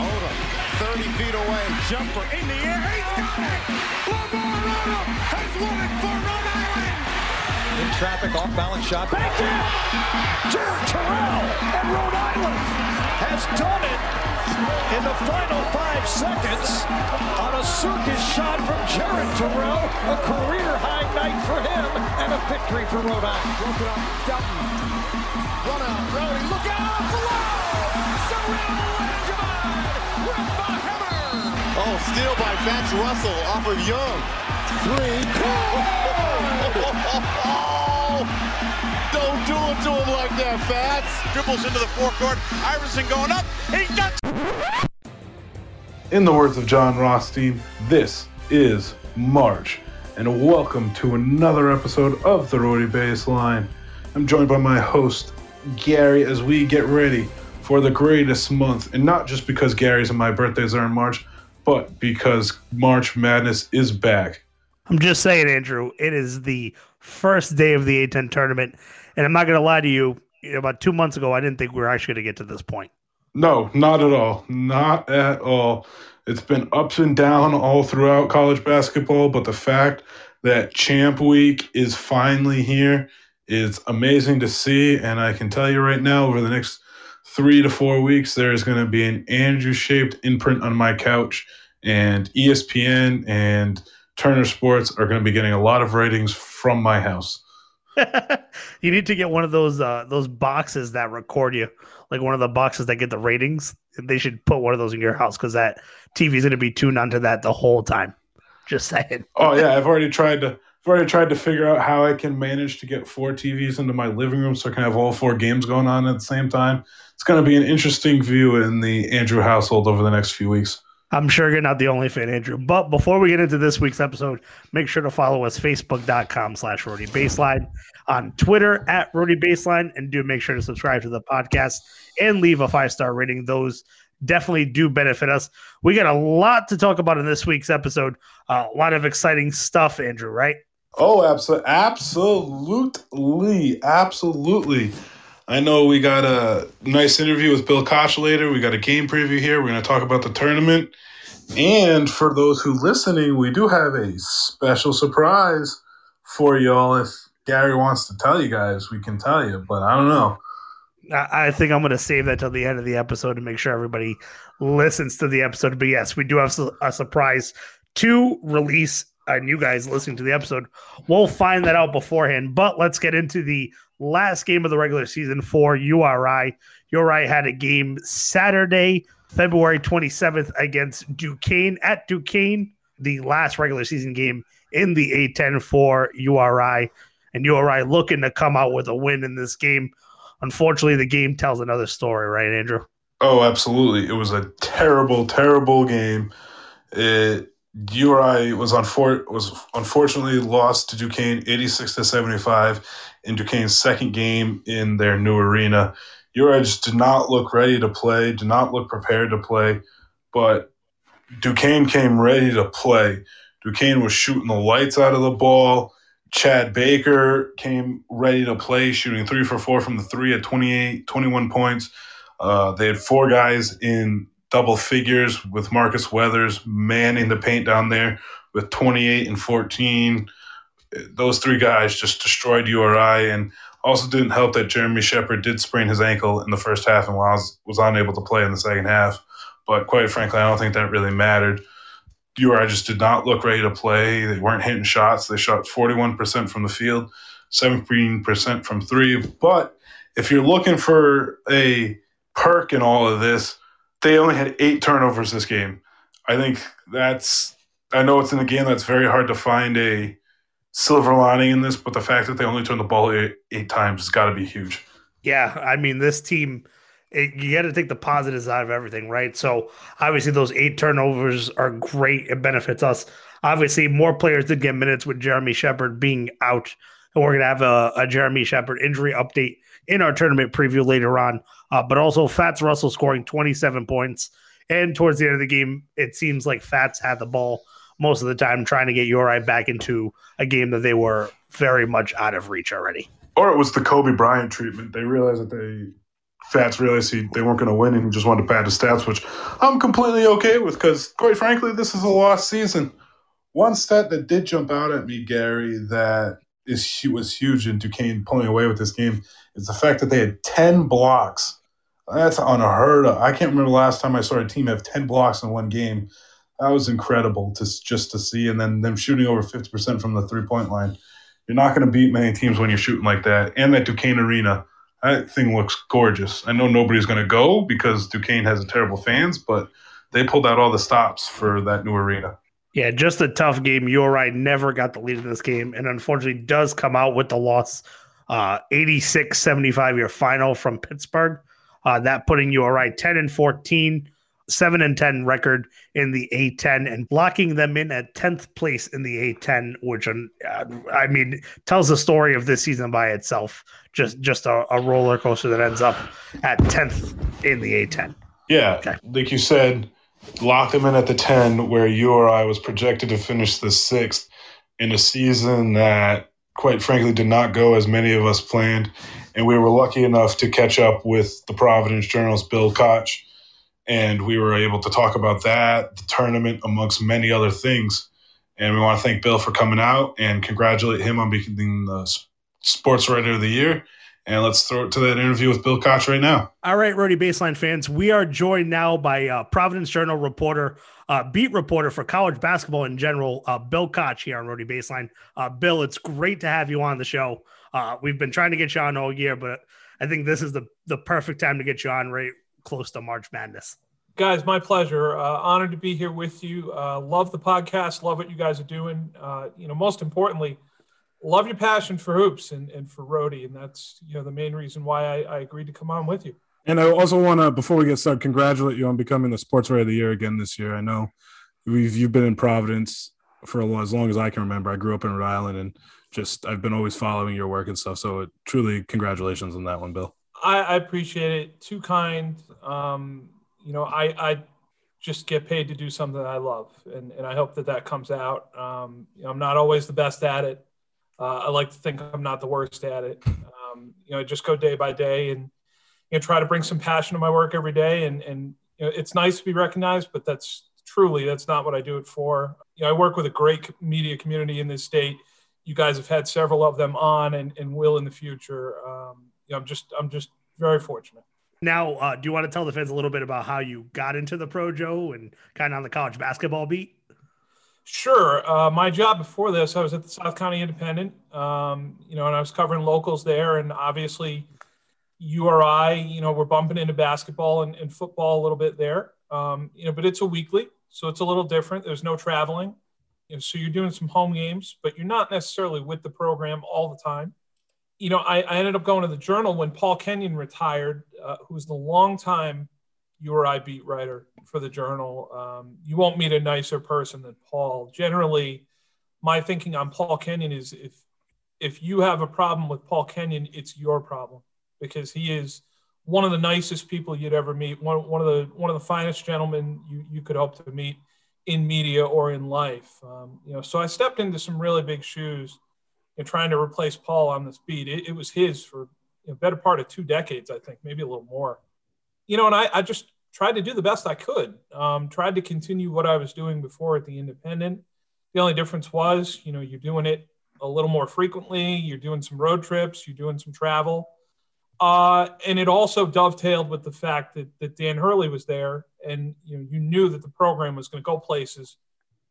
Odom, 30 feet away, jumper in the air, he's got it! Lamar Odom has won it for Rhode Island! In traffic, off balance shot, back in! Jared Terrell and Rhode Island has done it in the final five seconds on a circus shot from Jared Terrell, a career high night for him and a victory for Rhode Island. Broken up, Dutton, run out, Rowdy, look out, below! Cyril Oh, steal by Fats Russell off of Young. Three, Oh, don't do it to him like that, Fats. Dribbles into the forecourt. Iverson going up. He got In the words of Jon Rothstein, this is March, and welcome to another episode of the Rhody Baseline. I'm joined by my host, Gary, as we get ready for the greatest month, and not just because Gary's and my birthdays are in March, but because March Madness is back. I'm just saying, Andrew, it is the first day of the A10 tournament. And I'm not going to lie to you, about two months ago, I didn't think we were actually going to get to this point. No, not at all. Not at all. It's been ups and down all throughout college basketball, but the fact that Champ Week is finally here is amazing to see. And I can tell you right now, over the next three to four weeks, there is going to be an Andrew shaped imprint on my couch, and ESPN and Turner Sports are going to be getting a lot of ratings from my house. you need to get one of those uh, those boxes that record you, like one of the boxes that get the ratings. They should put one of those in your house because that TV is going to be tuned onto that the whole time. Just saying. Oh yeah, I've already tried to. I've already tried to figure out how I can manage to get four TVs into my living room so I can have all four games going on at the same time. It's going to be an interesting view in the Andrew household over the next few weeks. I'm sure you're not the only fan, Andrew. But before we get into this week's episode, make sure to follow us facebook.com slash Rhody Baseline, on Twitter at Rhody Baseline, and do make sure to subscribe to the podcast and leave a five star rating. Those definitely do benefit us. We got a lot to talk about in this week's episode. Uh, a lot of exciting stuff, Andrew, right? Oh, absolutely, absolutely, absolutely. I know we got a nice interview with Bill Koch later. We got a game preview here. We're going to talk about the tournament. And for those who listening, we do have a special surprise for y'all. If Gary wants to tell you guys, we can tell you, but I don't know. I think I'm going to save that till the end of the episode to make sure everybody listens to the episode. But yes, we do have a surprise to release, and you guys listening to the episode we'll find that out beforehand. But let's get into the last game of the regular season for URI. URI had a game Saturday, February 27th against Duquesne at Duquesne, the last regular season game in the A10 for URI. And URI looking to come out with a win in this game. Unfortunately, the game tells another story, right, Andrew? Oh, absolutely. It was a terrible, terrible game. It URI was unfor- was unfortunately lost to Duquesne 86 to 75 in Duquesne's second game in their new arena. URI just did not look ready to play, did not look prepared to play, but Duquesne came ready to play. Duquesne was shooting the lights out of the ball. Chad Baker came ready to play, shooting three for four from the three at 28, 21 points. Uh, they had four guys in double figures with Marcus Weathers manning the paint down there with 28 and 14. Those three guys just destroyed URI and also didn't help that Jeremy Shepard did sprain his ankle in the first half and was, was unable to play in the second half. But quite frankly, I don't think that really mattered. URI just did not look ready to play. They weren't hitting shots. They shot 41% from the field, 17% from three. But if you're looking for a perk in all of this, they only had eight turnovers this game. I think that's, I know it's in the game that's very hard to find a silver lining in this, but the fact that they only turned the ball eight, eight times has got to be huge. Yeah, I mean, this team, it, you got to take the positives out of everything, right? So obviously, those eight turnovers are great. It benefits us. Obviously, more players did get minutes with Jeremy Shepard being out, and we're gonna have a, a Jeremy Shepard injury update in our tournament preview later on. Uh, but also, Fats Russell scoring 27 points, and towards the end of the game, it seems like Fats had the ball most of the time, trying to get URI back into a game that they were very much out of reach already. Or it was the Kobe Bryant treatment. They realized that they Fats realized he, they weren't going to win and he just wanted to pad his stats, which I'm completely okay with because, quite frankly, this is a lost season. One stat that did jump out at me, Gary, that is was huge in Duquesne pulling away with this game is the fact that they had 10 blocks. That's unheard of. I can't remember the last time I saw a team have 10 blocks in one game. That was incredible to just to see. And then them shooting over 50% from the three point line. You're not going to beat many teams when you're shooting like that. And that Duquesne arena, that thing looks gorgeous. I know nobody's going to go because Duquesne has a terrible fans, but they pulled out all the stops for that new arena. Yeah, just a tough game. Right. Never got the lead in this game, and unfortunately, does come out with the loss. Uh, 86 75 your final from Pittsburgh. Uh, that putting right 10 and 14, 7 and 10 record in the A10, and blocking them in at 10th place in the A10, which uh, I mean tells the story of this season by itself. Just just a, a roller coaster that ends up at 10th in the A10. Yeah, okay. like you said, lock them in at the 10 where URI was projected to finish the sixth in a season that quite frankly did not go as many of us planned and we were lucky enough to catch up with the providence journal's bill koch and we were able to talk about that the tournament amongst many other things and we want to thank bill for coming out and congratulate him on becoming the sports writer of the year and let's throw it to that interview with Bill Koch right now. All right, Rhody Baseline fans, we are joined now by uh, Providence Journal reporter, uh, beat reporter for college basketball in general, uh, Bill Koch here on Rhody Baseline. Uh, Bill, it's great to have you on the show. Uh, we've been trying to get you on all year, but I think this is the the perfect time to get you on right close to March Madness. Guys, my pleasure. Uh, honored to be here with you. Uh, love the podcast. Love what you guys are doing. Uh, you know, most importantly love your passion for hoops and, and for Rhody, and that's you know the main reason why I, I agreed to come on with you. And I also want to, before we get started, congratulate you on becoming the Sports Writer of the Year again this year. I know we've you've been in Providence for as long as I can remember. I grew up in Rhode Island, and just I've been always following your work and stuff. So it, truly, congratulations on that one, Bill. I, I appreciate it. Too kind. Um, you know, I I just get paid to do something I love, and and I hope that that comes out. Um, you know, I'm not always the best at it. Uh, I like to think I'm not the worst at it. Um, you know, I just go day by day and you know try to bring some passion to my work every day. And and you know, it's nice to be recognized, but that's truly that's not what I do it for. You know, I work with a great media community in this state. You guys have had several of them on and, and will in the future. Um, I'm just I'm just very fortunate. Now, uh, do you want to tell the fans a little bit about how you got into the Projo and kind of on the college basketball beat? Sure. Uh, my job before this, I was at the South County Independent, um, you know, and I was covering locals there. And obviously, URI, you know, we're bumping into basketball and, and football a little bit there, um, you know, but it's a weekly, so it's a little different. There's no traveling, you know, so you're doing some home games, but you're not necessarily with the program all the time. You know, I, I ended up going to the Journal when Paul Kenyon retired, uh, who's the longtime URI beat writer for the Journal. Um, you won't meet a nicer person than Paul. Generally, my thinking on Paul Kenyon is if if you have a problem with Paul Kenyon, it's your problem because he is one of the nicest people you'd ever meet. One, one of the one of the finest gentlemen you, you could hope to meet in media or in life. Um, you know, so I stepped into some really big shoes in trying to replace Paul on this beat. It, it was his for a better part of two decades, I think, maybe a little more. You know, and I, I just tried to do the best I could. Um, tried to continue what I was doing before at the Independent. The only difference was, you know, you're doing it a little more frequently. You're doing some road trips. You're doing some travel. Uh, and it also dovetailed with the fact that, that Dan Hurley was there, and you know you knew that the program was going to go places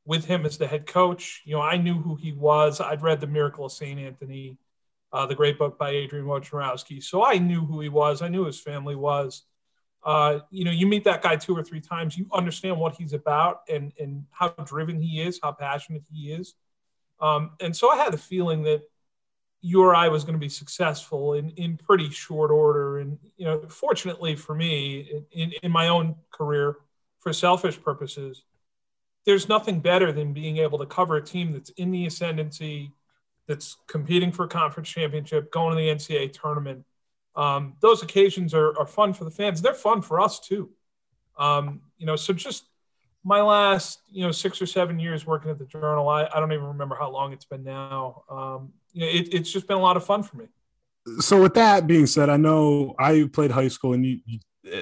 with him as the head coach. You know, I knew who he was. I'd read The Miracle of St. Anthony, uh, the great book by Adrian Wojnarowski. So I knew who he was. I knew his family was uh, you know, you meet that guy two or three times, you understand what he's about and, and how driven he is, how passionate he is. Um, and so I had a feeling that URI was going to be successful in, in pretty short order. And, you know, fortunately for me, in, in my own career, for selfish purposes, there's nothing better than being able to cover a team that's in the ascendancy, that's competing for a conference championship, going to the NCAA tournament, um, those occasions are, are fun for the fans. They're fun for us too. Um, you know, so just my last, you know, six or seven years working at the Journal, I, I don't even remember how long it's been now. Um, you know, it, it's just been a lot of fun for me. so with that being said, I know I played high school and you, you,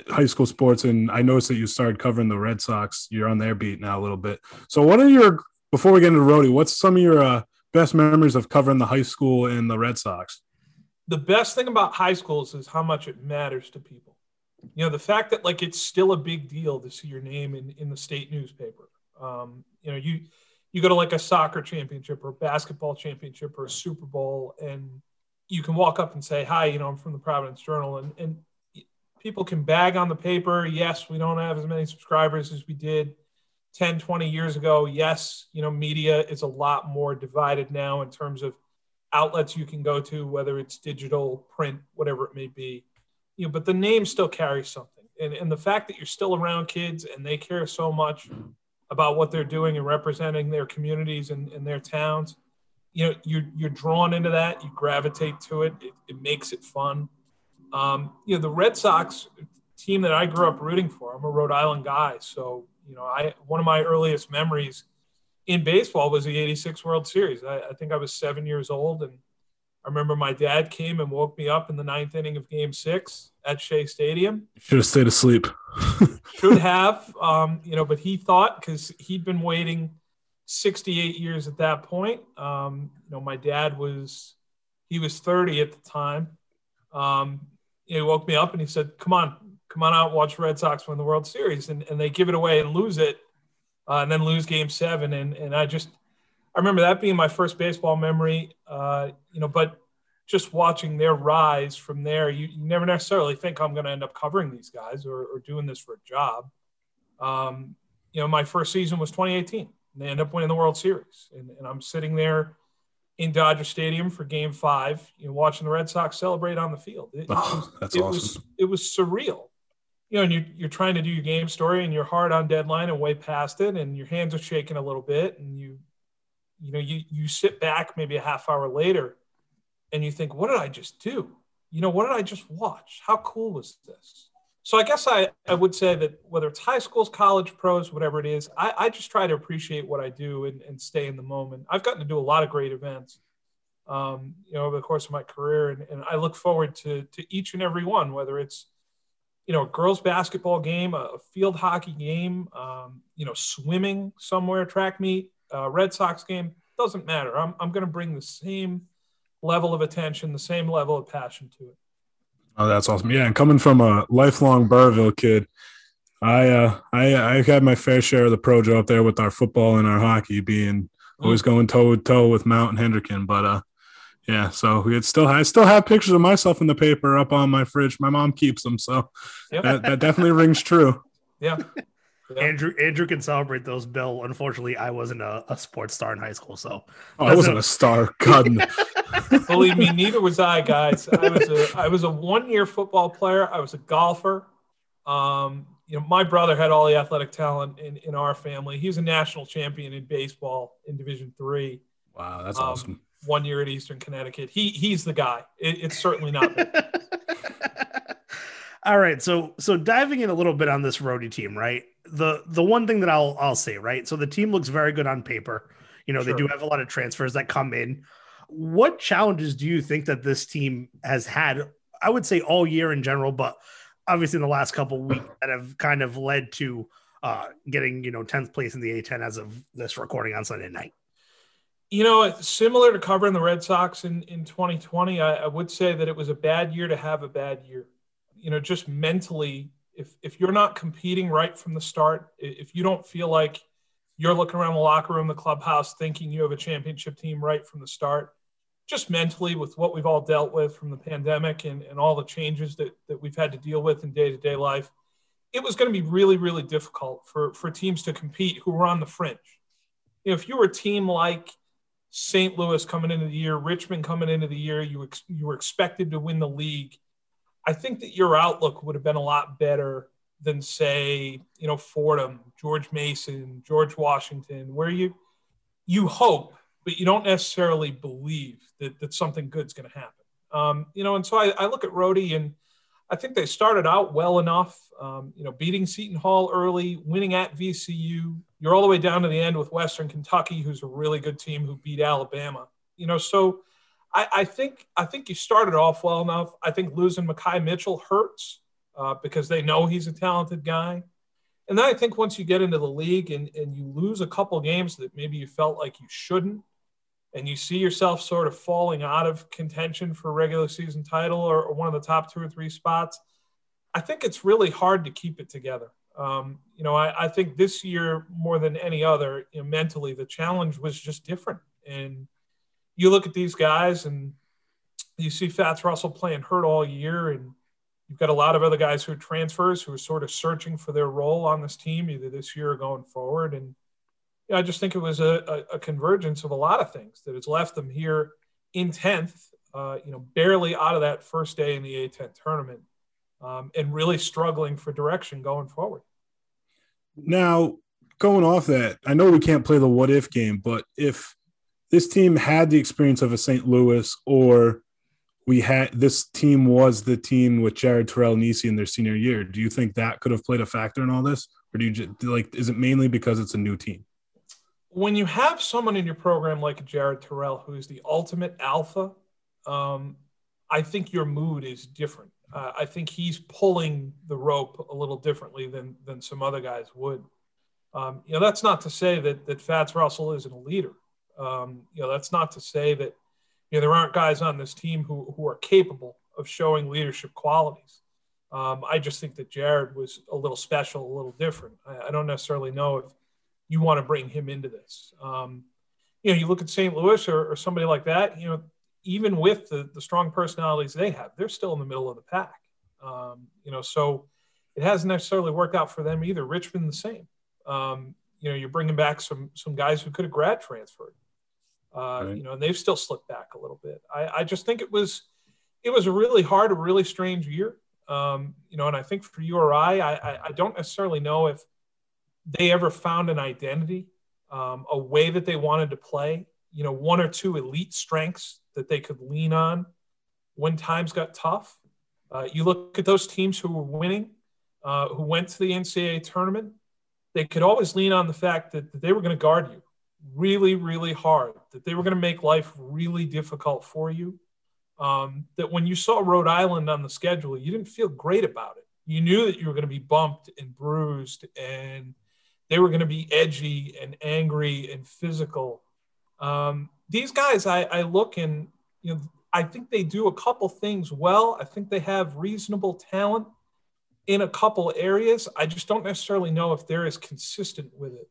high school sports, and I noticed that you started covering the Red Sox. You're on their beat now a little bit. So, what are your before we get into Rhody? What's some of your uh, best memories of covering the high school and the Red Sox? The best thing about high schools is how much it matters to people. You know, the fact that like it's still a big deal to see your name in, in the state newspaper. Um, you know, you you go to like a soccer championship or basketball championship or a Super Bowl, and you can walk up and say, "Hi, you know, I'm from the Providence Journal," and and people can bag on the paper. Yes, we don't have as many subscribers as we did 10, 20 years ago. Yes, you know, media is a lot more divided now in terms of outlets you can go to, whether it's digital, print, whatever it may be. You know, but the name still carries something. And, and the fact that you're still around kids and they care so much about what they're doing and representing their communities and, and their towns, you know, you're, you're drawn into that, you gravitate to it, it, it makes it fun. Um, you know, the Red Sox team that I grew up rooting for, I'm a Rhode Island guy. So, you know, I, one of my earliest memories in baseball was the 86 World Series. I, I think I was seven years old. And I remember my dad came and woke me up in the ninth inning of game six at Shea Stadium. Should have stayed asleep. Should have, um, you know, but he thought because he'd been waiting 68 years at that point. Um, you know, my dad was, he was 30 at the time. Um, he woke me up and he said, come on, come on out, watch Red Sox win the World Series. And, and they give it away and lose it uh, and then lose game seven. And, and I just, I remember that being my first baseball memory, uh, you know, but just watching their rise from there, you, you never necessarily think I'm going to end up covering these guys or, or doing this for a job. Um, you know, my first season was 2018. they end up winning the World Series. And, and I'm sitting there in Dodger Stadium for game five, you know, watching the Red Sox celebrate on the field. It, oh, was, that's it awesome. Was, it was surreal you know, and you're, you're trying to do your game story and you're hard on deadline and way past it and your hands are shaking a little bit and you, you know, you, you sit back maybe a half hour later and you think, what did I just do? You know, what did I just watch? How cool was this? So I guess I, I would say that whether it's high schools, college, pros, whatever it is, I, I just try to appreciate what I do and, and stay in the moment. I've gotten to do a lot of great events, um, you know, over the course of my career. And, and I look forward to, to each and every one, whether it's, you know, a girls basketball game, a field hockey game, um, you know, swimming somewhere, track meet, uh, Red Sox game, doesn't matter. I'm, I'm going to bring the same level of attention, the same level of passion to it. Oh, that's awesome. Yeah. And coming from a lifelong Burrillville kid, I, uh, I, I had my fair share of the projo up there with our football and our hockey being always going toe to toe with Mount and Hendricken. But, uh, yeah, so we still I still have pictures of myself in the paper up on my fridge. My mom keeps them, so Yep. that, that definitely rings true. Yeah. Yeah. Andrew Andrew can celebrate those. Bill, unfortunately, I wasn't a, a sports star in high school, so Oh, I wasn't a star. God. Believe me, neither was I, guys. I was a I was a one year football player. I was a golfer. Um, you know, my brother had all the athletic talent in, in our family. He was a national champion in baseball in Division three. wow, that's Um, awesome. One year at Eastern Connecticut. He he's the guy. It, it's certainly not me. All right, so so diving in a little bit on this Rhody team, right? The the one thing that I'll I'll say, right? So the team looks very good on paper. You know, they do have a lot of transfers that come in. What challenges do you think that this team has had? I would say all year in general, but obviously in the last couple weeks that have kind of led to uh getting, you know, 10th place in the A10 as of this recording on Sunday night. You know, similar to covering the Red Sox in, in 2020. I, I would say that it was a bad year to have a bad year. You know, just mentally, if if you're not competing right from the start, if you don't feel like you're looking around the locker room, the clubhouse, thinking you have a championship team right from the start, just mentally with what we've all dealt with from the pandemic and, and all the changes that, that we've had to deal with in day to day life, it was going to be really, really difficult for, for teams to compete who were on the fringe. You know, if you were a team like St. Louis coming into the year, Richmond coming into the year, you ex- you were expected to win the league. I think that your outlook would have been a lot better than say, you know, Fordham, George Mason, George Washington, where you you hope, but you don't necessarily believe that, that something good's going to happen. Um, you know, and so I, I look at Rhody and I think they started out well enough, um, you know, beating Seton Hall early, winning at VCU. You're all the way down to the end with Western Kentucky, who's a really good team who beat Alabama. You know, so I, I, think I think you started off well enough. I think losing Makhi Mitchell hurts uh, because they know he's a talented guy. And then I think once you get into the league and, and you lose a couple games that maybe you felt like you shouldn't, and you see yourself sort of falling out of contention for regular season title or, or one of the top two or three spots, I think it's really hard to keep it together. Um, you know, I, I, think this year more than any other, you know, mentally, the challenge was just different. And you look at these guys and you see Fats Russell playing hurt all year, and you've got a lot of other guys who are transfers who are sort of searching for their role on this team, either this year or going forward. And you know, I just think it was a, a, a, convergence of a lot of things that has left them here in 10th, uh, you know, barely out of that first day in the A10 tournament um, and really struggling for direction going forward. Now, going off that, I know we can't play the what if game, but if this team had the experience of a St. Louis or we had this team was the team with Jared Terrell and in their senior year. Do you think that could have played a factor in all this? Or do you just like is it mainly because it's a new team? When you have someone in your program like Jared Terrell, who is the ultimate alpha, um, I think your mood is different. Uh, I think he's pulling the rope a little differently than than some other guys would. Um, you know, that's not to say that that Fats Russell isn't a leader. Um, you know, that's not to say that you know there aren't guys on this team who who are capable of showing leadership qualities. Um, I just think that Jared was a little special, a little different. I, I don't necessarily know if you want to bring him into this. Um, you know, you look at St. Louis or, or somebody like that. You know, even with the, the strong personalities they have, they're still in the middle of the pack. Um, you know, so it hasn't necessarily worked out for them either. Richmond the same. Um, you know, you're bringing back some some guys who could have grad transferred. Uh, right. You know, and they've still slipped back a little bit. I, I just think it was it was a really hard, a really strange year. Um, you know, and I think for URI, I, I, I don't necessarily know if they ever found an identity, um, a way that they wanted to play. You know, one or two elite strengths that they could lean on when times got tough. Uh, you look at those teams who were winning, uh, who went to the NCAA tournament, they could always lean on the fact that, that they were going to guard you really, really hard, that they were going to make life really difficult for you. Um, that when you saw Rhode Island on the schedule, you didn't feel great about it. You knew that you were going to be bumped and bruised, and they were going to be edgy and angry and physical. Um, these guys, I, I look and you know, I think they do a couple things well. I think they have reasonable talent in a couple areas. I just don't necessarily know if they're as consistent with it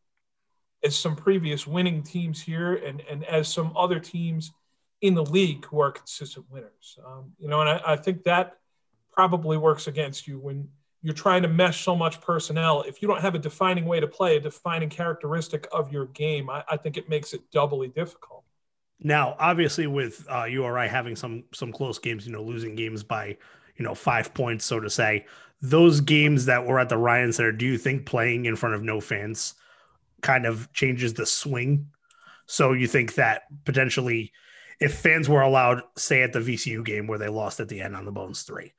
as some previous winning teams here and, and as some other teams in the league who are consistent winners. Um, you know, and I, I, think that probably works against you when you're trying to mesh so much personnel. If you don't have a defining way to play, a defining characteristic of your game, I, I think it makes it doubly difficult. Now, obviously, with uh, URI having some some close games, you know, losing games by you know five points, so to say, those games that were at the Ryan Center, do you think playing in front of no fans kind of changes the swing? So you think that potentially, if fans were allowed, say at the VCU game where they lost at the end on the Bones three,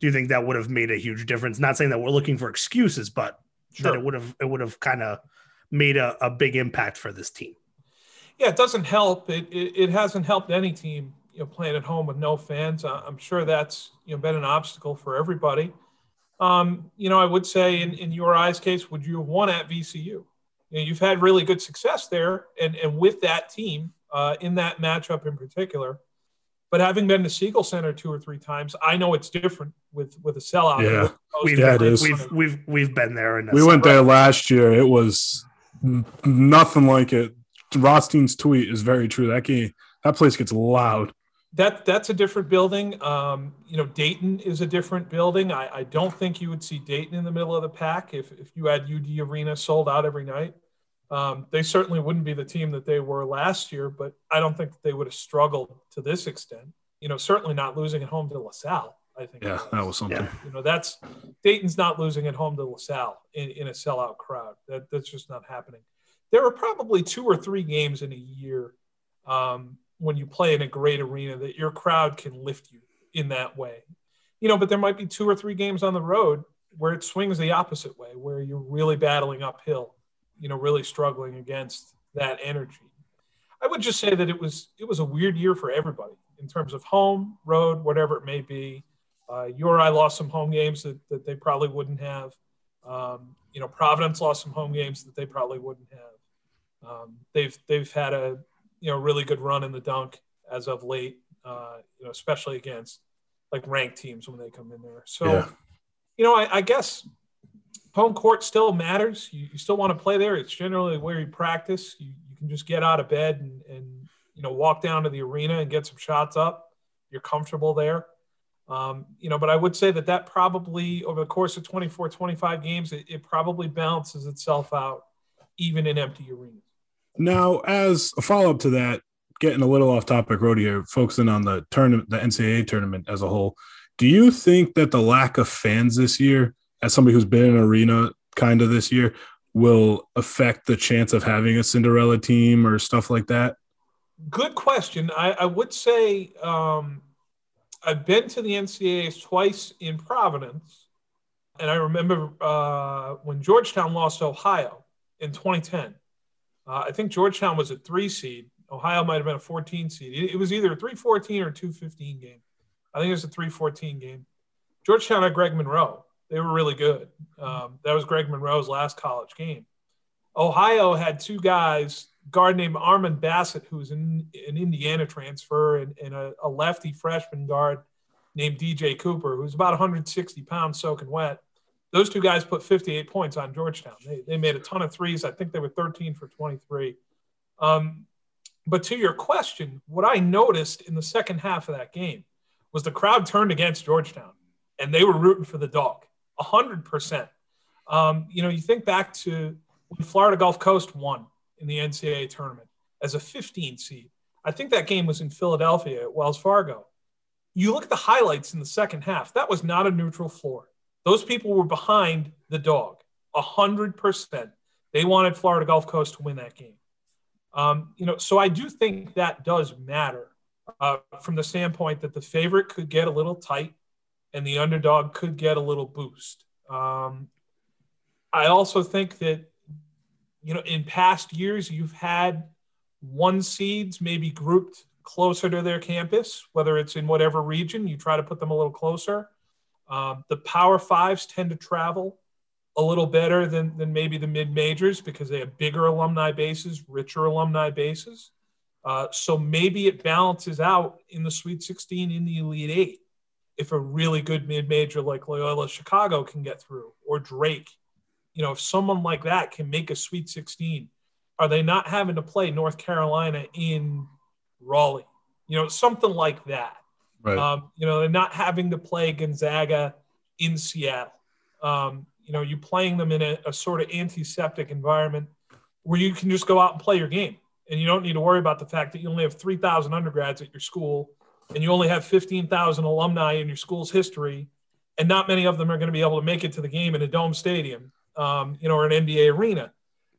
do you think that would have made a huge difference? Not saying that we're looking for excuses, but sure. that it would have it would have kind of made a, a big impact for this team yeah, it doesn't help. It, it, it hasn't helped any team, you know, playing at home with no fans. I'm sure that's you know been an obstacle for everybody. Um, you know, I would say in, in URI's case, would you have won at VCU? You know, you've had really good success there, and and with that team uh, in that matchup in particular. But having been to Siegel Center two or three times, I know it's different with with a sellout. Yeah, we've, yeah, it is. We've we've we've been there. And we went there last year. It was nothing like it Rothstein's tweet is very true. That game, that place gets loud. That that's a different building. Um, you know, Dayton is a different building. I, I don't think you would see Dayton in the middle of the pack if if you had UD Arena sold out every night. Um, they certainly wouldn't be the team that they were last year, but I don't think they would have struggled to this extent. You know, certainly not losing at home to LaSalle. I think. Yeah, was. that was something. Yeah. You know, that's Dayton's not losing at home to LaSalle in, in a sellout crowd. That that's just not happening there are probably two or three games in a year um, when you play in a great arena that your crowd can lift you in that way. You know, but there might be two or three games on the road where it swings the opposite way, where you're really battling uphill, you know, really struggling against that energy. I would just say that it was it was a weird year for everybody. in terms of home, road, whatever it may be. Uh, URI lost some home games that, that they probably wouldn't have. Um, you know, Providence lost some home games that they probably wouldn't have. Um, they've they've had a you know really good run in the dunk as of late. Uh, you know, especially against like ranked teams when they come in there. So, Yeah. you know, I, I guess home court still matters. You, you still want to play there. It's generally where you practice. You, you can just get out of bed and, and you know walk down to the arena and get some shots up. You're comfortable there. Um, you know, but I would say that that probably over the course of 24, 25 games, it, it probably balances itself out, even in empty arenas. Now, as a follow up to that, getting a little off topic road here, focusing on the tournament, the NCAA tournament as a whole, do you think that the lack of fans this year, as somebody who's been in arena kind of this year, will affect the chance of having a Cinderella team or stuff like that? Good question. I, I would say um, I've been to the NCAAs twice in Providence, and I remember uh, when Georgetown lost Ohio in 2010. Uh, I think Georgetown was a three seed. Ohio might have been a 14 seed. It, it was either a 314 or 215 game. I think it was a 314 game. Georgetown had Greg Monroe. They were really good. Um, that was Greg Monroe's last college game. Ohio had two guys, guard named Armon Bassett, who's an, an Indiana transfer, and, and a, a lefty freshman guard named DJ Cooper, who's about 160 pounds soaking wet. Those two guys put 58 points on Georgetown. They, they made a ton of threes. I think they were 13 for 23. Um, but to your question, what I noticed in the second half of that game was the crowd turned against Georgetown and they were rooting for the dog, 100%. Um, you know, you think back to when Florida Gulf Coast won in the NCAA tournament as a 15 seed. I think that game was in Philadelphia at Wells Fargo. You look at the highlights in the second half, that was not a neutral floor. Those people were behind the dog, 100%. They wanted Florida Gulf Coast to win that game. Um, you know, so I do think that does matter uh, from the standpoint that the favorite could get a little tight and the underdog could get a little boost. Um, I also think that, you know, in past years, you've had one seeds maybe grouped closer to their campus, whether it's in whatever region, you try to put them a little closer. Um, the Power Fives tend to travel a little better than, than maybe the mid majors because they have bigger alumni bases, richer alumni bases. Uh, so maybe it balances out in the Sweet 16 in the Elite Eight if a really good mid major like Loyola Chicago can get through or Drake. You know, if someone like that can make a Sweet 16, are they not having to play North Carolina in Raleigh? You know, something like that. Right. Um, you know, they're not having to play Gonzaga in Seattle. Um, you know, you playing them in a, a sort of antiseptic environment where you can just go out and play your game. And you don't need to worry about the fact that you only have 3,000 undergrads at your school and you only have 15,000 alumni in your school's history. And not many of them are going to be able to make it to the game in a dome stadium, um, you know, or an NBA arena.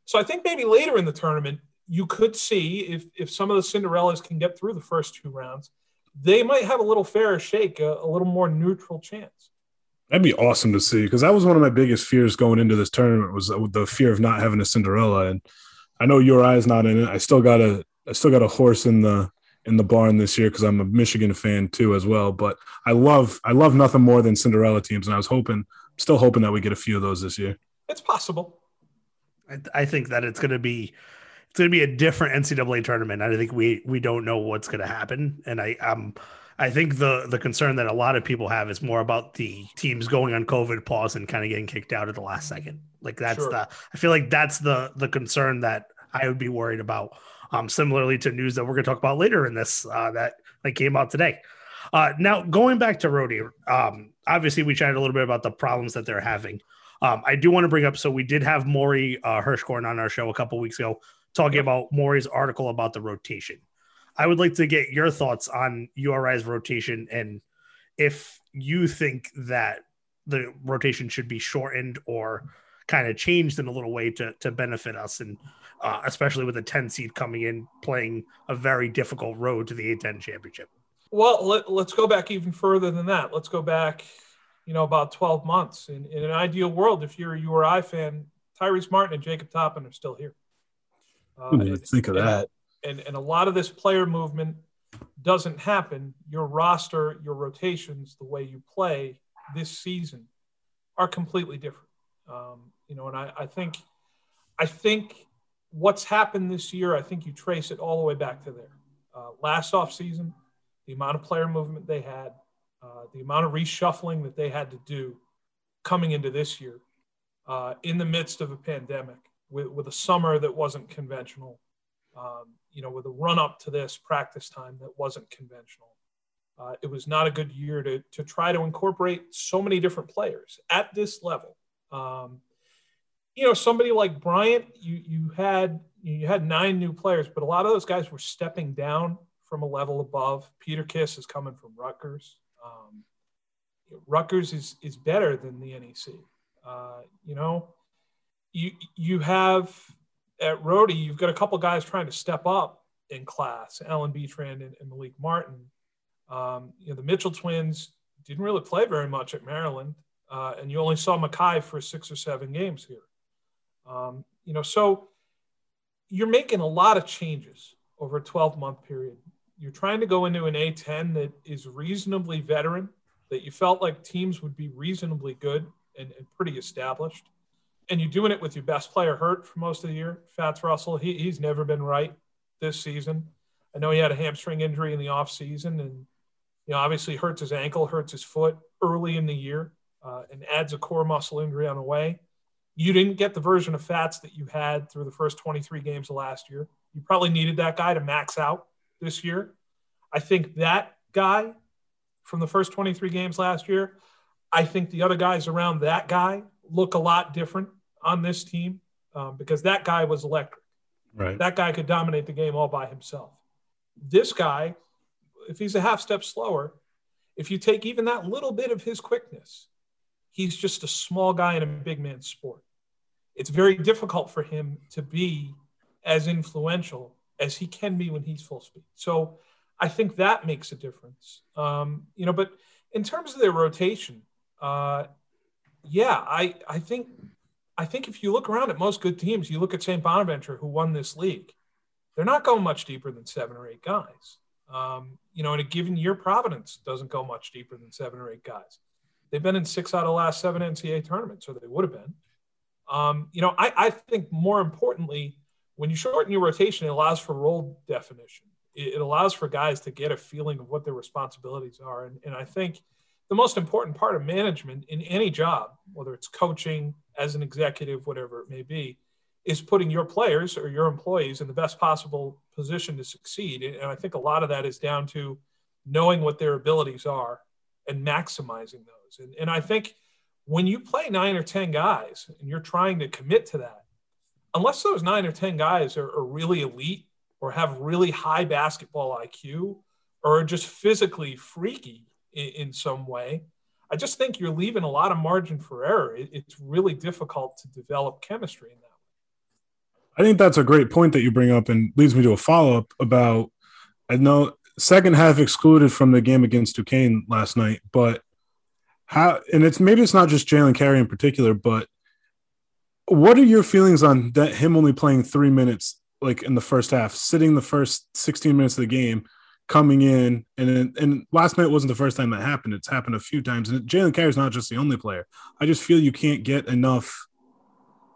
So I think maybe later in the tournament, you could see if, if some of the Cinderellas can get through the first two rounds, they might have a little fairer shake, a, a little more neutral chance. That'd be awesome to see because that was one of my biggest fears going into this tournament was the fear of not having a Cinderella. And I know your eye's not in it. I still got a I still got a horse in the in the barn this year because I'm a Michigan fan too as well. But I love I love nothing more than Cinderella teams, and I was hoping, still hoping that we get a few of those this year. It's possible. I, I think that it's going to be it's going to be a different NCAA tournament. I think we we don't know what's going to happen, and I um I think the the concern that a lot of people have is more about the teams going on COVID pause and kind of getting kicked out at the last second. Like that's Sure. the I feel like that's the the concern that I would be worried about. Um, similarly to news that we're going to talk about later in this uh, that that came out today. Uh, now going back to Rhody, um, obviously we chatted a little bit about the problems that they're having. Um, I do want to bring up. So we did have Maury uh, Hirschkorn on our show a couple weeks ago talking about Maury's article about the rotation. I would like to get your thoughts on URI's rotation and if you think that the rotation should be shortened or kind of changed in a little way to to benefit us and uh, especially with a 10 seed coming in playing a very difficult road to the A10 championship. Well, let, let's go back even further than that. Let's go back, you know, about 12 months. In, in an ideal world, if you're a URI fan, Tyrese Martin and Jacob Toppin are still here. Uh, Ooh, think of and- that. And, and a lot of this player movement doesn't happen, your roster, your rotations, the way you play this season are completely different. Um, you know, and I, I think, I think what's happened this year, I think you trace it all the way back to there. Uh, last offseason, the amount of player movement they had, uh, the amount of reshuffling that they had to do coming into this year uh, in the midst of a pandemic with, with a summer that wasn't conventional, um, you know, with a run up to this practice time that wasn't conventional. Uh, it was not a good year to, to try to incorporate so many different players at this level. Um, you know, somebody like Bryant, you you had you had nine new players, but a lot of those guys were stepping down from a level above. Peter Kiss is coming from Rutgers. Um, Rutgers is is better than the NEC. Uh, you know, you you have at Rhody, you've got a couple guys trying to step up in class, Allen Betrand and, and Malik Martin. Um, you know, the Mitchell twins didn't really play very much at Maryland, uh, and you only saw Makhi for six or seven games here. Um, you know, so you're making a lot of changes over a 12 month period. You're trying to go into an A10 that is reasonably veteran, that you felt like teams would be reasonably good and, and pretty established. And you're doing it with your best player hurt for most of the year, Fats Russell. He, he's never been right this season. I know he had a hamstring injury in the offseason and, you know, obviously hurts his ankle, hurts his foot early in the year, uh, and adds a core muscle injury on the way. You didn't get the version of Fats that you had through the first 23 games of last year. You probably needed that guy to max out this year. I think that guy from the first 23 games last year, I think the other guys around that guy look a lot different on this team um, because that guy was electric. Right. That guy could dominate the game all by himself. This guy, if he's a half step slower, if you take even that little bit of his quickness he's just a small guy in a big man sport. It's very difficult for him to be as influential as he can be when he's full speed. So I think that makes a difference. Um, you know, but in terms of their rotation, uh, yeah, I I think I think if you look around at most good teams, you look at St. Bonaventure who won this league, they're not going much deeper than seven or eight guys. Um, you know, in a given year, Providence doesn't go much deeper than seven or eight guys. They've been in six out of the last seven NCAA tournaments, or they would have been. Um, you know, I, I think more importantly, when you shorten your rotation, it allows for role definition. It, it, allows for guys to get a feeling of what their responsibilities are. And, and I think the most important part of management in any job, whether it's coaching, as an executive, whatever it may be, is putting your players or your employees in the best possible position to succeed. And I think a lot of that is down to knowing what their abilities are and maximizing those. And, and I think when you play nine or 10 guys and you're trying to commit to that, unless those nine or 10 guys are, are really elite or have really high basketball IQ or are just physically freaky in, in some way, I just think you're leaving a lot of margin for error. It, it's really difficult to develop chemistry in that way. I think that's a great point that you bring up and leads me to a follow up about. I know second half excluded from the game against Duquesne last night, but how and it's maybe it's not just Jalen Carey in particular, but what are your feelings on that him only playing three minutes like in the first half, sitting the first 16 minutes of the game, coming in, and and last night wasn't the first time that happened. It's happened a few times, and Jalen Carey is not just the only player. I just feel you can't get enough,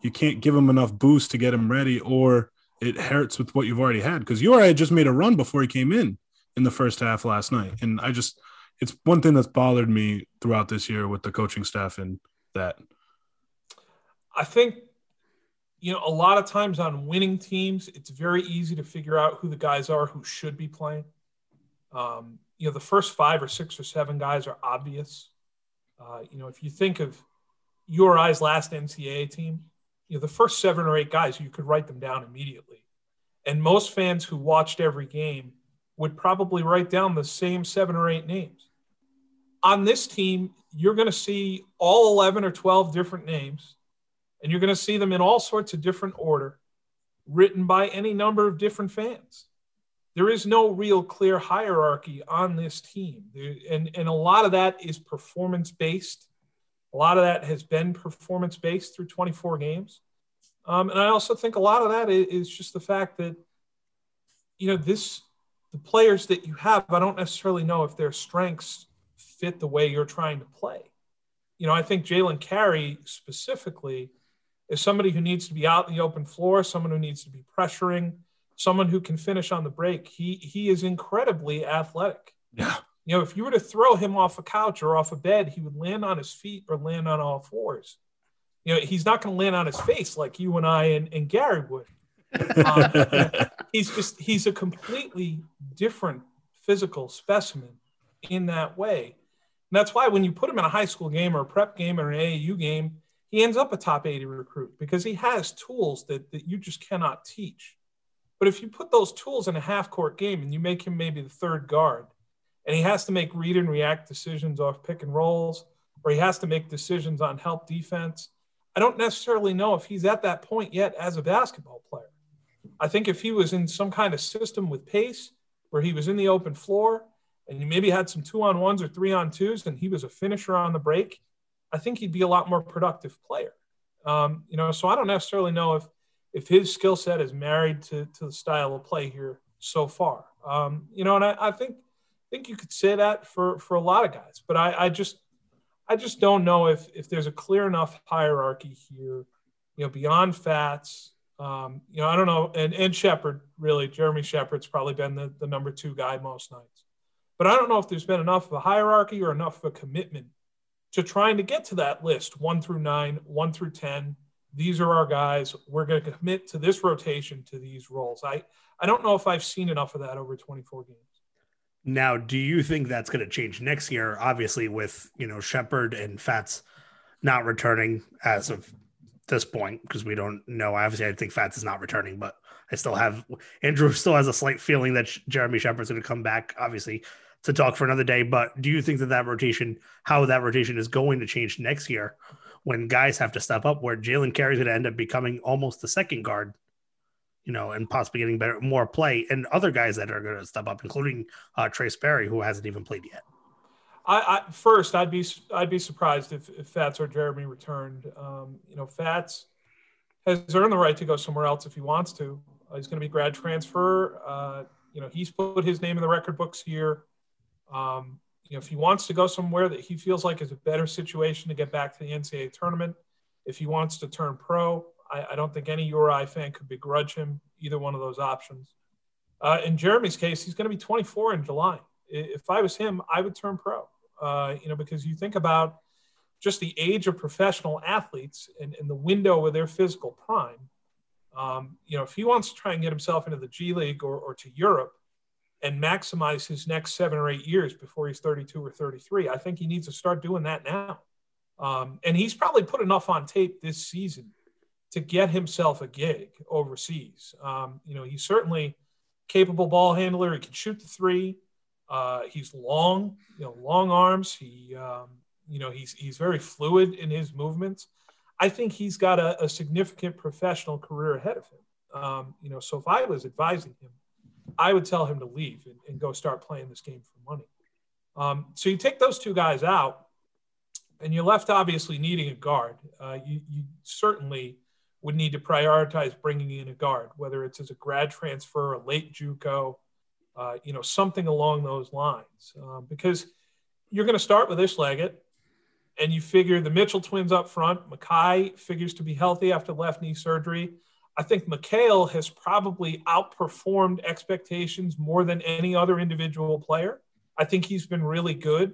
you can't give him enough boost to get him ready, or it hurts with what you've already had because you already just made a run before he came in in the first half last night, and I just it's one thing that's bothered me throughout this year with the coaching staff and that. I think you know a lot of times on winning teams, it's very easy to figure out who the guys are who should be playing. Um, you know, the first five or six or seven guys are obvious. Uh, you know, if you think of URI's last NCAA team, you know, the first seven or eight guys, you could write them down immediately. And most fans who watched every game would probably write down the same seven or eight names. On this team, you're going to see all 11 or 12 different names, and you're going to see them in all sorts of different order, written by any number of different fans. There is no real clear hierarchy on this team. And, and a lot of that is performance based. A lot of that has been performance based through 24 games. Um, and I also think a lot of that is just the fact that, you know, this the players that you have, I don't necessarily know if their strengths fit the way you're trying to play. You know, I think Jalen Carey specifically is somebody who needs to be out in the open floor, someone who needs to be pressuring, someone who can finish on the break. He he is incredibly athletic. Yeah. You know, if you were to throw him off a couch or off a bed, he would land on his feet or land on all fours. You know, he's not going to land on his face like you and I and, and Gary would. Um, he's just he's a completely different physical specimen in that way. And that's why when you put him in a high school game or a prep game or an AAU game, he ends up a top 80 recruit because he has tools that, that you just cannot teach. But if you put those tools in a half court game and you make him maybe the third guard, and he has to make read and react decisions off pick and rolls, or he has to make decisions on help defense. I don't necessarily know if he's at that point yet as a basketball player. I think if he was in some kind of system with pace, where he was in the open floor, and you maybe had some two on ones or three on twos, and he was a finisher on the break, I think he'd be a lot more productive player. Um, you know, so I don't necessarily know if if his skill set is married to to the style of play here so far. Um, you know, and I, I think think you could say that for for a lot of guys, but I, I just I just don't know if if there's a clear enough hierarchy here, you know, beyond Fatts. Um, you know, I don't know, and and Sheppard really, Jeremy Sheppard's probably been the, the number two guy most nights, but I don't know if there's been enough of a hierarchy or enough of a commitment to trying to get to that list one through nine, one through ten. These are our guys. We're going to commit to this rotation to these roles. I I don't know if I've seen enough of that over 24 games. Now, do you think that's going to change next year? Obviously, with you know Sheppard and Fatts not returning as of this point, because we don't know. Obviously, I think Fatts is not returning, but I still have Andrew still has a slight feeling that Jeremy Sheppard's going to come back. Obviously, to talk for another day. But do you think that that rotation, how that rotation is going to change next year, when guys have to step up, where Jalen Carey's going to end up becoming almost the second guard you know, and possibly getting better, more play, and other guys that are going to step up, including uh, Trez Berry, who hasn't even played yet. I, I first, I'd be I'd be surprised if, if Fatts or Jeremy returned. Um, you know, Fatts has earned the right to go somewhere else if he wants to. Uh, he's going to be grad transfer. Uh, you know, he's put his name in the record books here. Um, you know, if he wants to go somewhere that he feels like is a better situation to get back to the NCAA tournament, if he wants to turn pro, I, I, don't think any URI fan could begrudge him either one of those options. Uh, in Jeremy's case, he's going to be 24 in July. If I was him, I would turn pro. Uh, you know, because you think about just the age of professional athletes and, and the window of their physical prime. Um, you know, if he wants to try and get himself into the G League or, or to Europe and maximize his next seven or eight years before he's 32 or 33, I think he needs to start doing that now. Um, and he's probably put enough on tape this season to get himself a gig overseas. Um, you know, he's certainly capable ball handler. He can shoot the three. Uh, he's long, you know, long arms. He, um, you know, he's he's very fluid in his movements. I think he's got a, a significant professional career ahead of him. Um, you know, so if I was advising him, I would tell him to leave and, and go start playing this game for money. Um, so you take those two guys out, and you're left obviously needing a guard. Uh, you, you certainly would need to prioritize bringing in a guard, whether it's as a grad transfer, a late JUCO, uh, you know, something along those lines, um, because you're going to start with Ish Leggett, and you figure the Mitchell twins up front. Makhi figures to be healthy after left knee surgery. I think Makhel has probably outperformed expectations more than any other individual player. I think he's been really good.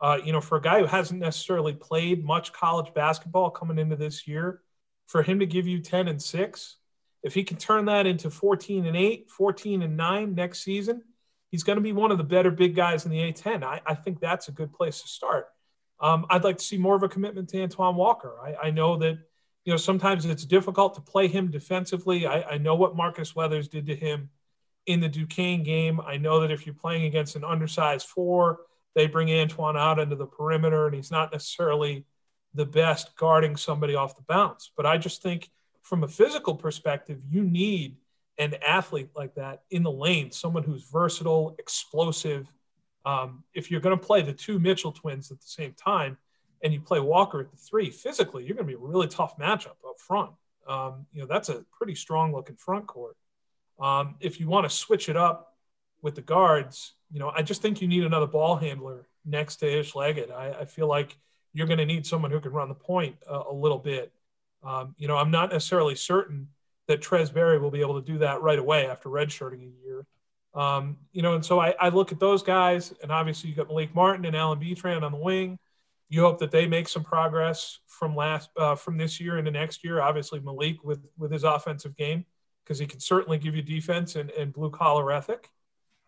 Uh, you know, for a guy who hasn't necessarily played much college basketball coming into this year, for him to give you 10 and 6, if he can turn that into 14 and 8, 14 and 9 next season, he's going to be one of the better big guys in the A10. I, I think that's a good place to start. Um, I'd like to see more of a commitment to Antwan Walker. I, I, know that, you know, sometimes it's difficult to play him defensively. I, I know what Marcus Weathers did to him in the Duquesne game. I know that if you're playing against an undersized four, they bring Antwan out into the perimeter and he's not necessarily – the best guarding somebody off the bounce. But I just think from a physical perspective, you need an athlete like that in the lane, someone who's versatile, explosive. Um, if you're going to play the two Mitchell twins at the same time and you play Walker at the three, physically, you're going to be a really tough matchup up front. Um, you know, that's a pretty strong looking front court. Um, if you want to switch it up with the guards, you know, I just think you need another ball handler next to Ish Leggett. I, I feel like you're going to need someone who can run the point a, a little bit. Um, you know, I'm not necessarily certain that Trez Berry will be able to do that right away after redshirting a year. Um, you know, and so I, I, look at those guys, and obviously you got Malik Martin and Allen Betrand on the wing. You hope that they make some progress from last uh, from this year into next year. Obviously Malik with with his offensive game because he can certainly give you defense and, and blue collar ethic.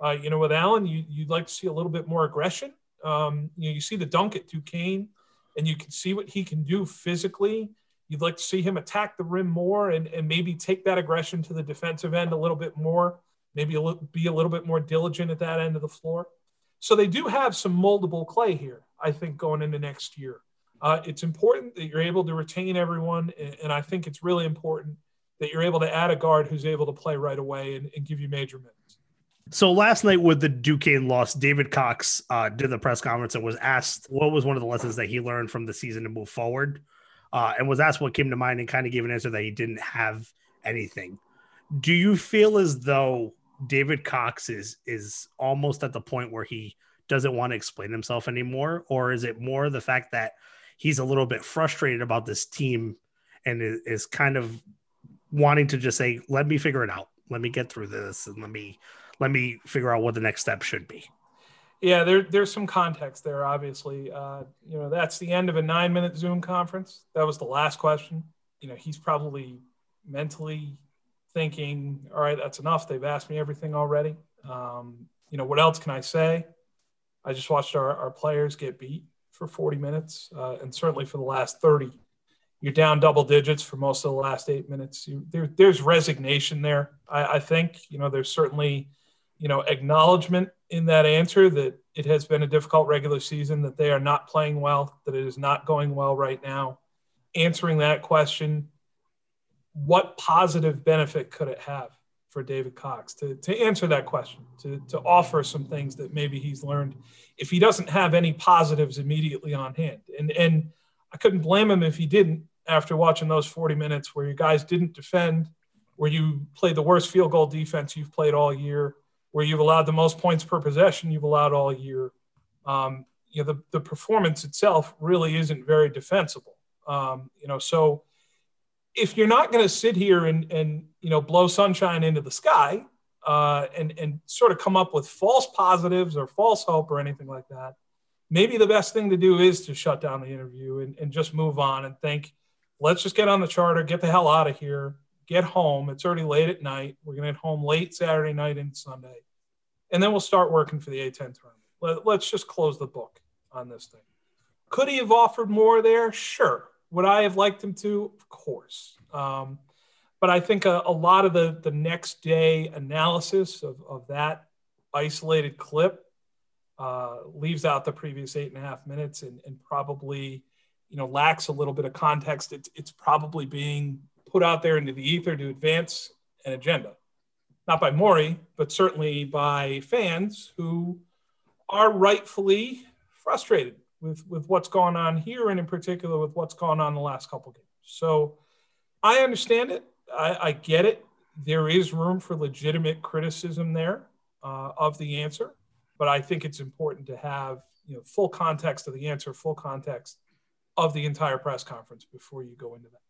Uh, you know, with Allen, you, would like to see a little bit more aggression. Um, you know, you see the dunk at Duquesne, and you can see what he can do physically. You'd like to see him attack the rim more and, and maybe take that aggression to the defensive end a little bit more, maybe a be a little bit more diligent at that end of the floor. So they do have some moldable clay here, I think, going into next year. Uh, it's important that you're able to retain everyone, and, I think it's really important that you're able to add a guard who's able to play right away and, and give you major minutes. So last night with the Duquesne loss, David Cox uh, did the press conference and was asked what was one of the lessons that he learned from the season to move forward uh, and was asked what came to mind and kind of gave an answer that he didn't have anything. Do you feel as though David Cox is is almost at the point where he doesn't want to explain himself anymore, or is it more the fact that he's a little bit frustrated about this team and is, is kind of wanting to just say, "Let me figure it out. Let me get through this, and let me let me figure out what the next step should be." Yeah, there, there's some context there. Obviously, uh, you know that's the end of a nine-minute Zoom conference. That was the last question. You know, he's probably mentally thinking, "All right, that's enough. They've asked me everything already. Um, you know, what else can I say?" I just watched our, our players get beat for 40 minutes, uh, and certainly for the last 30. You're down double digits for most of the last eight minutes. You, there, there's resignation there. I, I think you know there's certainly you know acknowledgement in that answer that it has been a difficult regular season, that they are not playing well, that it is not going well right now. Answering that question, what positive benefit could it have for David Cox to, to answer that question, to, to offer some things that maybe he's learned if he doesn't have any positives immediately on hand? And, and I couldn't blame him if he didn't after watching those 40 minutes where you guys didn't defend, where you played the worst field goal defense you've played all year where you've allowed the most points per possession you've allowed all year. Um, you know, the, the performance itself really isn't very defensible. Um, you know, so if you're not going to sit here and, and, you know, blow sunshine into the sky uh, and, and sort of come up with false positives or false hope or anything like that, maybe the best thing to do is to shut down the interview and, and just move on and think, let's just get on the charter, get the hell out of here, get home. It's already late at night. We're going to get home late Saturday night and Sunday. And then we'll start working for the A10 tournament. Let, let's just close the book on this thing. Could he have offered more there? Sure. Would I have liked him to? Of course. Um, but I think a, a, lot of the, the next day analysis of, of that isolated clip uh, leaves out the previous eight and a half minutes and, and probably you know lacks a little bit of context. It's, it's probably being put out there into the ether to advance an agenda. Not by Morey, but certainly by fans who are rightfully frustrated with, with what's going on here and in particular with what's gone on the last couple games. So I understand it. I, I, get it. There is room for legitimate criticism there uh, of the answer, but I think it's important to have you know full context of the answer, full context of the entire press conference before you go into that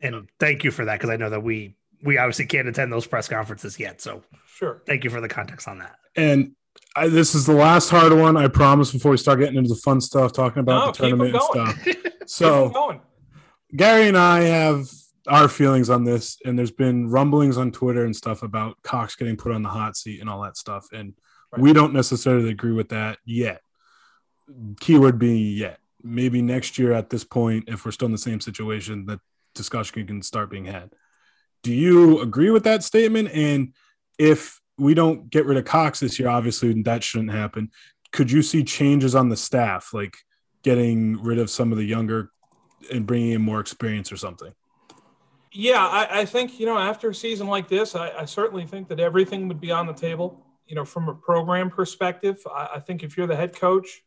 and thank you for that because I know that we we obviously can't attend those press conferences yet. So sure, thank you for the context on that. And I, this is the last hard one. I promise. Before we start getting into the fun stuff, talking about no, the tournament and stuff. so Gary and I have our feelings on this, and there's been rumblings on Twitter and stuff about Cox getting put on the hot seat and all that stuff, and right. we don't necessarily agree with that yet. Keyword being yet. Maybe next year at this point, if we're still in the same situation, that discussion can start being had. Do you agree with that statement? And if we don't get rid of Cox this year, obviously and that shouldn't happen. Could you see changes on the staff, like getting rid of some of the younger and bringing in more experience or something? Yeah, I, I think you know after a season like this, I, I, certainly think that everything would be on the table. You know, from a program perspective, I, I think if you're the head coach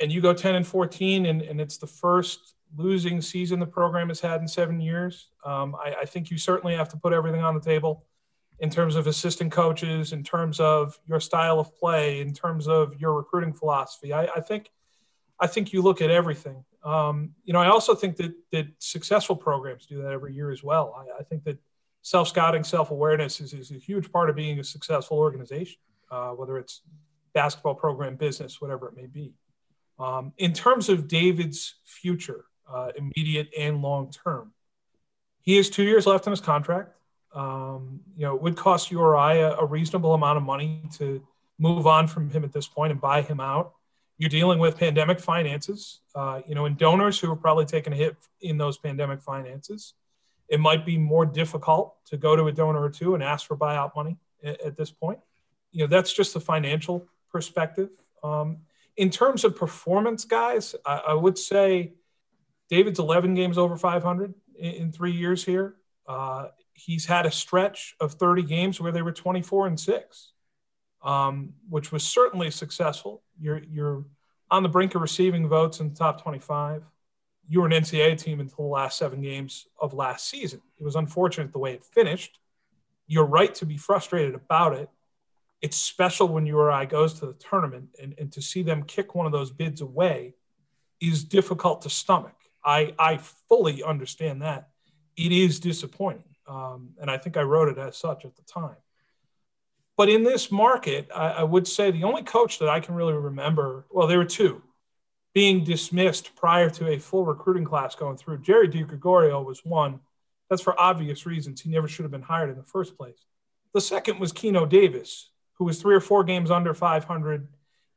and you go 10 and 14 and, and it's the first losing season the program has had in seven years. Um, I, I, think you certainly have to put everything on the table. In terms of assistant coaches, in terms of your style of play, in terms of your recruiting philosophy. I, I think I think you look at everything. Um, you know, I also think that that successful programs do that every year as well. I, I think that self scouting, self awareness is, is a huge part of being a successful organization, uh, whether it's basketball program, business, whatever it may be. Um, in terms of David's future, uh, immediate and long term, he has two years left on his contract. Um, you know, it would cost URI a, a reasonable amount of money to move on from him at this point and buy him out. You're dealing with pandemic finances, uh, you know, and donors who are probably taking a hit in those pandemic finances. It might be more difficult to go to a donor or two and ask for buyout money at, at this point. You know, that's just the financial perspective. Um, in terms of performance, guys, I, I, would say David's 11 games over 500 in, in three years here. Uh, he's had a stretch of 30 games where they were 24 and six, um, which was certainly successful. You're, you're on the brink of receiving votes in the top 25. You were an NCAA team until the last seven games of last season. It was unfortunate the way it finished. You're right to be frustrated about it. It's special when URI goes to the tournament, and, and to see them kick one of those bids away is difficult to stomach. I, I fully understand that. It is disappointing. Um, and I think I wrote it as such at the time. But in this market, I, I, would say the only coach that I can really remember, well, there were two being dismissed prior to a full recruiting class going through. Jerry DeGregorio was one. That's for obvious reasons. He never should have been hired in the first place. The second was Keno Davis, who was three or four games under 500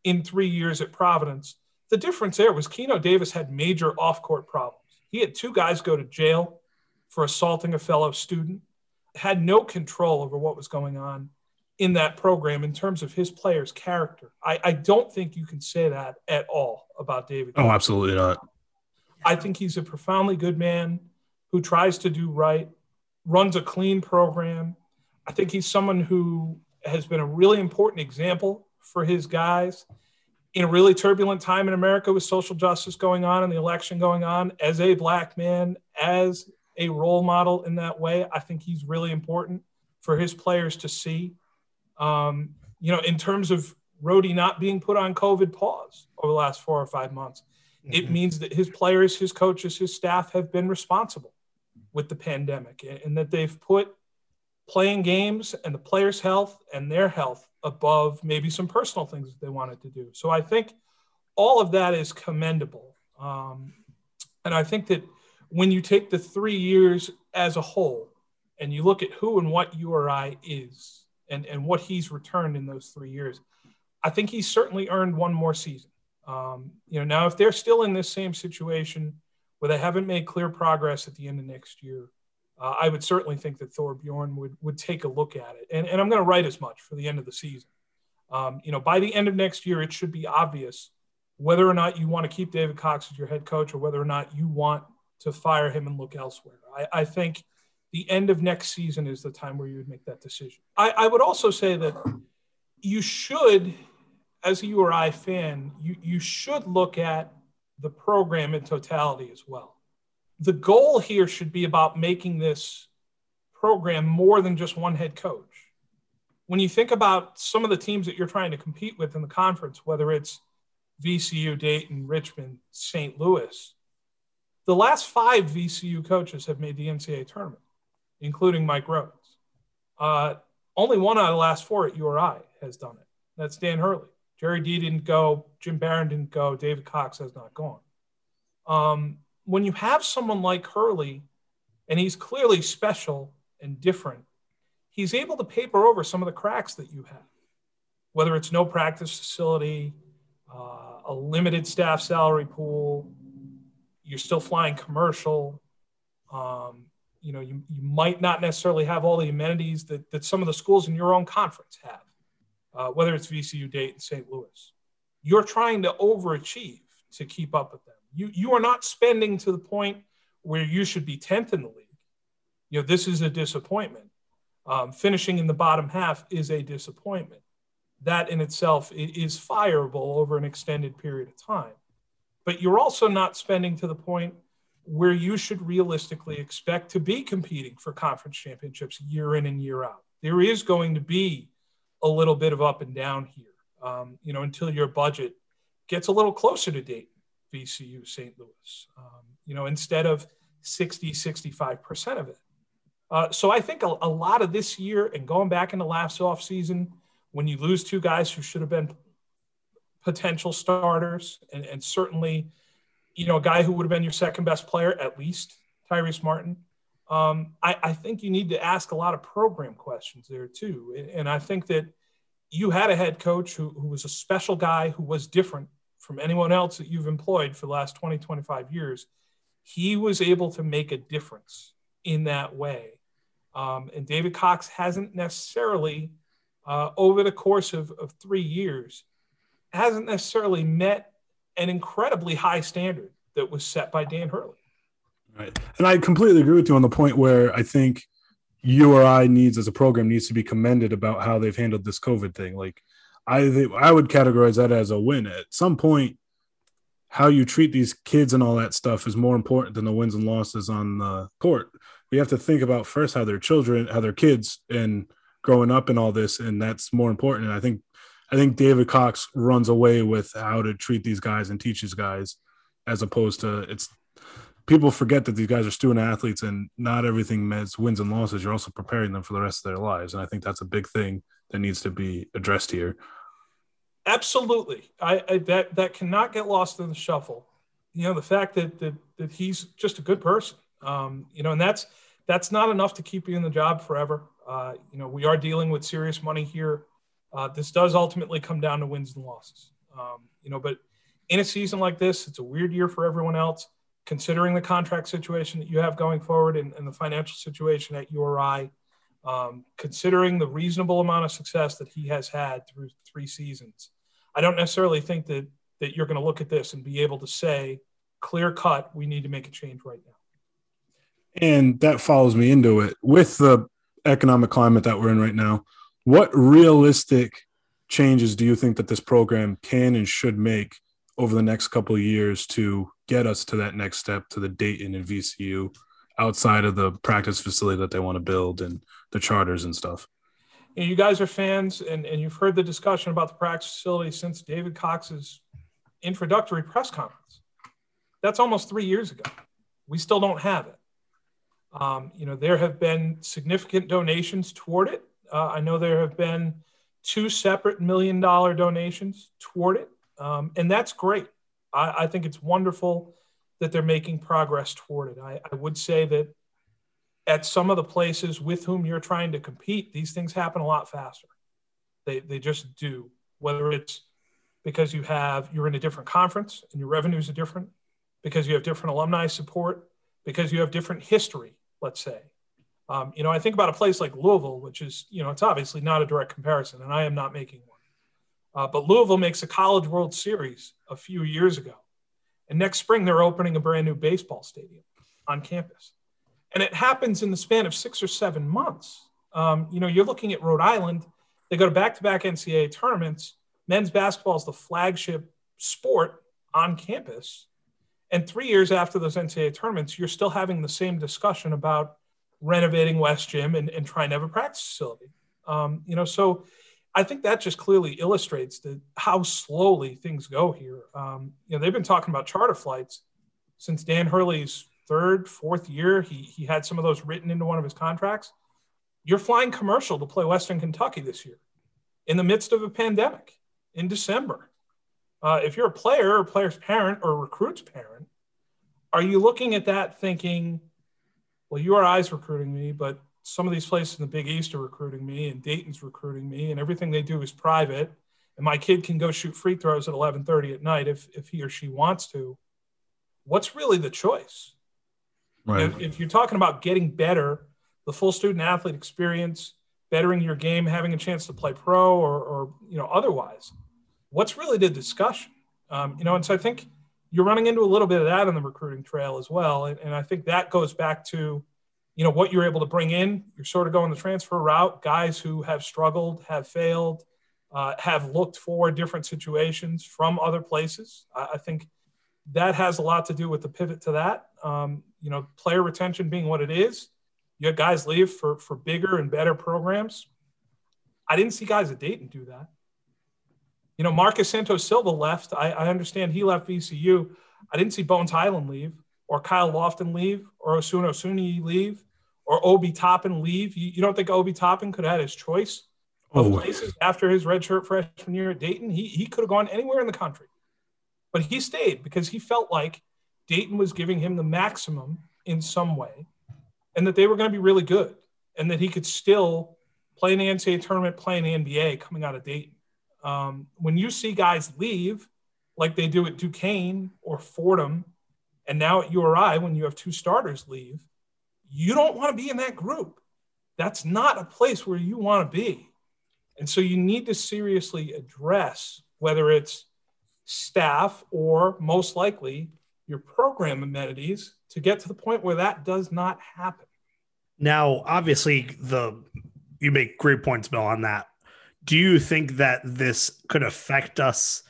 in three years at Providence. The difference there was Keno Davis had major off court problems. He had two guys go to jail for assaulting a fellow student, had no control over what was going on in that program in terms of his player's character. I, I don't think you can say that at all about David. Oh, absolutely not. I think he's a profoundly good man who tries to do right, runs a clean program. I think he's someone who has been a really important example for his guys in a really turbulent time in America with social justice going on and the election going on as a black man, as a role model in that way. I think he's really important for his players to see. Um, you know, in terms of Rhody not being put on COVID pause over the last four or five months, mm-hmm. it means that his players, his coaches, his staff have been responsible with the pandemic and that they've put playing games and the players' health and their health above maybe some personal things that they wanted to do. So I think all of that is commendable. Um, and I think that when you take the three years as a whole and you look at who and what URI is and, and what he's returned in those three years, I think he's certainly earned one more season. Um, you know, now if they're still in this same situation where they haven't made clear progress at the end of next year, uh, I would certainly think that Thorr Bjorn would would take a look at it. And, and I'm going to write as much for the end of the season. Um, you know, by the end of next year, it should be obvious whether or not you want to keep David Cox as your head coach or whether or not you want to fire him and look elsewhere. I, I think the end of next season is the time where you would make that decision. I, I would also say that you should, as a URI fan, you, you should look at the program in totality as well. The goal here should be about making this program more than just one head coach. When you think about some of the teams that you're trying to compete with in the conference, whether it's VCU, Dayton, Richmond, St. Louis, the last five VCU coaches have made the NCAA tournament, including Mike Rhoades. Uh, only one out of the last four at URI has done it. That's Dan Hurley. Jerry D didn't go. Jim Baron didn't go. David Cox has not gone. Um, when you have someone like Hurley, and he's clearly special and different, he's able to paper over some of the cracks that you have, whether it's no practice facility, uh, a limited staff salary pool, you're still flying commercial. Um, you know, you, you might not necessarily have all the amenities that, that some of the schools in your own conference have, uh, whether it's VCU, Dayton, St. Louis. You're trying to overachieve to keep up with them. You, you are not spending to the point where you should be 10th in the league. You know, this is a disappointment. Um, finishing in the bottom half is a disappointment. That in itself is fireable over an extended period of time but you're also not spending to the point where you should realistically expect to be competing for conference championships year in and year out. there is going to be a little bit of up and down here, um, you know, until your budget gets a little closer to Dayton, VCU, St. Louis, um, you know, instead of 60, 65% of it. Uh, so I think a, a, lot of this year and going back into last off season, when you lose two guys who should have been potential starters, and, and certainly, you know, a guy who would have been your second best player at least, Tyrese Martin. Um, I, I, think you need to ask a lot of program questions there too, and, I think that you had a head coach who, who was a special guy who was different from anyone else that you've employed for the last 20, 25 years. He was able to make a difference in that way um, and David Cox hasn't necessarily, uh, over the course of, of three years, hasn't necessarily met an incredibly high standard that was set by Dan Hurley. Right. And I completely agree with you on the point where I think URI needs as a program needs to be commended about how they've handled this COVID thing. Like I think I would categorize that as a win. At some point, how you treat these kids and all that stuff is more important than the wins and losses on the court we have to think about first how their children, how their kids, and growing up and all this, and that's more important. And I think, I think David Cox runs away with how to treat these guys and teach these guys, as opposed to it's. People forget that these guys are student athletes, and not everything means wins and losses. You're also preparing them for the rest of their lives, and I think that's a big thing that needs to be addressed here. Absolutely, I, I that that cannot get lost in the shuffle. You know, the fact that that that he's just a good person um, you know, and that's that's not enough to keep you in the job forever. Uh, you know, we are dealing with serious money here. Uh, this does ultimately come down to wins and losses. Um, you know, but in a season like this, it's a weird year for everyone else. Considering the contract situation that you have going forward and, and the financial situation at URI, um, considering the reasonable amount of success that he has had through three seasons, I don't necessarily think that that you're going to look at this and be able to say, clear cut, we need to make a change right now. And that follows me into it with the economic climate that we're in right now. What realistic changes do you think that this program can and should make over the next couple of years to get us to that next step to the Dayton and VCU outside of the practice facility that they want to build and the charters and stuff? You guys are fans, and, and you've heard the discussion about the practice facility since David Cox's introductory press conference. That's almost three years ago. We still don't have it. Um, you know, there have been significant donations toward it. Uh, I know there have been two separate million dollar donations toward it. Um, and that's great. I, I, think it's wonderful that they're making progress toward it. I, I would say that at some of the places with whom you're trying to compete, these things happen a lot faster. They, they just do, whether it's because you have, you're in a different conference and your revenues are different, because you have different alumni support, because you have different history let's say. Um, you know, I think about a place like Louisville, which is, you know, it's obviously not a direct comparison, and I am not making one. Uh, but Louisville makes a College World Series a few years ago. And next spring, they're opening a brand new baseball stadium on campus. And it happens in the span of six or seven months. Um, you know, you're looking at Rhode Island, they go to back to back NCAA tournaments. Men's basketball is the flagship sport on campus. And three years after those NCAA tournaments, you're still having the same discussion about renovating West Gym and, and trying to have a practice facility. Um, you know, so I think that just clearly illustrates the, how slowly things go here. Um, you know, they've been talking about charter flights since Dan Hurley's third, fourth year. He, he had some of those written into one of his contracts. You're flying commercial to play Western Kentucky this year in the midst of a pandemic in December. Uh, if you're a player or player's parent or a recruit's parent, are you looking at that thinking, well, URI's recruiting me, but some of these places in the Big East are recruiting me, and Dayton's recruiting me, and everything they do is private, and my kid can go shoot free throws at 11:30 at night if if he or she wants to. What's really the choice? Right. If, if you're talking about getting better, the full student athlete experience, bettering your game, having a chance to play pro or, or you know otherwise what's really the discussion? Um, you know, and so I think you're running into a little bit of that on the recruiting trail as well. And, and I think that goes back to, you know, what you're able to bring in. You're sort of going the transfer route, guys who have struggled, have failed, uh, have looked for different situations from other places. I, I, think that has a lot to do with the pivot to that. Um, you know, player retention being what it is. You have guys leave for, for bigger and better programs. I didn't see guys at Dayton do that. You know, Marcus Santos Silva left. I, I understand he left VCU. I didn't see Bones Hyland leave, or Kyle Lofton leave, or Osun Osunniyi leave, or Obi Toppin leave. You, you don't think Obi Toppin could have had his choice of Oh. places after his redshirt freshman year at Dayton? He, he could have gone anywhere in the country. But he stayed because he felt like Dayton was giving him the maximum in some way and that they were going to be really good and that he could still play in the NCAA tournament, play in the NBA coming out of Dayton. Um, when you see guys leave, like they do at Duquesne or Fordham, and now at URI, when you have two starters leave, you don't want to be in that group. That's not a place where you want to be. And so you need to seriously address whether it's staff or most likely your program amenities to get to the point where that does not happen. Now, obviously, the you make great points, Bill, on that. Do you think that this could affect us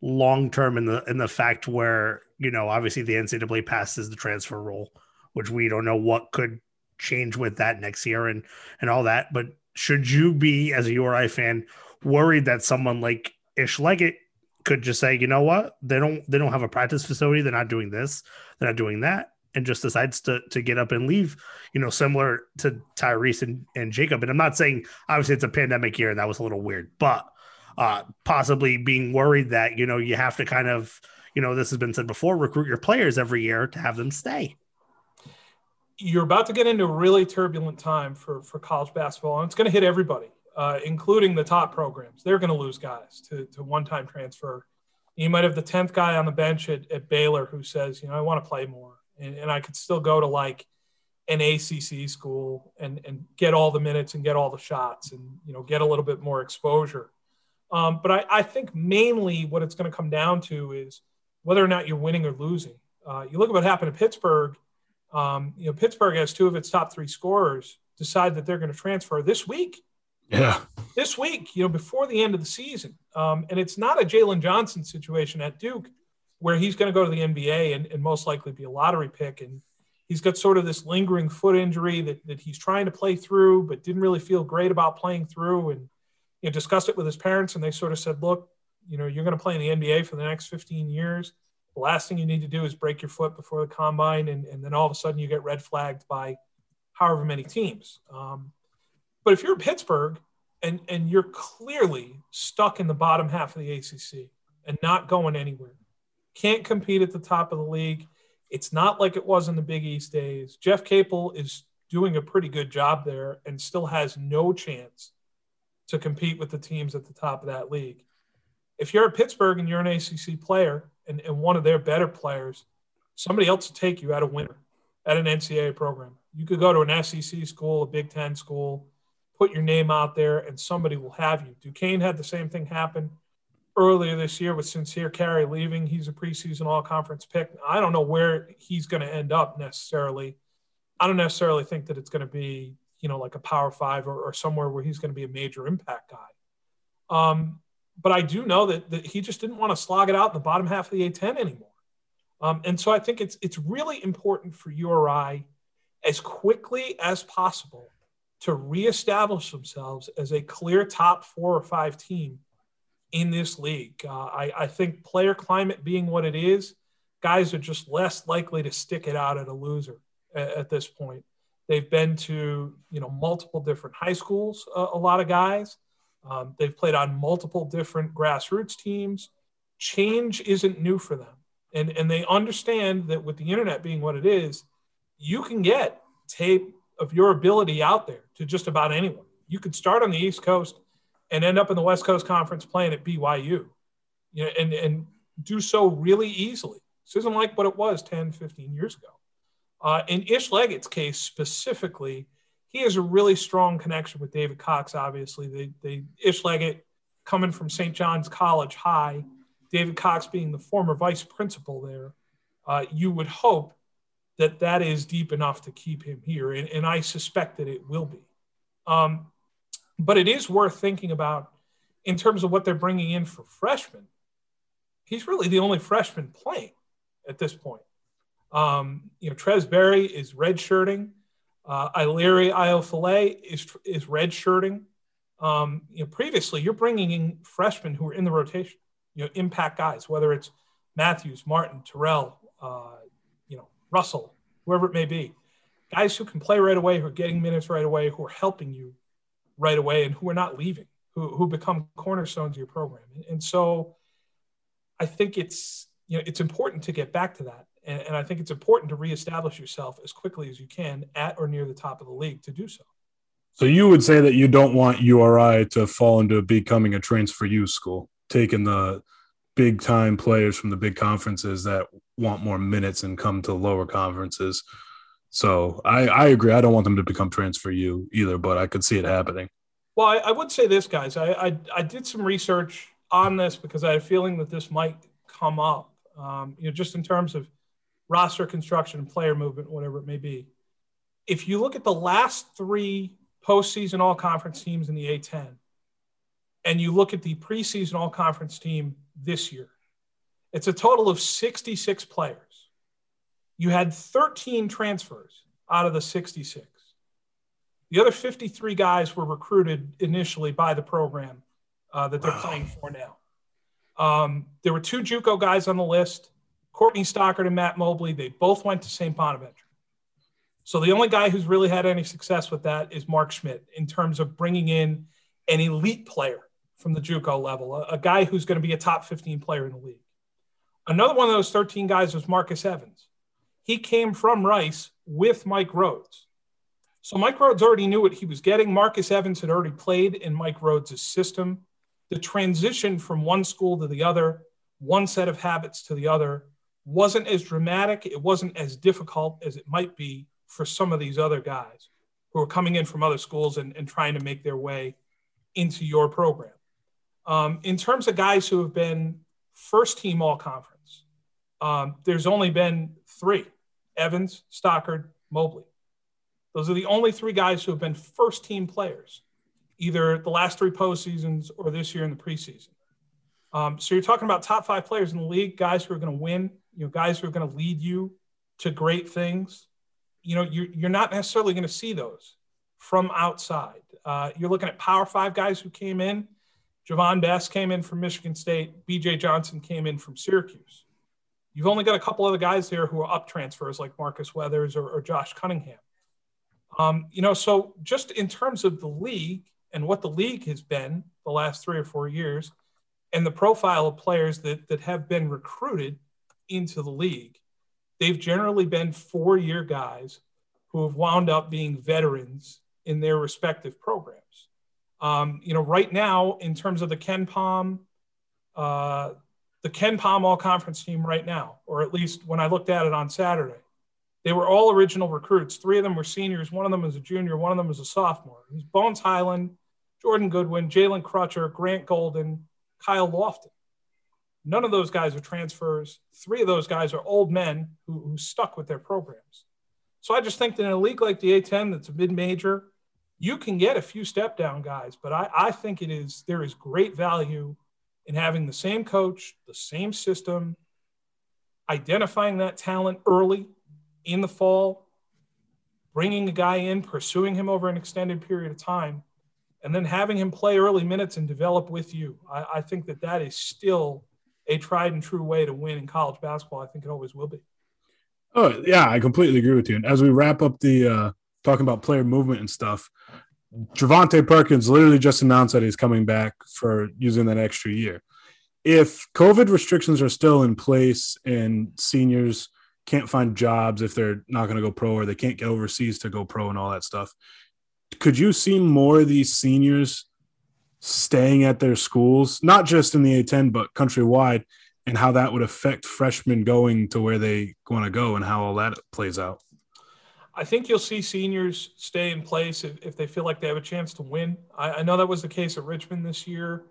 long term in the in the fact where you know obviously the NCAA passes the transfer rule, which we don't know what could change with that next year and and all that. But should you be as a URI fan worried that someone like Ish Leggett could just say, you know what, they don't they don't have a practice facility, they're not doing this, they're not doing that, and just decides to to get up and leave, you know, similar to Tyrese and, and Jacob. And I'm not saying obviously it's a pandemic year and that was a little weird, but uh possibly being worried that, you know, you have to kind of, you know, this has been said before, recruit your players every year to have them stay. You're about to get into a really turbulent time for, for college basketball, and it's going to hit everybody, uh, including the top programs. They're going to lose guys to, to one time transfer. You might have the 10th guy on the bench at, at Baylor who says, you know, I want to play more. And, and I could still go to like an ACC school and, and get all the minutes and get all the shots and, you know, get a little bit more exposure. Um, but I, I think mainly what it's going to come down to is whether or not you're winning or losing. Uh, you look at what happened to Pittsburgh. Um, you know, Pittsburgh has two of its top three scorers decide that they're going to transfer this week. Yeah. This week, you know, before the end of the season. Um, and it's not a Jalen Johnson situation at Duke where he's going to go to the NBA and, and most likely be a lottery pick. And he's got sort of this lingering foot injury that, that he's trying to play through, but didn't really feel great about playing through. And you know, discussed it with his parents, and they sort of said, look, you know, you're going to play in the NBA for the next 15 years. The last thing you need to do is break your foot before the combine, and, and then all of a sudden you get red flagged by however many teams. Um, but if you're Pittsburgh and, and you're clearly stuck in the bottom half of the ACC and not going anywhere, can't compete at the top of the league. It's not like it was in the Big East days. Jeff Capel is doing a pretty good job there and still has no chance to compete with the teams at the top of that league. If you're at Pittsburgh and you're an ACC player and, and one of their better players, somebody else will take you at a winner at an NCAA program. You could go to an SEC school, a Big Ten school, put your name out there, and somebody will have you. Duquesne had the same thing happen earlier this year with Sincere Carry leaving. He's a preseason all conference pick. I don't know where he's going to end up necessarily. I don't necessarily think that it's going to be, you know, like a power five or, or somewhere where he's going to be a major impact guy. Um, but I do know that, that he just didn't want to slog it out in the bottom half of the A10 anymore. Um, and so I think it's it's really important for URI as quickly as possible to reestablish themselves as a clear top four or five team in this league. Uh, I, I think player climate being what it is, guys are just less likely to stick it out at a loser at, at this point. They've been to you know multiple different high schools. Uh, a lot of guys. Um, they've played on multiple different grassroots teams. Change isn't new for them, and and they understand that with the internet being what it is, you can get tape of your ability out there to just about anyone. You could start on the East Coast and end up in the West Coast Conference playing at BYU, you know, and, and do so really easily. This isn't like what it was 10, 15 years ago. Uh, in Ish Leggett's case specifically, he has a really strong connection with David Cox, obviously. They, they Ish Leggett coming from St. John's College High, David Cox being the former vice principal there, uh, you would hope that that is deep enough to keep him here. And, and I suspect that it will be. Um, but it is worth thinking about in terms of what they're bringing in for freshmen. He's really the only freshman playing at this point. Um, you know, Trez Berry is redshirting. Uh, Iliri Iofale is is redshirting. Um, you know, previously you're bringing in freshmen who are in the rotation, you know, impact guys, whether it's Matthews, Martin, Terrell, uh, you know, Russell, whoever it may be, guys who can play right away, who are getting minutes right away, who are helping you right away, and who are not leaving, who who become cornerstones of your program. And so, I think it's you know it's important to get back to that, and, and I think it's important to reestablish yourself as quickly as you can at or near the top of the league to do so. So you would say that you don't want URI to fall into becoming a transfer U school, taking the big time players from the big conferences that want more minutes and come to lower conferences. So I, I agree. I don't want them to become transfer you either, but I could see it happening. Well, I, I would say this, guys. I, I, I did some research on this because I had a feeling that this might come up. Um, you know, just in terms of roster construction and player movement, whatever it may be. If you look at the last three postseason all conference teams in the A10, and you look at the preseason all conference team this year, it's a total of 66 players. You had 13 transfers out of the 66. The other 53 guys were recruited initially by the program uh, that they're playing for now. Um, there were two JUCO guys on the list, Courtney Stockard and Matt Mobley. They both went to St. Bonaventure. So the only guy who's really had any success with that is Mark Schmidt in terms of bringing in an elite player from the JUCO level, a, a guy who's going to be a top 15 player in the league. Another one of those 13 guys was Marcus Evans. He came from Rice with Mike Rhoades. So Mike Rhoades already knew what he was getting. Marcus Evans had already played in Mike Rhoades' system. The transition from one school to the other, one set of habits to the other, wasn't as dramatic. It wasn't as difficult as it might be for some of these other guys who are coming in from other schools and, and trying to make their way into your program. Um, in terms of guys who have been first team all conference, um, there's only been three Evans, Stockard, Mobley. Those are the only three guys who have been first team players, either the last three postseasons or this year in the preseason. Um, so you're talking about top five players in the league, guys who are going to win, you know, guys who are going to lead you to great things you know, you're, you're not necessarily going to see those from outside. Uh, you're looking at Power Five guys who came in. Javon Bess came in from Michigan State. BJ Johnson came in from Syracuse. You've only got a couple other guys there who are up transfers like Marcus Weathers or, or Josh Cunningham. Um, you know, so just in terms of the league and what the league has been the last three or four years, and the profile of players that that have been recruited into the league, they've generally been four year guys who have wound up being veterans in their respective programs. Um, you know, right now, in terms of the KenPom, uh, the KenPom All Conference team right now, or at least when I looked at it on Saturday, they were all original recruits. Three of them were seniors. One of them was a junior. One of them was a sophomore. Was Bones Hyland, Jordan Goodwin, Jalen Crutcher, Grant Golden, Kyle Lofton. None of those guys are transfers. Three of those guys are old men who, who stuck with their programs. So I just think that in a league like the A10 that's a mid-major, you can get a few step down guys, but I, I think it is there is great value in having the same coach, the same system, identifying that talent early in the fall, bringing a guy in, pursuing him over an extended period of time, and then having him play early minutes and develop with you. I, I think that that is still a tried and true way to win in college basketball. I think it always will be. Oh yeah, I completely agree with you. And as we wrap up the uh, talking about player movement and stuff, Javonte Perkins literally just announced that he's coming back for using that extra year. If COVID restrictions are still in place and seniors can't find jobs if they're not going to go pro or they can't get overseas to go pro and all that stuff, could you see more of these seniors staying at their schools, not just in the A10, but countrywide, and how that would affect freshmen going to where they want to go and how all that plays out. I think you'll see seniors stay in place if, if they feel like they have a chance to win. I, I, know that was the case at Richmond this year.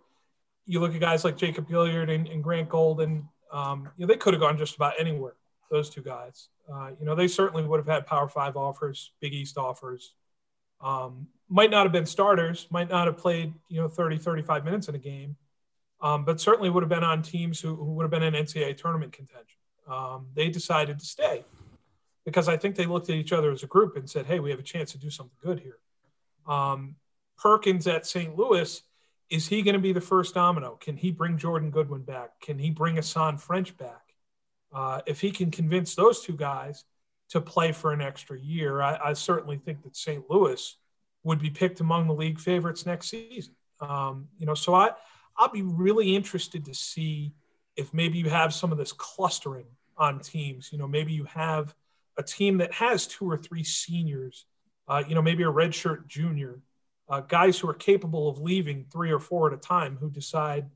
You look at guys like Jacob Gilyard and, and Grant Golden, um, you know, they could have gone just about anywhere, those two guys. Uh, you know, they certainly would have had Power Five offers, Big East offers. Um, might not have been starters, might not have played, you know, 30, 35 minutes in a game, um, but certainly would have been on teams who, who would have been in NCAA tournament contention. Um, they decided to stay because I think they looked at each other as a group and said, hey, we have a chance to do something good here. Um, Perkins at St. Louis, is he going to be the first domino? Can he bring Jordan Goodwin back? Can he bring Hasahn French back? Uh, if he can convince those two guys to play for an extra year, I, I, certainly think that St. Louis would be picked among the league favorites next season. Um, you know, so I I'll be really interested to see if maybe you have some of this clustering on teams. You know, maybe you have a team that has two or three seniors. Uh, you know, maybe a redshirt junior, uh, guys who are capable of leaving three or four at a time who decide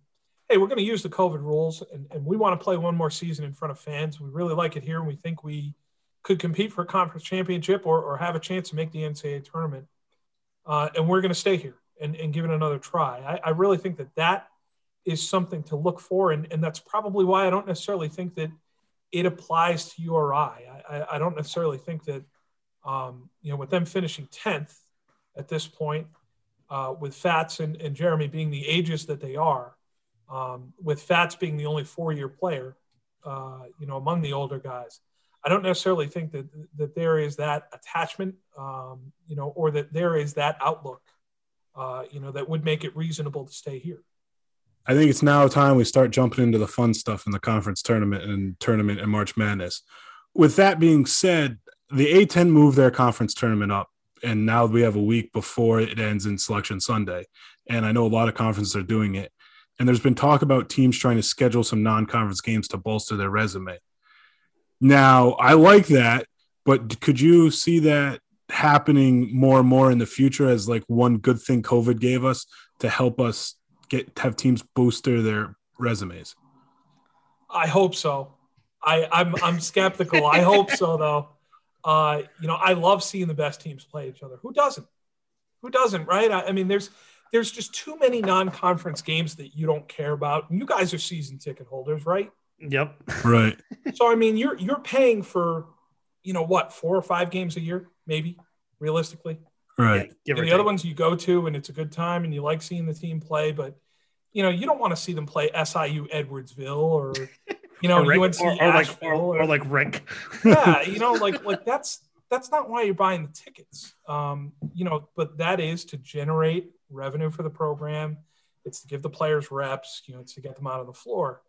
hey, we're going to use the COVID rules and, and we want to play one more season in front of fans. We really like it here and we think we could compete for a conference championship or, or have a chance to make the NCAA tournament. Uh, and we're going to stay here and, and give it another try. I, I, really think that that is something to look for. And, and that's probably why I don't necessarily think that it applies to URI. I, I, don't necessarily think that, um, you know, with them finishing 10th at this point, uh, with Fatts and, and Jeremy being the ages that they are, um, with Fatts being the only four-year player, uh, you know, among the older guys. I don't necessarily think that that there is that attachment, um, you know, or that there is that outlook, uh, you know, that would make it reasonable to stay here. I think it's now time we start jumping into the fun stuff in the conference tournament and tournament and March Madness. With that being said, the A10 moved their conference tournament up, and now we have a week before it ends in Selection Sunday. And I know a lot of conferences are doing it and there's been talk about teams trying to schedule some non-conference games to bolster their resume. Now, I like that, but could you see that happening more and more in the future as like one good thing COVID gave us to help us get have teams booster their resumes? I hope so. I, I'm I'm skeptical. I hope so though. Uh, you know, I love seeing the best teams play each other. Who doesn't? Who doesn't, right? I, I mean, there's there's just too many non-conference games that you don't care about. You guys are season ticket holders, right? Yep. Right. so I mean, you're you're paying for, you know, what four or five games a year, maybe realistically. Right. Yeah, the take. other ones you go to and it's a good time and you like seeing the team play, but you know you don't want to see them play SIU Edwardsville or you know or UNC or, or like or, or, like Rick. yeah, you know, like like that's that's not why you're buying the tickets. Um, you know, but that is to generate revenue for the program. It's to give the players reps, you know, it's to get them out on the floor.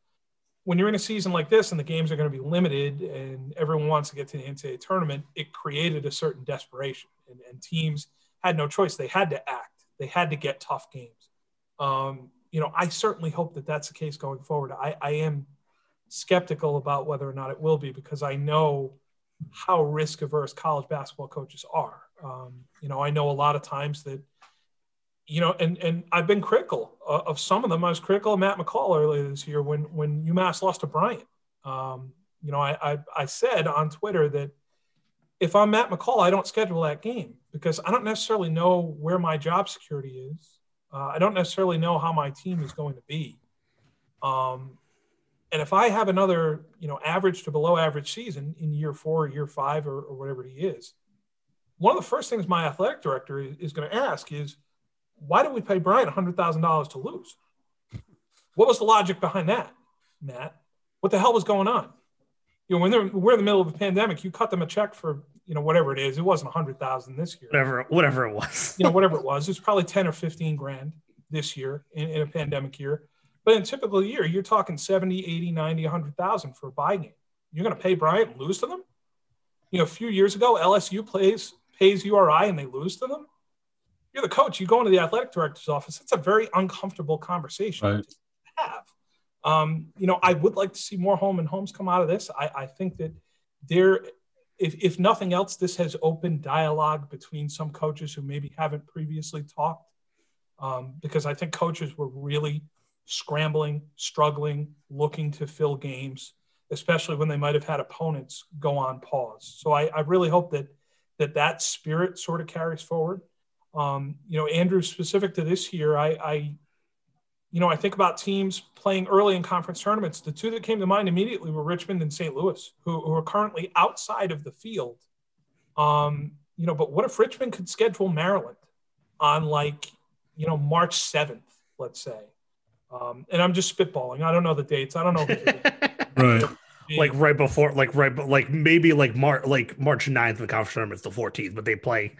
When you're in a season like this and the games are going to be limited and everyone wants to get to the NCAA tournament, it created a certain desperation and, and teams had no choice. They had to act. They had to get tough games. Um, you know, I certainly hope that that's the case going forward. I, I am skeptical about whether or not it will be because I know how risk averse college basketball coaches are. Um, you know, I know a lot of times that – you know, and and I've been critical of some of them. I was critical of Matt McCall earlier this year when when UMass lost to Bryant. Um, you know, I, I, I said on Twitter that if I'm Matt McCall, I don't schedule that game because I don't necessarily know where my job security is. Uh, I don't necessarily know how my team is going to be. Um, and if I have another, you know, average to below average season in year four, year five, or, or whatever he is, one of the first things my athletic director is, is going to ask is, why did we pay Bryant $100,000 to lose? What was the logic behind that, Matt? What the hell was going on? You know, when they're we're in the middle of a pandemic, you cut them a check for, you know, whatever it is. It wasn't 100,000 this year. Whatever, whatever it was. you know, whatever it was. It's probably 10 or 15 grand this year in, in a pandemic year. But in a typical year, you're talking 70, 80, 90, 100,000 for a buy game. You're going to pay Bryant and lose to them? You know, a few years ago, LSU plays pays URI and they lose to them you're the coach. You go into the athletic director's office. It's a very uncomfortable conversation right. to have. Um, you know, I would like to see more home and homes come out of this. I, I think that there, if, if nothing else, this has opened dialogue between some coaches who maybe haven't previously talked. Um, because I think coaches were really scrambling, struggling, looking to fill games, especially when they might have had opponents go on pause. So I, I really hope that that that spirit sort of carries forward. Um, you know, Andrew, specific to this year, I, I, you know, I think about teams playing early in conference tournaments. The two that came to mind immediately were Richmond and St. Louis, who, who are currently outside of the field. Um, you know, but what if Richmond could schedule Maryland on like, you know, March 7th, let's say? Um, and I'm just spitballing. I don't know the dates. I don't know. right. Like right before, like right, like maybe like March, like March 9th, the conference tournament's the 14th, but they play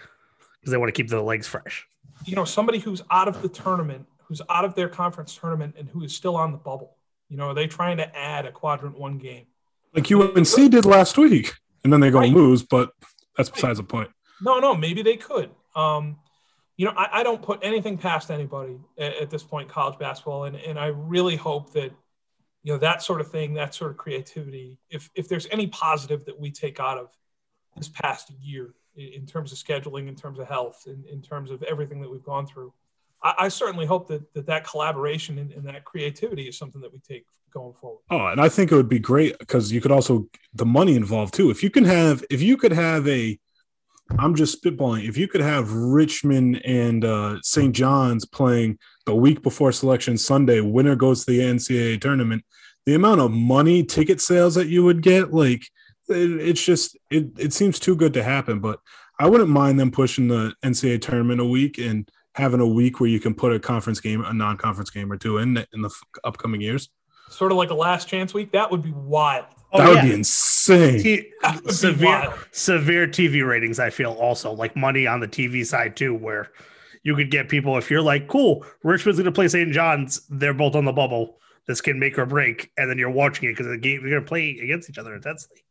because they want to keep the legs fresh. you know, somebody who's out of the tournament, who's out of their conference tournament, and who is still on the bubble? You know, are they trying to add a quadrant one game? Like UNC did last week, and then they go Right. lose, but that's besides the point. No, no, maybe they could. Um, you know, I, I don't put anything past anybody at, at this point college basketball, and, and I really hope that you know that sort of thing, that sort of creativity. If if there's any positive that we take out of this past year in, terms of scheduling, in terms of health, in, in terms of everything that we've gone through, I, I certainly hope that that, that collaboration and, and that creativity is something that we take going forward. Oh, and I think it would be great because you could also the money involved too. If you can have, if you could have a, I'm just spitballing. If you could have Richmond and uh, St. John's playing the week before Selection Sunday, winner goes to the NCAA tournament. The amount of money ticket sales that you would get, like it, it's just it. It seems too good to happen. But I wouldn't mind them pushing the NCAA tournament a week and having a week where you can put a conference game, a non-conference game or two in in the f- upcoming years. Sort of like a last chance week. That would be wild. Oh, that would yeah. be insane. T- That would be severe wild. severe TV ratings. I feel also like money on the TV side too, where you could get people if you're like, cool, Richmond's going to play St. John's. They're both on the bubble. This can make or break, and then you're watching it because the game you're going to play against each other intensely.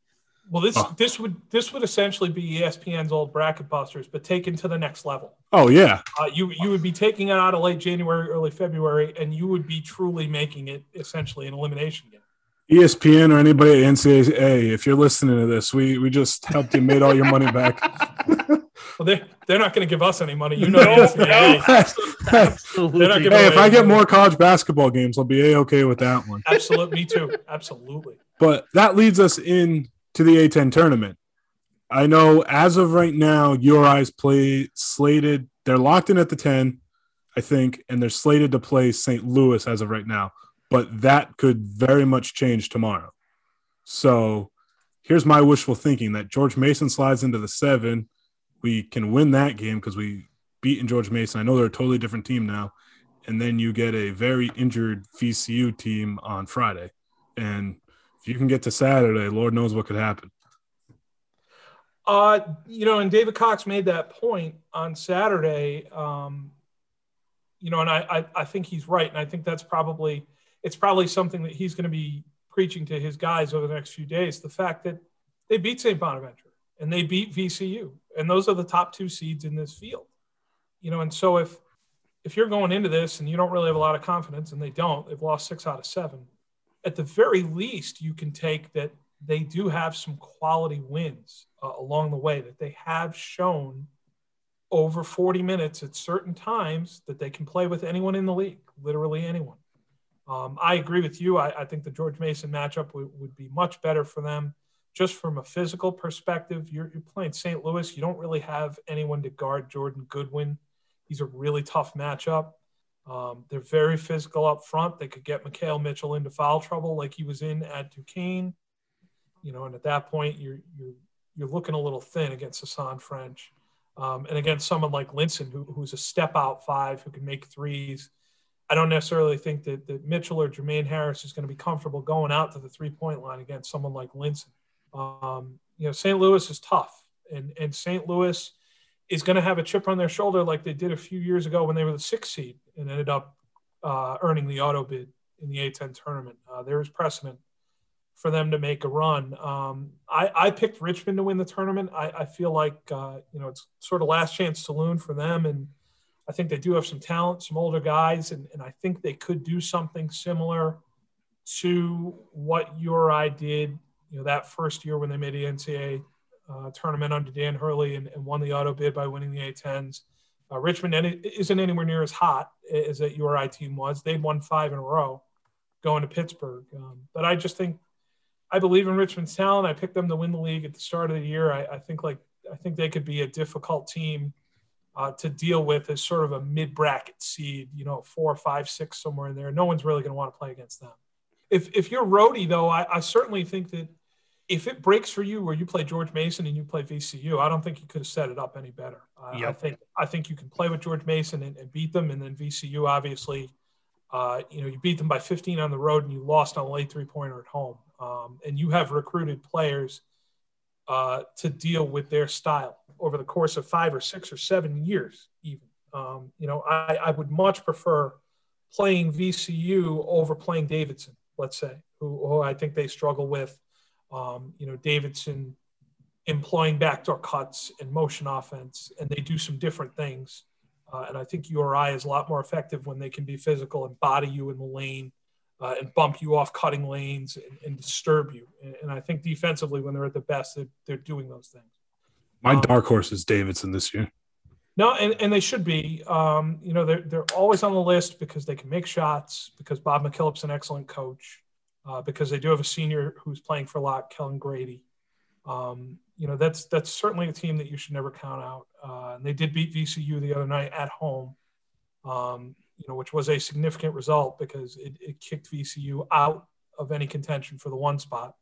Well, this Oh. this would this would essentially be ESPN's old bracket busters, but taken to the next level. Oh yeah, Uh, you you would be taking it out of late January, early February, and you would be truly making it essentially an elimination game. ESPN or anybody at NCAA, if you're listening to this, we we just helped you made all your money back. Well, they they're not going to give us any money. You know, the NCAA. Absolutely. They're not giving hey, if I get any- more college basketball games, I'll be a okay with that one. Absolutely, me too. Absolutely. But that leads us in to the A10 tournament. I know as of right now, URI's play slated. They're locked in at the 10, I think, and they're slated to play St. Louis as of right now. But that could very much change tomorrow. So here's my wishful thinking that George Mason slides into the seven. We can win that game because we beaten George Mason. I know they're a totally different team now. And then you get a very injured VCU team on Friday. And if you can get to Saturday, Lord knows what could happen. Uh, you know, and David Cox made that point on Saturday. Um, you know, and I, I I think he's right, and I think that's probably it's probably something that he's going to be preaching to his guys over the next few days. The fact that they beat St. Bonaventure and they beat VCU, and those are the top two seeds in this field. You know, and so if if you're going into this and you don't really have a lot of confidence, and they don't, they've lost six out of seven. At the very least, you can take that they do have some quality wins uh, along the way that they have shown over 40 minutes at certain times that they can play with anyone in the league, literally anyone. Um, I agree with you. I, I think the George Mason matchup would, would be much better for them just from a physical perspective. You're, you're playing St. Louis. You don't really have anyone to guard Jordan Goodwin. He's a really tough matchup. Um, they're very physical up front. They could get Makhel Mitchell into foul trouble like he was in at Duquesne you know, and at that point you're you're you're looking a little thin against Hasahn French, um, and against someone like Linssen, who, who's a step out five who can make threes. I don't necessarily think that, that Mitchell or Jermaine Harris is going to be comfortable going out to the three point line against someone like Linssen. Um, you know, St. Louis is tough, and and St. Louis is going to have a chip on their shoulder like they did a few years ago when they were the sixth seed and ended up uh, earning the auto bid in the A10 tournament. Uh, there is precedent for them to make a run. Um, I, I, picked Richmond to win the tournament. I, I feel like uh, you know it's sort of last chance saloon for them, and I think they do have some talent, some older guys, and, and I think they could do something similar to what URI did. You know that first year when they made the NCAA uh, tournament under Dan Hurley and, and, won the auto bid by winning the A10s. Uh, Richmond isn't anywhere near as hot as that URI team was. They'd won five in a row going to Pittsburgh, um, but I just think I believe in Richmond's talent. I picked them to win the league at the start of the year. I, I think like I think they could be a difficult team uh, to deal with as sort of a mid-bracket seed. You know, four, five, six, somewhere in there. No one's really going to want to play against them. If if you're Rhody though, I, I, certainly think that if it breaks for you where you play George Mason and you play VCU, I don't think you could have set it up any better. Uh, yep. I think I think you can play with George Mason and, and beat them, and then VCU obviously. Uh, you know, you beat them by 15 on the road and you lost on a late three pointer at home. Um, and you have recruited players uh, to deal with their style over the course of five or six or seven years, even. Um, you know, I, I would much prefer playing VCU over playing Davidson, let's say, who, who I think they struggle with. Um, you know, Davidson employing backdoor cuts and motion offense, and they do some different things. Uh, and I think URI is a lot more effective when they can be physical and body you in the lane uh, and bump you off cutting lanes and, and disturb you. And, and, I think defensively, when they're at the best, they're, they're doing those things. My um, dark horse is Davidson this year. No, and, and they should be. Um, you know, they're, they're always on the list because they can make shots, because Bob McKillop's an excellent coach, uh, because they do have a senior who's playing for a lot, Kellan Grady. Um, you know, that's that's certainly a team that you should never count out. Uh, and they did beat VCU the other night at home, um, you know, which was a significant result because it, it kicked VCU out of any contention for the one spot,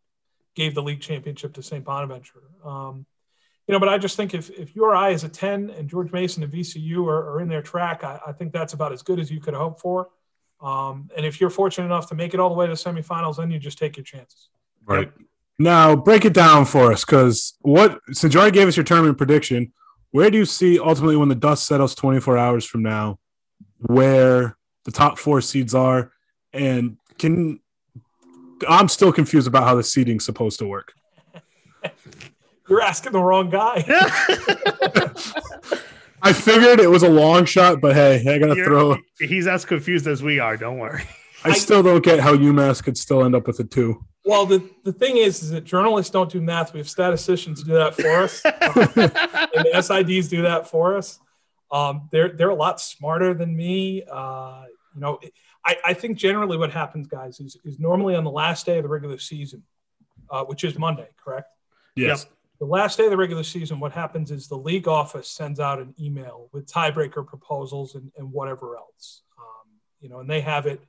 gave the league championship to St. Bonaventure. Um, you know, but I just think if, if URI is a 10 and George Mason and VCU are, are in their track, I, I, think that's about as good as you could hope for. Um, and if you're fortunate enough to make it all the way to the semifinals, then you just take your chances. Right. Now, break it down for us because what, since you already gave us your tournament prediction, where do you see ultimately when the dust settles 24 hours from now, where the top four seeds are? And can, I'm still confused about how the seeding's supposed to work. You're asking the wrong guy. I figured it was a long shot, but hey, I gotta You're, throw. He's as confused as we are. Don't worry. I still don't get how UMass could still end up with a two. Well, the, the thing is, is that journalists don't do math. We have statisticians do that for us, and the SIDs do that for us. Um, they're they're a lot smarter than me. Uh, you know, I, I think generally what happens, guys, is is normally on the last day of the regular season, uh, which is Monday, correct? Yes. Yep the last day of the regular season, what happens is the league office sends out an email with tiebreaker proposals and, and whatever else. Um, you know, and they have it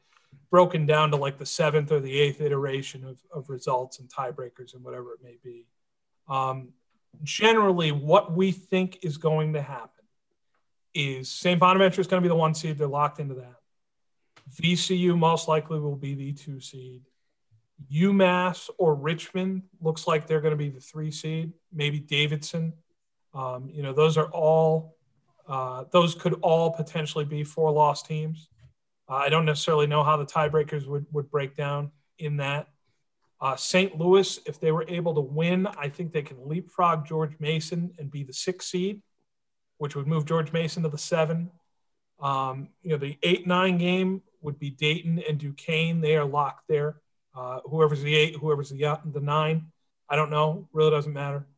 broken down to like the seventh or the eighth iteration of, of results and tiebreakers and whatever it may be. Um, generally, what we think is going to happen is St. Bonaventure is going to be the one seed. They're locked into that. VCU most likely will be the two seed. UMass or Richmond looks like they're going to be the three seed. Maybe Davidson. Um, you know, those are all uh, those could all potentially be four loss teams. Uh, I don't necessarily know how the tiebreakers would would break down in that. Uh, St. Louis, if they were able to win, I think they can leapfrog George Mason and be the six seed, which would move George Mason to the seven. Um, you know, the eight nine game would be Dayton and Duquesne. They are locked there. Uh, whoever's the eight, whoever's the the nine, I don't know. Really doesn't matter.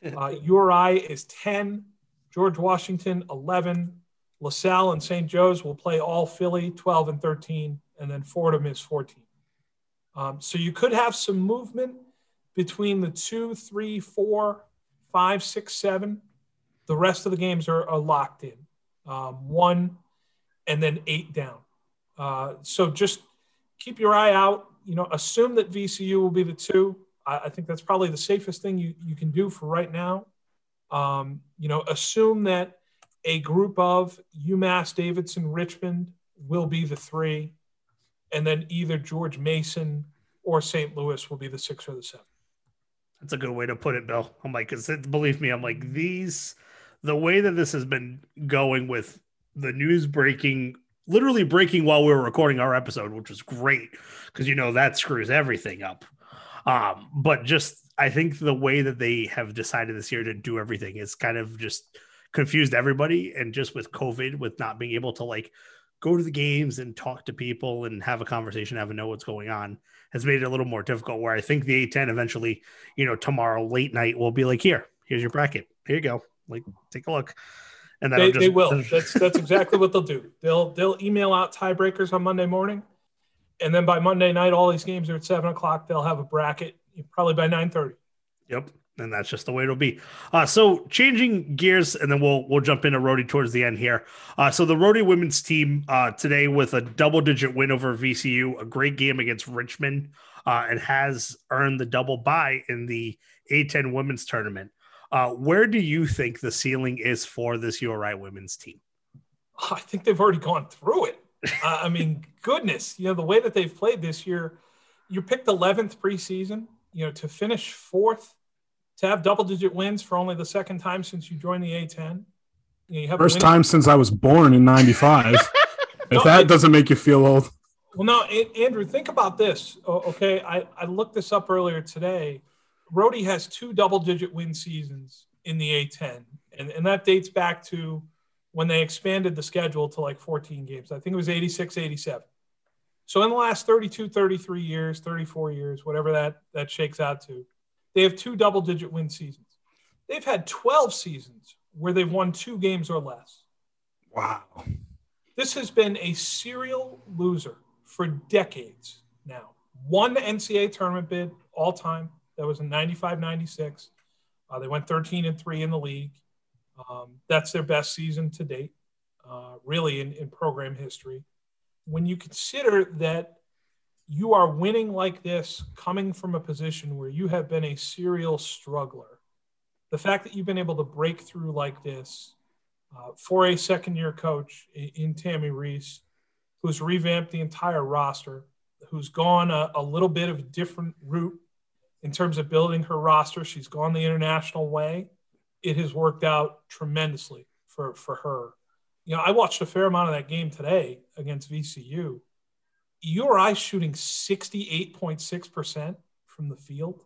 Uh, URI is ten. George Washington eleven. LaSalle and St. Joe's will play all Philly twelve and thirteen, and then Fordham is fourteen. Um, so you could have some movement between the two, three, four, five, six, seven. The rest of the games are, are locked in. Um, one and then eight down. Uh, so just keep your eye out you know, assume that VCU will be the two. I, I think that's probably the safest thing you, you can do for right now. Um, you know, assume that a group of UMass, Davidson, Richmond will be the three, and then either George Mason or St. Louis will be the six or the seven. That's a good way to put it, Bill. I'm like, because believe me, I'm like these, the way that this has been going with the news breaking literally breaking while we were recording our episode, which was great because you know that screws everything up. Um, but just I think the way that they have decided this year to do everything is kind of just confused everybody. And just with COVID, with not being able to like go to the games and talk to people and have a conversation, have a know what's going on, has made it a little more difficult. Where I think the A10 eventually, you know, tomorrow late night will be like, here, here's your bracket. Here you go. Like, take a look and they, just, they will. that's that's exactly what they'll do. They'll they'll email out tiebreakers on Monday morning, and then by Monday night, all these games are at seven o'clock. They'll have a bracket probably by nine thirty. Yep, and that's just the way it'll be. Uh, so changing gears, and then we'll we'll jump into Rhody towards the end here. Uh, so the Rhody women's team uh, today with a double digit win over VCU, a great game against Richmond, uh, and has earned the double bye in the A10 women's tournament. Uh, where do you think the ceiling is for this URI women's team? Oh, I think they've already gone through it. uh, I mean, goodness, you know, the way that they've played this year, you picked 11th preseason, you know, to finish fourth, to have double digit wins for only the second time since you joined the A10. You, know, you have First time since I was born in '95. if no, that it, doesn't make you feel old. Well, no, Andrew, think about this. Okay, I, I looked this up earlier today. Rhody has two double-digit win seasons in the A10, and, and that dates back to when they expanded the schedule to like 14 games. I think it was 86, 87. So in the last 32, 33 years, 34 years, whatever that that shakes out to, they have two double-digit win seasons. They've had 12 seasons where they've won two games or less. Wow. This has been a serial loser for decades now. One NCAA tournament bid all time. That was in 95 96. Uh, they went 13 and 3 in the league. Um, that's their best season to date, uh, really, in, in program history. When you consider that you are winning like this coming from a position where you have been a serial struggler, the fact that you've been able to break through like this uh, for a second year coach in, in Tammi Reiss, who's revamped the entire roster, who's gone a, a little bit of a different route in terms of building her roster. She's gone the international way. It has worked out tremendously for, for her. You know, I watched a fair amount of that game today against VCU. URI shooting 68.6% from the field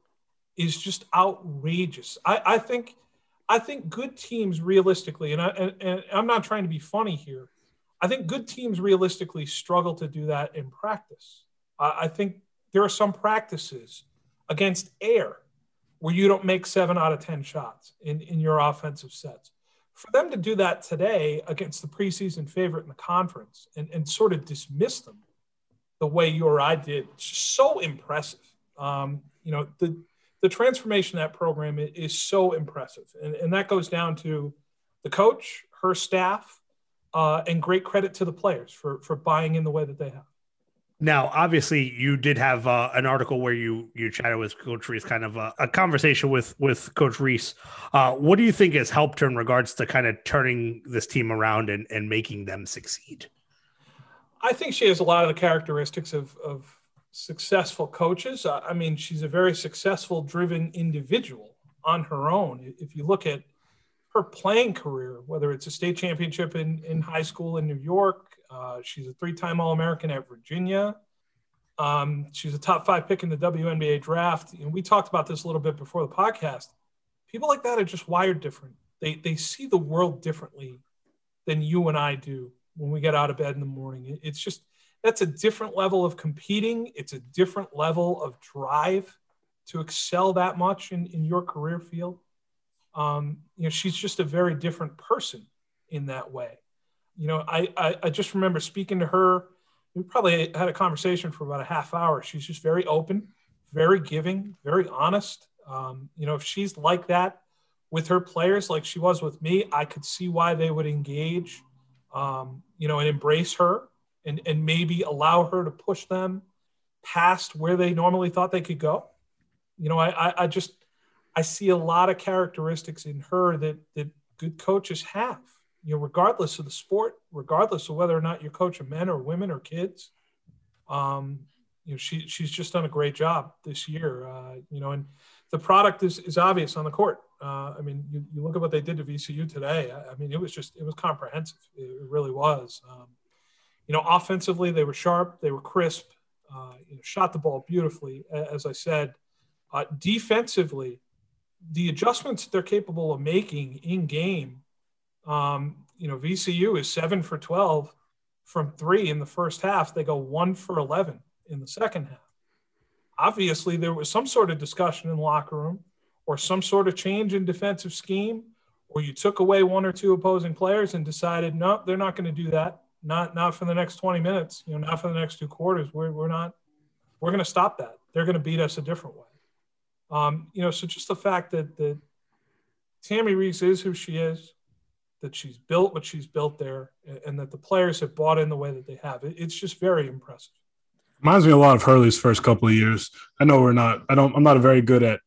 is just outrageous. I, I think I think good teams realistically, and, I, and, and I'm not trying to be funny here, I think good teams realistically struggle to do that in practice. I, I think there are some practices against air where you don't make seven out of 10 shots in, in your offensive sets. For them to do that today against the preseason favorite in the conference and, and sort of dismiss them the way URI did, just so impressive. Um, you know, the, the transformation that program is so impressive. And, and that goes down to the coach, her staff, uh, and great credit to the players for, for buying in the way that they have. Now, obviously, you did have uh, an article where you you chatted with Coach Reiss, kind of a, a conversation with with Coach Reiss. Uh, what do you think has helped her in regards to kind of turning this team around and, and making them succeed? I think she has a lot of the characteristics of, of successful coaches. I mean, she's a very successful, driven individual on her own. If you look at her playing career, whether it's a state championship in, in high school in New York, uh, she's a three time All American at Virginia. Um, she's a top five pick in the WNBA draft. And we talked about this a little bit before the podcast. People like that are just wired different. They, they see the world differently than you and I do when we get out of bed in the morning. It's just, that's a different level of competing. It's a different level of drive to excel that much in, in your career field. Um, you know, she's just a very different person in that way you know, I, I, I just remember speaking to her. We probably had a conversation for about a half hour. She's just very open, very giving, very honest. Um, you know, if she's like that with her players, like she was with me, I could see why they would engage, um, you know, and embrace her and, and maybe allow her to push them past where they normally thought they could go. You know, I, I, I just, I see a lot of characteristics in her that, that good coaches have you know, regardless of the sport, regardless of whether or not you're coaching men or women or kids. Um, you know, she she's just done a great job this year. Uh, you know, and the product is is obvious on the court. Uh, I mean, you, you look at what they did to VCU today. I, I mean, it was just it was comprehensive. It, it really was. Um, you know, offensively they were sharp, they were crisp. Uh, you know, shot the ball beautifully, as I said. Uh, defensively, the adjustments they're capable of making in game um, you know, VCU is seven for 12 from three in the first half. They go one for 11 in the second half. Obviously, there was some sort of discussion in the locker room or some sort of change in defensive scheme, or you took away one or two opposing players and decided, no, they're not going to do that. Not, not for the next 20 minutes, you know, not for the next two quarters. We're, we're not, we're going to stop that. They're going to beat us a different way. Um, you know, so just the fact that, that Tammi Reiss is who she is, that she's built what she's built there and that the players have bought in the way that they have. It's just very impressive. Reminds me a lot of Hurley's first couple of years. I know we're not, I don't, I'm not very good at,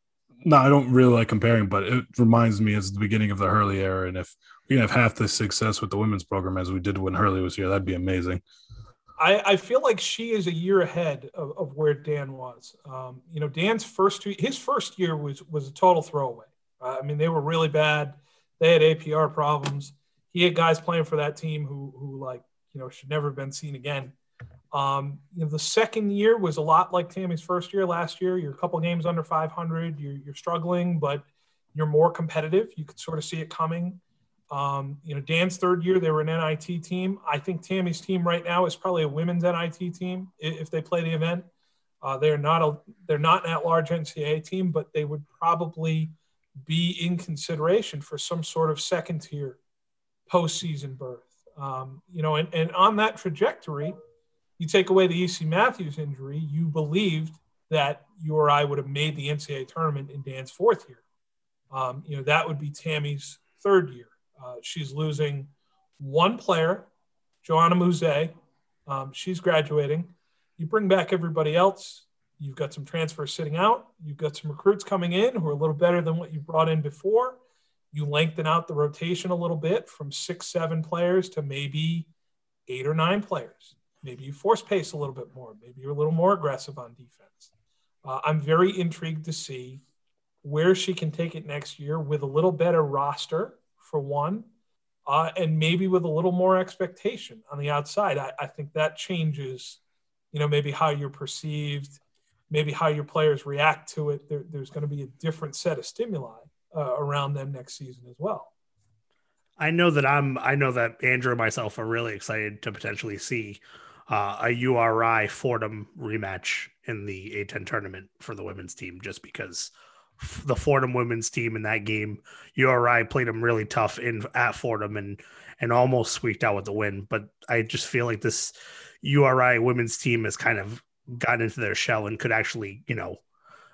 no, I don't really like comparing, but it reminds me as the beginning of the Hurley era. And if we can have half the success with the women's program as we did when Hurley was here, that'd be amazing. I, I feel like she is a year ahead of, of where Dan was. Um, you know, Dan's first two, his first year was was a total throwaway. Uh, I mean, they were really bad they had APR problems. he had guys playing for that team who who like you know should never have been seen again. Um, you know, the second year was a lot like Tammi's first year last year. You're a couple games under 500. You're, you're struggling, but you're more competitive. You could sort of see it coming. Um, you know, Dan's third year, they were an NIT team. I think Tammi's team right now is probably a women's NIT team if they play the event. Uh, they're not a they're not an at-large NCAA team, but they would probably be in consideration for some sort of second tier postseason berth. Um, you know, and, and on that trajectory, you take away the EC Matthews injury, you believed that URI would have made the NCAA tournament in Dan's fourth year. Um, you know, that would be Tammi's third year. Uh, she's losing one player, Joanna Muze. Um, she's graduating. You bring back everybody else. You've got some transfers sitting out. You've got some recruits coming in who are a little better than what you brought in before. You lengthen out the rotation a little bit from six, seven players to maybe eight or nine players. Maybe you force pace a little bit more. Maybe you're a little more aggressive on defense. Uh, I'm very intrigued to see where she can take it next year with a little better roster, for one, uh, and maybe with a little more expectation on the outside. I, I think that changes, you know, maybe how you're perceived, maybe how your players react to it. There, there's going to be a different set of stimuli uh, around them next season as well. I know that I'm. I know that Andrew and myself are really excited to potentially see uh, a URI Fordham rematch in the A10 tournament for the women's team, just because the Fordham women's team in that game, URI played them really tough in at Fordham and and almost squeaked out with the win. But I just feel like this URI women's team is kind of got into their shell and could actually, you know,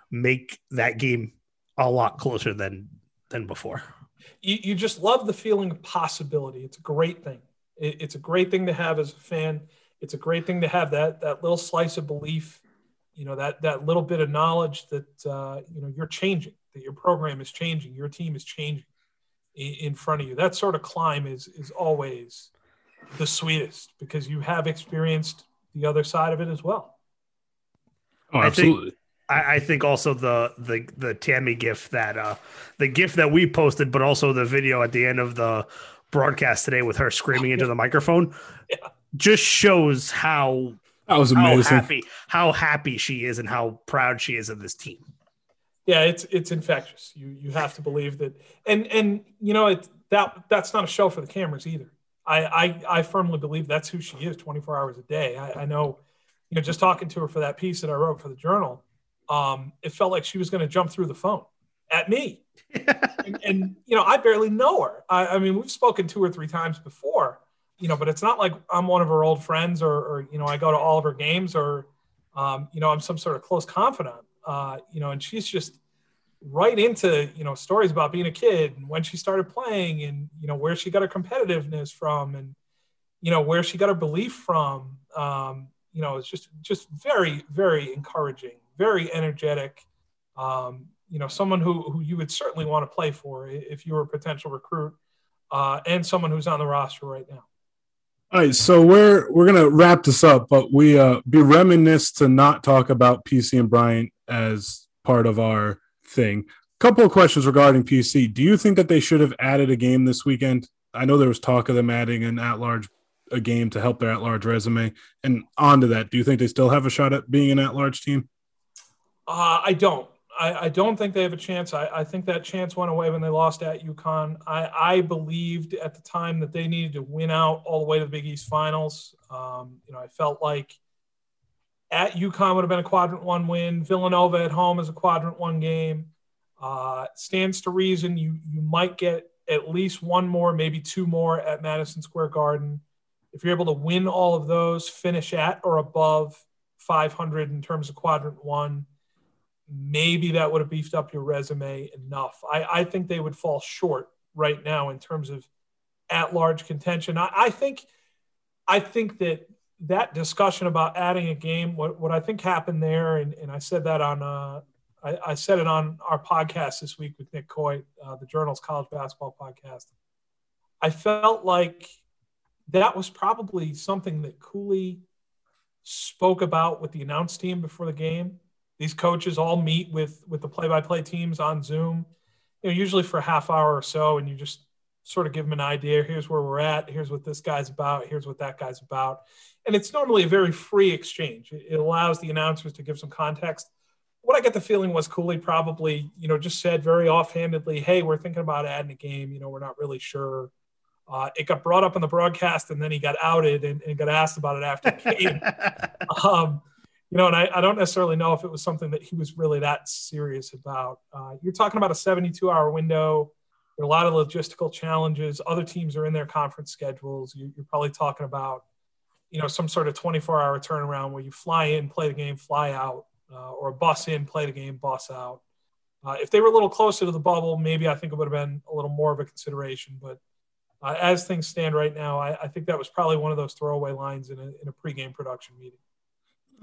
make that game a lot closer than than before. You, you just love the feeling of possibility. It's a great thing. It, it's a great thing to have as a fan it's a great thing to have that that little slice of belief you know that that little bit of knowledge that uh, you know you're changing that your program is changing your team is changing in, in front of you that sort of climb is is always the sweetest because you have experienced the other side of it as well oh absolutely I think, I, I think also the the the Tammi gift that uh the gift that we posted, but also the video at the end of the broadcast today with her screaming into the microphone. Yeah just shows how that was amazing. How happy, how happy she is and how proud she is of this team. Yeah, it's it's infectious. You you have to believe that, and and you know it that that's not a show for the cameras either. I I, I firmly believe that's who she is, twenty four hours a day. I, I know, you know, just talking to her for that piece that I wrote for the journal, um, it felt like she was going to jump through the phone at me, and, and, you know I barely know her. I, I mean, we've spoken two or three times before, you know, but it's not like I'm one of her old friends or, or you know, I go to all of her games or, um, you know, I'm some sort of close confidant, uh, you know, and she's just right into, you know, stories about being a kid and when she started playing and, you know, where she got her competitiveness from and, you know, where she got her belief from. Um, you know, it's just, just very, very encouraging, very energetic. Um, you know, someone who, who you would certainly want to play for if you were a potential recruit uh, and someone who's on the roster right now. All right, so we're we're gonna wrap this up, but we uh be reminisced to not talk about PC and Bryant as part of our thing. Couple of questions regarding PC. Do you think that they should have added a game this weekend? I know there was talk of them adding an at-large a game to help their at-large resume. And on to that, do you think they still have a shot at being an at-large team? Uh, I don't. I, I, don't think they have a chance. I, I, think that chance went away when they lost at UConn. I, I, believed at the time that they needed to win out all the way to the Big East Finals. Um, you know, I felt like at UConn would have been a quadrant one win. Villanova at home is a quadrant one game. Uh, stands to reason you you might get at least one more, maybe two more at Madison Square Garden. If you're able to win all of those, finish at or above 500 in terms of quadrant one maybe that would have beefed up your resume enough. I, I think they would fall short right now in terms of at large contention. I, I think I think that that discussion about adding a game, what, what I think happened there, and, and I said that on uh, I, I, said it on our podcast this week with Nick Coy, uh, the Journal's college basketball podcast. I felt like that was probably something that Cooley spoke about with the announce team before the game these coaches all meet with with the play-by-play teams on Zoom, you know, usually for a half hour or so, and you just sort of give them an idea. Here's where we're at. Here's what this guy's about. Here's what that guy's about. And it's normally a very free exchange. It allows the announcers to give some context. What I get the feeling was Cooley probably, you know, just said very offhandedly, "Hey, we're thinking about adding a game. You know, we're not really sure." Uh, it got brought up on the broadcast, and then he got outed and, and got asked about it after the game. um, you know, and I, I, don't necessarily know if it was something that he was really that serious about. Uh, you're talking about a 72 hour window. There are a lot of logistical challenges. Other teams are in their conference schedules. You, are probably talking about, you know, some sort of 24 hour turnaround where you fly in, play the game, fly out, uh, or a bus in, play the game, bus out. Uh, if they were a little closer to the bubble, maybe I think it would have been a little more of a consideration. But uh, as things stand right now, I, I, think that was probably one of those throwaway lines in a, in a pregame production meeting.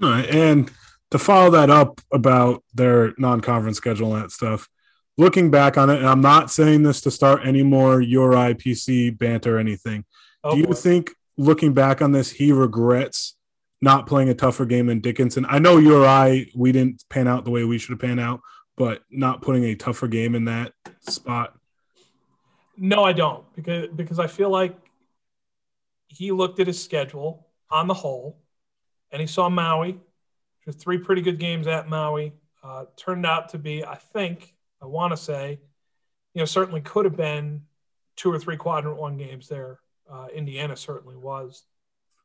And to follow that up about their non-conference schedule and that stuff, looking back on it, and I'm not saying this to start any more your IPC banter or anything. Oh, do you boy. think looking back on this, he regrets not playing a tougher game than Dickinson? I know URI, we didn't pan out the way we should have panned out, but not putting a tougher game in that spot. No, I don't because because I feel like he looked at his schedule on the whole and he saw Maui. which There's three pretty good games at Maui. Uh, turned out to be, I think, I want to say, you know, certainly could have been two or three quadrant one games there. Uh, Indiana certainly was.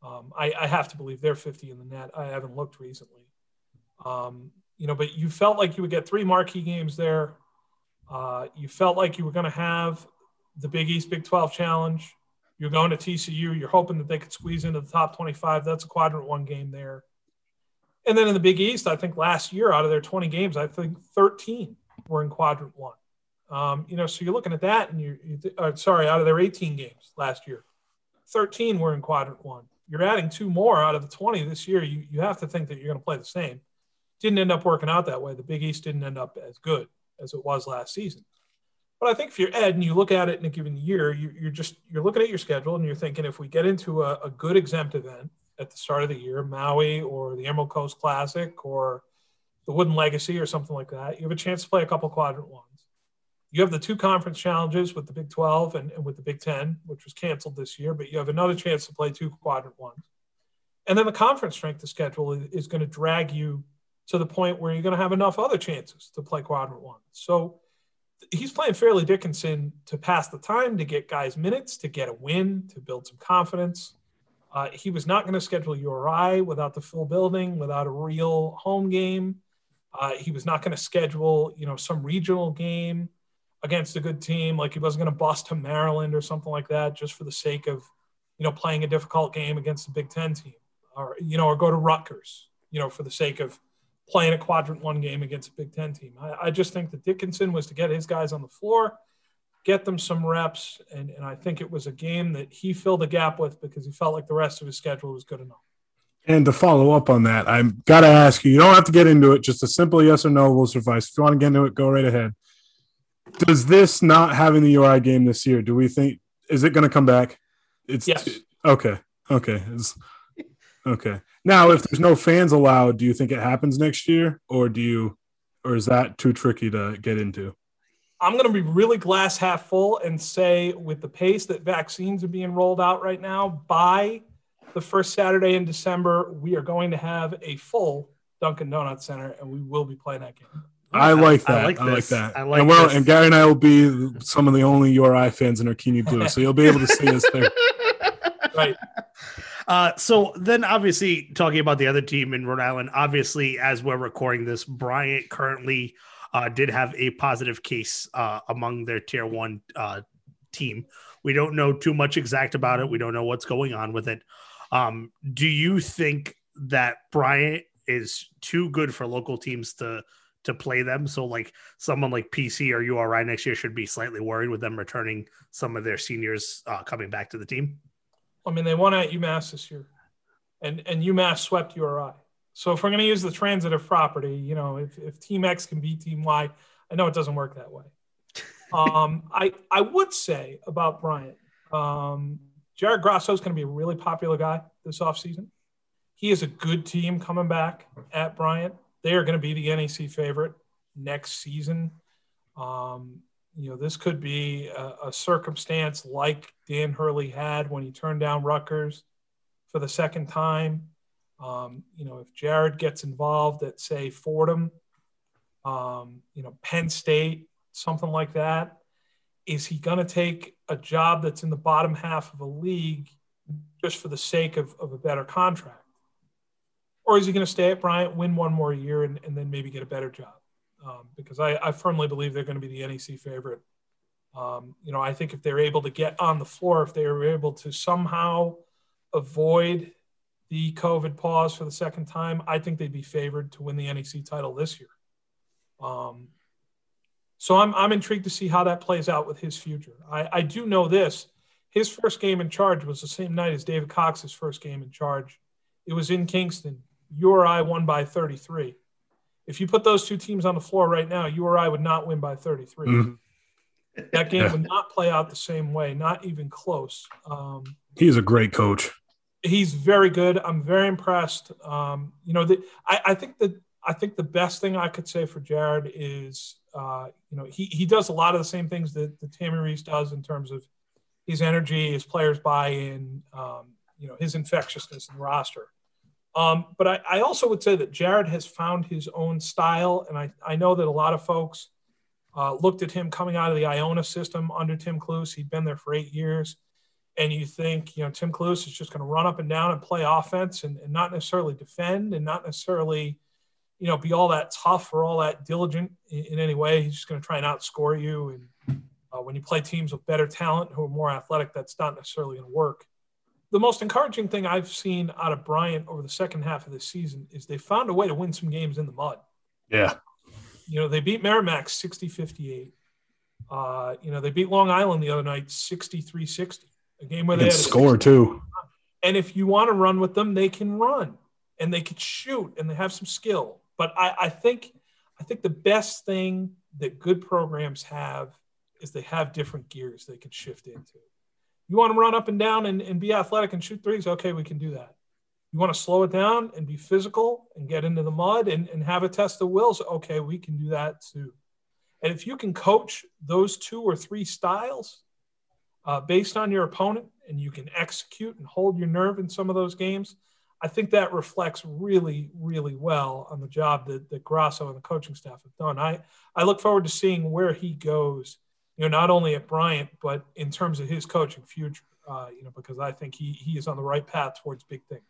Um, I, I, have to believe they're 50 in the net. I haven't looked recently. Um, you know, but you felt like you would get three marquee games there. Uh, you felt like you were going to have the Big East Big 12 challenge. You're going to TCU. You're hoping that they could squeeze into the top 25. That's a quadrant one game there. And then in the Big East, I think last year out of their 20 games, I think 13 were in quadrant one. Um, you know, so you're looking at that, and you, you uh, sorry, out of their 18 games last year, 13 were in quadrant one. You're adding two more out of the 20 this year. You you have to think that you're going to play the same. Didn't end up working out that way. The Big East didn't end up as good as it was last season. But I think if you're Ed and you look at it in a given year, you, are just you're looking at your schedule and you're thinking if we get into a, a, good exempt event at the start of the year, Maui or the Emerald Coast Classic or the Wooden Legacy or something like that, you have a chance to play a couple quadrant ones. You have the two conference challenges with the Big 12 and, and with the Big 10, which was canceled this year, but you have another chance to play two quadrant ones. And then the conference strength of schedule is, is going to drag you to the point where you're going to have enough other chances to play quadrant one. So he's playing Fairleigh Dickinson to pass the time, to get guys minutes, to get a win, to build some confidence. Uh, he was not going to schedule URI without the full building, without a real home game. Uh, he was not going to schedule, you know, some regional game against a good team. Like he wasn't going to bust to Maryland or something like that just for the sake of, you know, playing a difficult game against a Big Ten team, or you know, or go to Rutgers, you know, for the sake of playing a quadrant one game against a Big Ten team. I, I, just think that Dickinson was to get his guys on the floor, get them some reps, and, and I think it was a game that he filled a gap with because he felt like the rest of his schedule was good enough. And to follow up on that, I've got to ask you, you don't have to get into it, just a simple yes or no will suffice. If you want to get into it, go right ahead. Does this not having the URI game this year, do we think, is it going to come back? It's yes. okay. Okay. It's, okay. Now, if there's no fans allowed, do you think it happens next year, or do you, or is that too tricky to get into? I'm going to be really glass half full and say, with the pace that vaccines are being rolled out right now, by the first Saturday in December, we are going to have a full Dunkin' Donuts Center, and we will be playing that game. I like that. I like, that. I like that. I like and, well, and Gary and I will be some of the only URI fans in our Keaney Blue, so you'll be able to see us there. Right. Uh, so then, obviously, talking about the other team in Rhode Island, obviously, as we're recording this, Bryant currently uh, did have a positive case uh, among their tier one uh, team. We don't know too much exact about it. We don't know what's going on with it. Um, do you think that Bryant is too good for local teams to to play them? So, like someone like PC or URI next year should be slightly worried with them returning some of their seniors uh, coming back to the team. I mean, they won at UMass this year, and and UMass swept URI. So if we're going to use the transitive property, you know, if, if Team X can beat Team Y, I know it doesn't work that way. Um, I I would say about Bryant, um, Jared Grasso is going to be a really popular guy this offseason. He is a good team coming back at Bryant. They are going to be the NEC favorite next season. Um, you know, this could be a, a, circumstance like Dan Hurley had when he turned down Rutgers for the second time. Um, you know, if Jared gets involved at, say, Fordham, um, you know, Penn State, something like that, is he going to take a job that's in the bottom half of a league just for the sake of, of a better contract? Or is he going to stay at Bryant, win one more year, and, and then maybe get a better job? Um, because I, I, firmly believe they're going to be the NEC favorite. Um, you know, I think if they're able to get on the floor, if they are able to somehow avoid the COVID pause for the second time, I think they'd be favored to win the NEC title this year. Um, so I'm, I'm intrigued to see how that plays out with his future. I, I do know this. His first game in charge was the same night as David Cox's first game in charge. It was in Kingston. URI won by 33. If you put those two teams on the floor right now, URI would not win by 33. Mm-hmm. That game yeah. would not play out the same way, not even close. Um, he's a great coach. He's very good. I'm very impressed. Um, you know, the, I, I think that I think the best thing I could say for Jared is uh, you know, he, he does a lot of the same things that, that Tammi Reiss does in terms of his energy, his players buy-in, um, you know, his infectiousness and roster. Um, but I, I, also would say that Jared has found his own style, and I, I know that a lot of folks uh, looked at him coming out of the Iona system under Tim Cluess. He'd been there for eight years, and you think, you know, Tim Cluess is just going to run up and down and play offense and, and not necessarily defend and not necessarily – you know, be all that tough or all that diligent in, in any way. He's just going to try and outscore you. And uh, when you play teams with better talent who are more athletic, that's not necessarily going to work. The most encouraging thing I've seen out of Bryant over the second half of this season is they found a way to win some games in the mud. Yeah. You know, they beat Merrimack 60 58. Uh, you know, they beat Long Island the other night 63 60, a game where they, they had score too. And if you want to run with them, they can run and they can shoot and they have some skill. But I, I think I think the best thing that good programs have is they have different gears they can shift into. You want to run up and down and, and be athletic and shoot threes? Okay, we can do that. You want to slow it down and be physical and get into the mud and, and have a test of wills? Okay, we can do that too. And if you can coach those two or three styles uh, based on your opponent and you can execute and hold your nerve in some of those games, I think that reflects really, really well on the job that, that Grasso and the coaching staff have done. I, I look forward to seeing where he goes, you know, not only at Bryant, but in terms of his coaching future, uh, you know, because I think he, he is on the right path towards big things.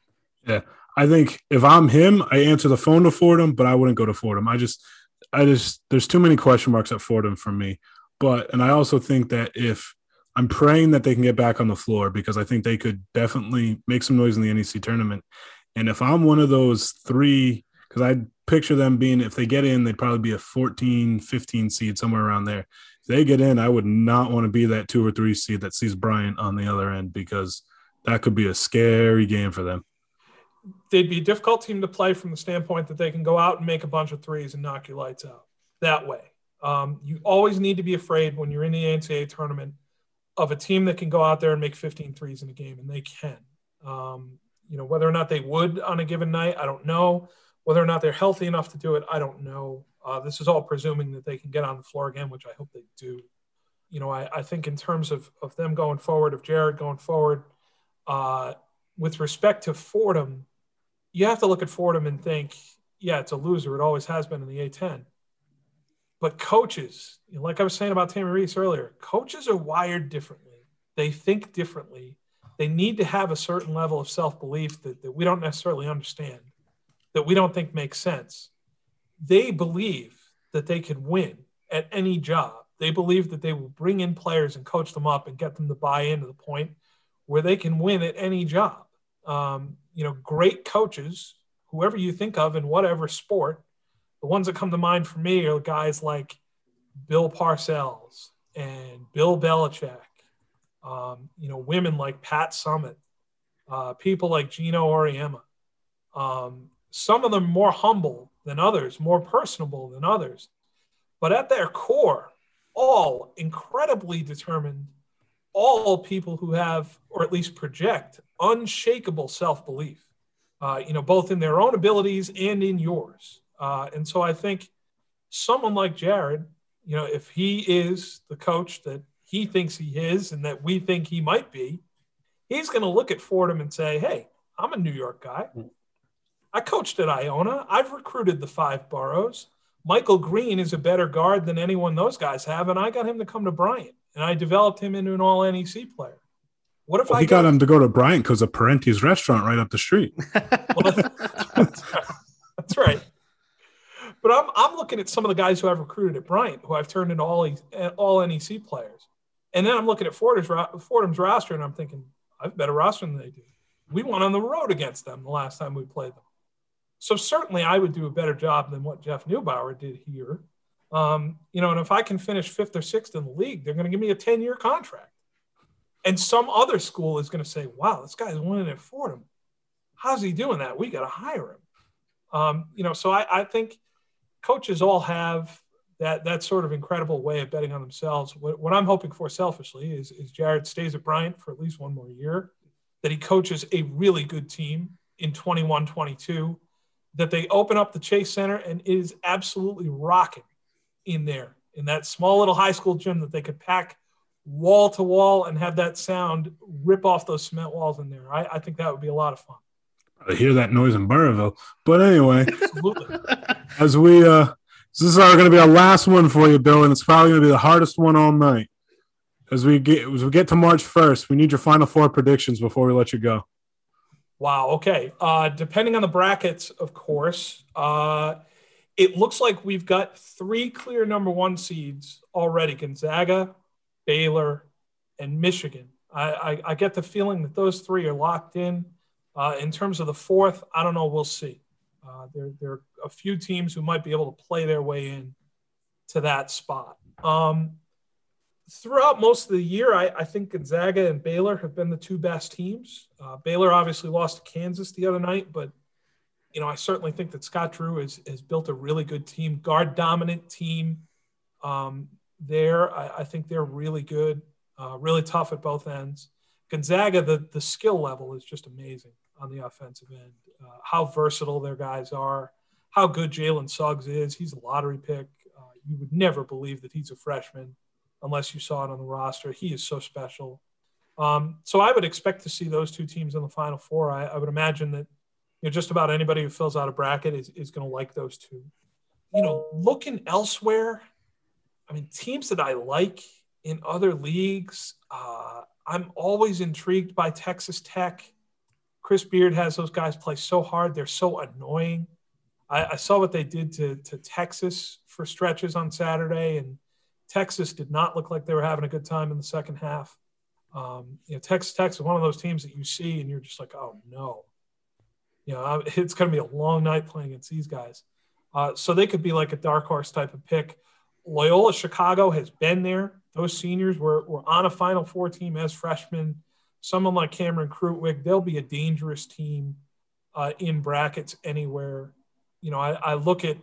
Yeah. I think if I'm him, I answer the phone to Fordham, but I wouldn't go to Fordham. I just, I just, there's too many question marks at Fordham for me. But, and I also think that if, I'm praying that they can get back on the floor because I think they could definitely make some noise in the NEC tournament. And if I'm one of those three, because I picture them being, if they get in, they'd probably be a 14, 15 seed, somewhere around there. They get in, I would not want to be that two or three seed that sees Bryant on the other end because that could be a scary game for them. They'd be a difficult team to play from the standpoint that they can go out and make a bunch of threes and knock your lights out that way. Um, you always need to be afraid when you're in the NCAA tournament of a team that can go out there and make 15 threes in a game, and they can. Um, you know, whether or not they would on a given night, I don't know. Whether or not they're healthy enough to do it, I don't know. Uh, this is all presuming that they can get on the floor again, which I hope they do. You know, I, I think in terms of, of them going forward, of Jared going forward, uh, with respect to Fordham, you have to look at Fordham and think, yeah, it's a loser. It always has been in the A10. But coaches, you know, like I was saying about Tammi Reiss earlier, coaches are wired differently. They think differently. They need to have a certain level of self belief that, that we don't necessarily understand, that we don't think makes sense. They believe that they can win at any job. They believe that they will bring in players and coach them up and get them to buy into the point where they can win at any job. Um, you know, great coaches, whoever you think of in whatever sport, the ones that come to mind for me are guys like Bill Parcells and Bill Belichick. Um, you know, women like Pat Summitt, uh, people like Geno Auriemma. Um, some of them more humble than others, more personable than others, but at their core, all incredibly determined, all people who have, or at least project, unshakable self belief, uh, you know, both in their own abilities and in yours. Uh, and so I think someone like Jared, You know, if he is the coach that he thinks he is and that we think he might be, he's going to look at Fordham and say, hey, I'm a New York guy. I coached at Iona. I've recruited the five boroughs. Michael Green is a better guard than anyone those guys have, and I got him to come to Bryant, and I developed him into an All NEC player. What if Well, I he got him to go to Bryant because of Parenti's restaurant right up the street. Well, that's, that's right. But I'm I'm looking at some of the guys who I've recruited at Bryant, who I've turned into all all NEC players, and then I'm looking at Fordham's, Fordham's roster, and I'm thinking I've a better roster than they do. We went on the road against them the last time we played them, so certainly I would do a better job than what Jeff Neubauer did here. Um, you know, and if I can finish fifth or sixth in the league, they're going to give me a ten year contract, and some other school is going to say, "Wow, this guy's winning at Fordham. How's he doing that? We got to hire him." Um, you know, so I, I think coaches all have that that sort of incredible way of betting on themselves. What, what I'm hoping for selfishly is, is Jared stays at Bryant for at least one more year, that he coaches a really good team in 21 22, that they open up the Chase Center and it is absolutely rocking in there in that small little high school gym that they could pack wall to wall and have that sound rip off those cement walls in there. I, I think that would be a lot of fun. I hear that noise in Burrillville. But anyway, as we uh this is our going to be our last one for you, Bill, and it's probably going to be the hardest one all night. As we get as we get to March first, we need your final four predictions before we let you go. Wow. Okay. Uh, depending on the brackets, of course, uh, it looks like we've got three clear number one seeds already Gonzaga, Baylor, and Michigan. I, I, I get the feeling that those three are locked in. Uh, in terms of the fourth, I don't know. We'll see. Uh, there, there are a few teams who might be able to play their way in to that spot. Um, throughout most of the year, I, I, think Gonzaga and Baylor have been the two best teams. Uh, Baylor obviously lost to Kansas the other night, but you know I certainly think that Scott Drew has, has built a really good team, guard dominant team. Um, there, I, I, think they're really good, uh, really tough at both ends. Gonzaga, the the skill level is just amazing on the offensive end. Uh, how versatile their guys are, how good Jalen Suggs is. He's a lottery pick. Uh, you would never believe that he's a freshman unless you saw it on the roster. He is so special. Um, so I would expect to see those two teams in the Final Four. I, I would imagine that you know just about anybody who fills out a bracket is, is going to like those two. You know, looking elsewhere, I mean, teams that I like in other leagues, uh, I'm always intrigued by Texas Tech. Chris Beard has those guys play so hard; they're so annoying. I, I saw what they did to to Texas for stretches on Saturday, and Texas did not look like they were having a good time in the second half. Um, you know, Texas Tech is one of those teams that you see and you're just like, oh no, you know, it's going to be a long night playing against these guys. Uh, so they could be like a dark horse type of pick. Loyola Chicago has been there. Those seniors were, were on a Final Four team as freshmen. Someone like Cameron Krutwig, they'll be a dangerous team uh, in brackets anywhere. You know, I, I look at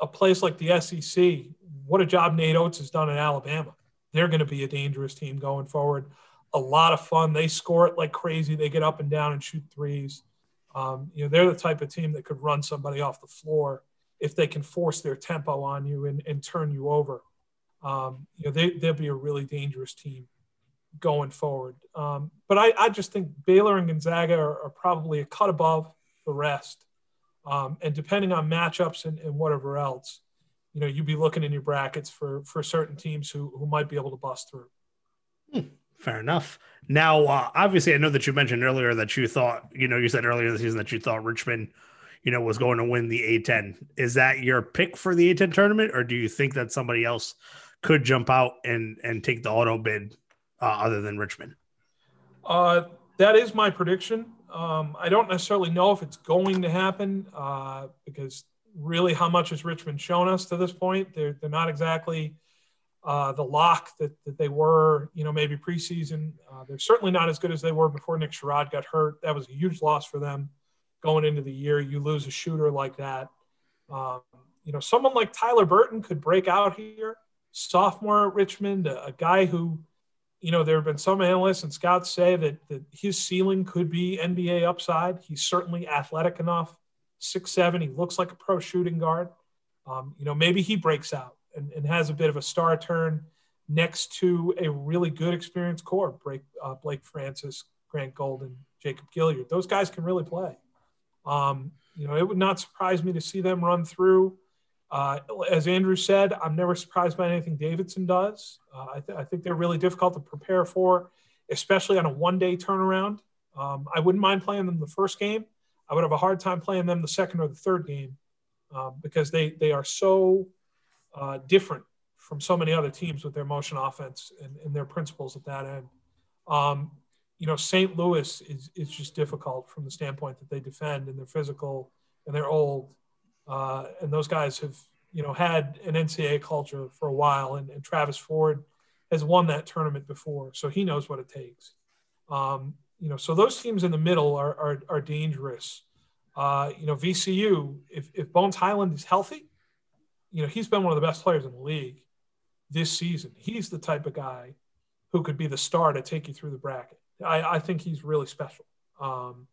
a place like the SEC, what a job Nate Oats has done in Alabama. They're going to be a dangerous team going forward. A lot of fun. They score it like crazy. They get up and down and shoot threes. Um, you know, they're the type of team that could run somebody off the floor if they can force their tempo on you and, and turn you over. Um, you know, they, they'll be a really dangerous team going forward. Um, but I, I, just think Baylor and Gonzaga are, are probably a cut above the rest. Um, and depending on matchups and, and, whatever else, you know, you'd be looking in your brackets for for certain teams who who might be able to bust through. Hmm, fair enough. Now, uh, obviously, I know that you mentioned earlier that you thought, you know, you said earlier this season that you thought Richmond, you know, was going to win the A10. Is that your pick for the A10 tournament, or do you think that somebody else could jump out and and take the auto bid uh, other than Richmond? Uh, that is my prediction. Um, I don't necessarily know if it's going to happen uh, because really, how much has Richmond shown us to this point? They're, they're not exactly uh, the lock that, that they were, you know, maybe preseason. Uh, they're certainly not as good as they were before Nick Sherod got hurt. That was a huge loss for them going into the year. You lose a shooter like that. Um, you know, someone like Tyler Burton could break out here, sophomore at Richmond, a, a guy who you know, there have been some analysts and scouts say that, that his ceiling could be NBA upside. He's certainly athletic enough, six seven. He looks like a pro shooting guard. Um, you know, maybe he breaks out and, and has a bit of a star turn next to a really good experienced core, Blake, uh, Blake Francis, Grant Golden, Jacob Gilliard. Those guys can really play. Um, you know, it would not surprise me to see them run through. Uh, as Andrew said, I'm never surprised by anything Davidson does. Uh, I, th- I, think they're really difficult to prepare for, especially on a one day turnaround. Um, I wouldn't mind playing them the first game. I would have a hard time playing them the second or the third game um, because they, they are so uh, different from so many other teams with their motion offense and, and their principles at that end. Um, you know, St. Louis is, is just difficult from the standpoint that they defend and they're physical and they're old. Uh, and those guys have, you know, had an NCAA culture for a while. And, and, Travis Ford has won that tournament before, so he knows what it takes. Um, you know, so those teams in the middle are, are, are dangerous. Uh, you know, VCU, if, if Bones Hyland is healthy, you know, he's been one of the best players in the league this season. He's the type of guy who could be the star to take you through the bracket. I, I think he's really special. Um,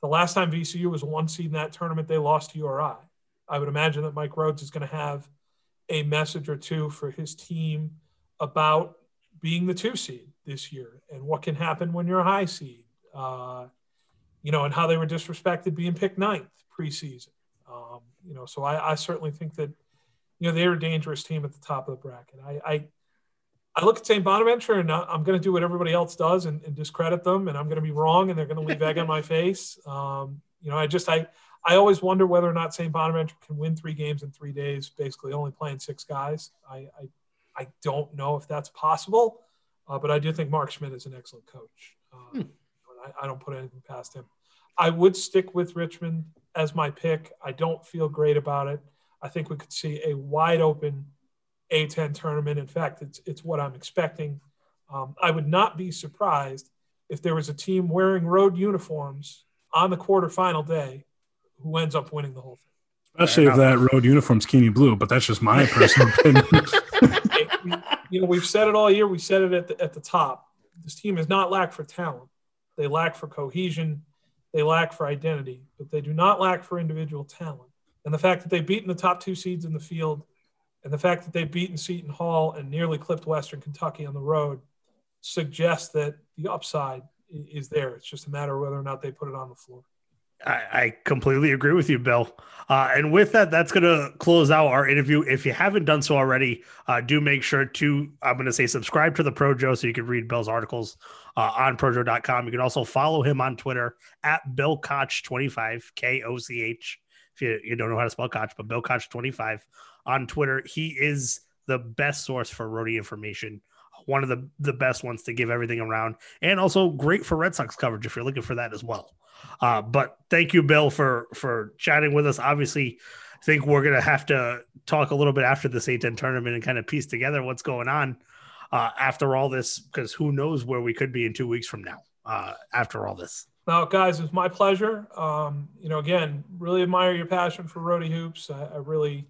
the last time VCU was one seed in that tournament, they lost to URI. I would imagine that Mike Rhoades is going to have a message or two for his team about being the two seed this year and what can happen when you're a high seed. Uh, you know, and how they were disrespected being picked ninth preseason. Um, you know, so I, I, certainly think that, you know, they're a dangerous team at the top of the bracket. I, I I look at St. Bonaventure and I'm going to do what everybody else does and, and discredit them, and I'm going to be wrong, and they're going to leave egg on my face. Um, you know, I just I I always wonder whether or not St. Bonaventure can win three games in three days, basically only playing six guys. I I, I don't know if that's possible, uh, but I do think Mark Schmidt is an excellent coach. Uh, hmm. I, I don't put anything past him. I would stick with Richmond as my pick. I don't feel great about it. I think we could see a wide open a10 tournament. In fact, it's it's what I'm expecting. Um, I would not be surprised if there was a team wearing road uniforms on the quarterfinal day who ends up winning the whole thing. Especially if that road uniform's Keaney blue, but that's just my personal opinion. you know, we've said it all year. We said it at the, at the top. This team is not lack for talent. They lack for cohesion. They lack for identity, but they do not lack for individual talent. And the fact that they've beaten the top two seeds in the field and the fact that they've beaten Seton Hall and nearly clipped Western Kentucky on the road suggests that the upside is there. It's just a matter of whether or not they put it on the floor. I, I completely agree with you, Bill. Uh, and with that, that's going to close out our interview. If you haven't done so already, uh, do make sure to, I'm going to say, subscribe to the Projo so you can read Bill's articles uh, on projo.com. You can also follow him on Twitter at Bill Koch25, K O C H. If you, you don't know how to spell Koch, but Bill Koch25 on Twitter. He is the best source for Rhody information. One of the, the best ones to give everything around, and also great for Red Sox coverage if you're looking for that as well. Uh, but thank you, Bill, for for chatting with us. Obviously, I think we're gonna have to talk a little bit after this A10 tournament and kind of piece together what's going on uh, after all this, because who knows where we could be in two weeks from now uh, after all this. Now, guys, it's my pleasure. Um, you know, again, really admire your passion for Rhody hoops. I, I really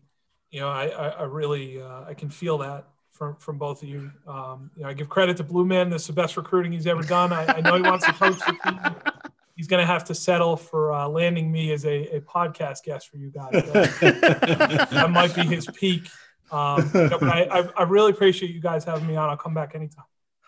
you know, I, I, I really uh, I can feel that from from both of you. Um, you know, I give credit to Blue Man. This is the best recruiting he's ever done. I, I know he wants to coach the team. He's going to have to settle for uh, landing me as a, a podcast guest for you guys. that might be his peak. Um, you know, I, I really appreciate you guys having me on. I'll come back anytime.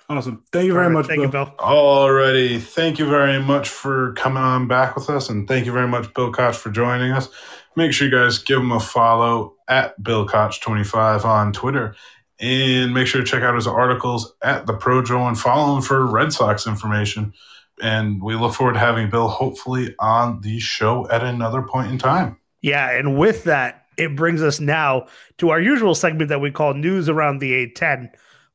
Awesome. Thank you very much. Thank Bill. you, Bill. Alrighty. Thank you very much for coming on back with us. And thank you very much, Bill Koch, for joining us. Make sure you guys give him a follow at Bill Koch25 on Twitter. And make sure to check out his articles at the Projo and follow him for Red Sox information. And we look forward to having Bill hopefully on the show at another point in time. Yeah. And with that, it brings us now to our usual segment that we call News Around the A10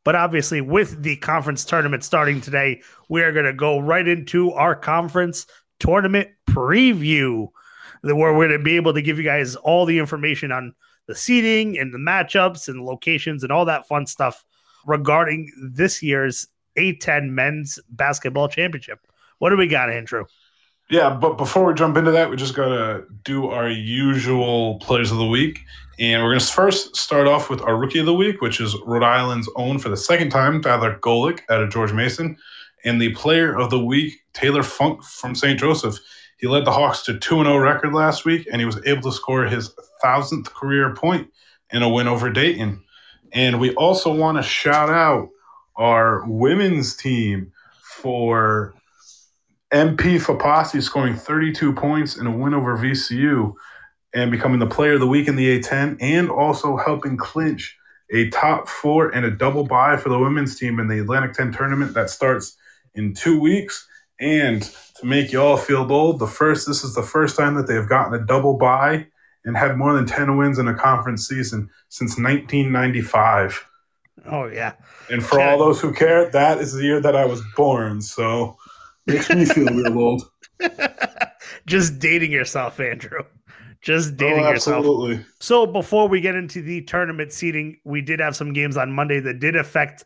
but obviously, with the conference tournament starting today, we are going to go right into our conference tournament preview, where we're going to be able to give you guys all the information on the seating and the matchups and locations and all that fun stuff regarding this year's A10 men's basketball championship. What do we got, Andrew? Yeah, but before we jump into that, we just got to do our usual players of the week. And we're going to first start off with our rookie of the week, which is Rhode Island's own for the second time, Tyler Kolek out of George Mason. And the player of the week, Taylor Funk from St. Joseph. He led the Hawks to 2 0 record last week, and he was able to score his thousandth career point in a win over Dayton. And we also want to shout out our women's team for MP Fapasi scoring 32 points in a win over VCU and becoming the player of the week in the A10 and also helping clinch a top four and a double bye for the women's team in the Atlantic 10 tournament that starts in two weeks. And to make y'all feel old, the first this is the first time that they've gotten a double bye and had more than 10 wins in a conference season since 1995. Oh yeah. And for all those who care, that is the year that I was born. So makes me feel real old. Just dating yourself, Andrew. Just oh, dating oh, yourself. absolutely. So before we get into the tournament seating, we did have some games on Monday that did affect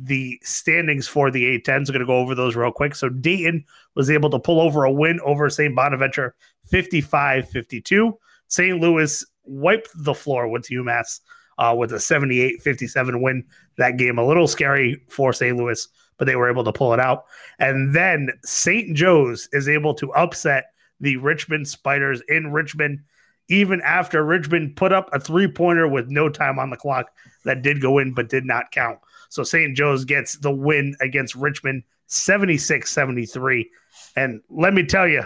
the standings for the A10s. I'm going to go over those real quick. So Dayton was able to pull over a win over St. Bonaventure 55 52. St. Louis wiped the floor with UMass uh, with a 78 57 win. That game a little scary for St. Louis, but they were able to pull it out. And then St. Joe's is able to upset the Richmond Spiders in Richmond even after Richmond put up a three pointer with no time on the clock that did go in but did not count. So St. Joe's gets the win against Richmond 76 73. And let me tell you,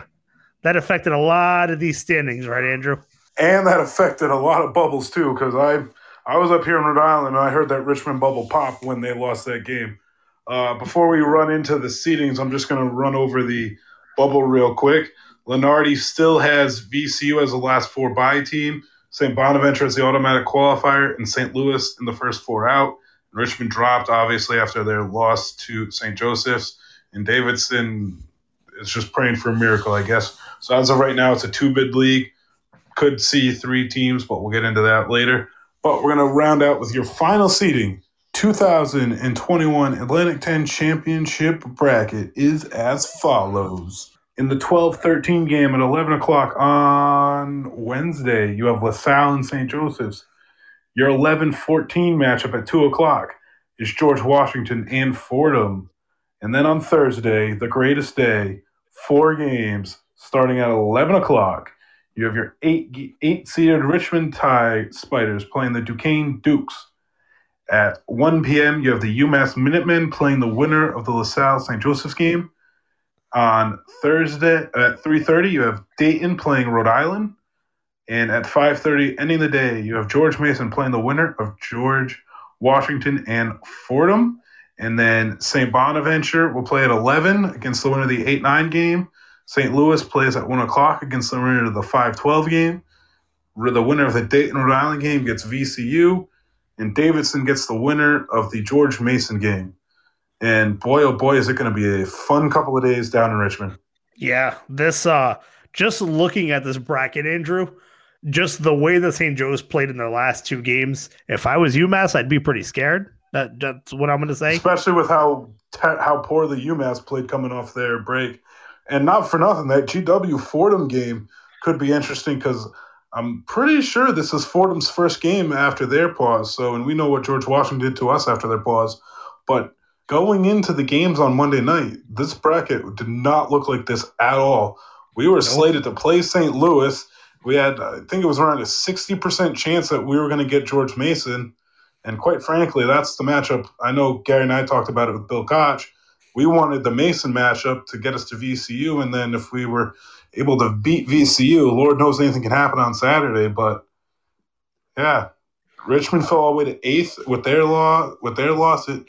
that affected a lot of these standings, right, Andrew? And that affected a lot of bubbles too, because I I was up here in Rhode Island and I heard that Richmond bubble pop when they lost that game. Uh, before we run into the seedings, I'm just going to run over the bubble real quick. Lunardi still has VCU as the last four bye team, St. Bonaventure as the automatic qualifier, and St. Louis in the first four out. Richmond dropped, obviously, after their loss to St. Joseph's. And Davidson is just praying for a miracle, I guess. So as of right now, it's a two bid league. Could see three teams, but we'll get into that later. But we're to round out with your final seeding. 2021 Atlantic 10 Championship bracket is as follows. In the 12 13 game at 11 o'clock on Wednesday, you have LaSalle and St. Joseph's. Your 11 14 matchup at 2 o'clock is George Washington and Fordham. And then on Thursday, the greatest day, four games starting at 11 o'clock. You have your eight eight seeded Richmond Tide Spiders playing the Duquesne Dukes. At 1 p.m., you have the UMass Minutemen playing the winner of the LaSalle St. Joseph's game. On Thursday at 3:30, you have Dayton playing Rhode Island, and at 5:30, ending the day, you have George Mason playing the winner of George Washington and Fordham, and then St. Bonaventure will play at 11 against the winner of the 8-9 game. St. Louis plays at one o'clock against the winner of the 5-12 game. The winner of the Dayton Rhode Island game gets VCU, and Davidson gets the winner of the George Mason game. And boy, oh boy, is it going to be a fun couple of days down in Richmond. Yeah, this uh just looking at this bracket, Andrew, just the way the St. Joe's played in their last two games, if I was UMass, I'd be pretty scared. That, that's what I'm going to say. Especially with how how poor the UMass played coming off their break, and not for nothing, that GW Fordham game could be interesting because I'm pretty sure this is Fordham's first game after their pause. So, and we know what George Washington did to us after their pause, but going into the games on Monday night, this bracket did not look like this at all. We were slated to play St. Louis. We had, I think it was around a 60% chance that we were going to get George Mason. And quite frankly, that's the matchup. I know Gary and I talked about it with Bill Koch. We wanted the Mason matchup to get us to VCU. And then if we were able to beat VCU, Lord knows anything can happen on Saturday. But yeah, Richmond fell all the way to eighth with their law with their loss. It,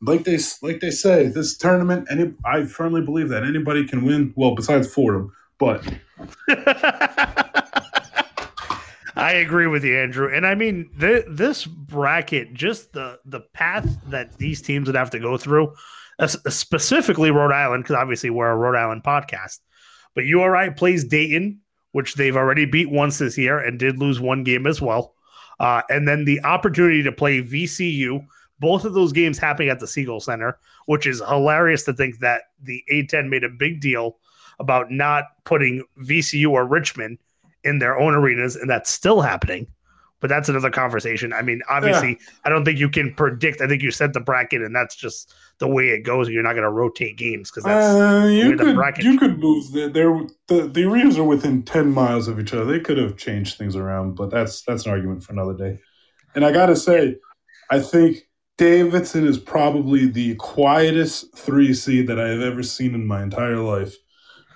like they like they say, this tournament, any I firmly believe that anybody can win. Well, besides Fordham, but I agree with you, Andrew. And I mean, th- this bracket, just the the path that these teams would have to go through, uh, specifically Rhode Island, because obviously we're a Rhode Island podcast. But URI plays Dayton, which they've already beat once this year and did lose one game as well. Uh, and then the opportunity to play VCU, both of those games happening at the Siegel Center, which is hilarious to think that the A10 made a big deal about not putting VCU or Richmond in their own arenas, and that's still happening. But that's another conversation. I mean, obviously, yeah. I don't think you can predict. I think you set the bracket, and that's just the way it goes. You're not going to rotate games because that's uh, you could you could move. The, the the arenas are within ten miles of each other. They could have changed things around, but that's that's an argument for another day. And I got to say, I think Davidson is probably the quietest three seed that I have ever seen in my entire life.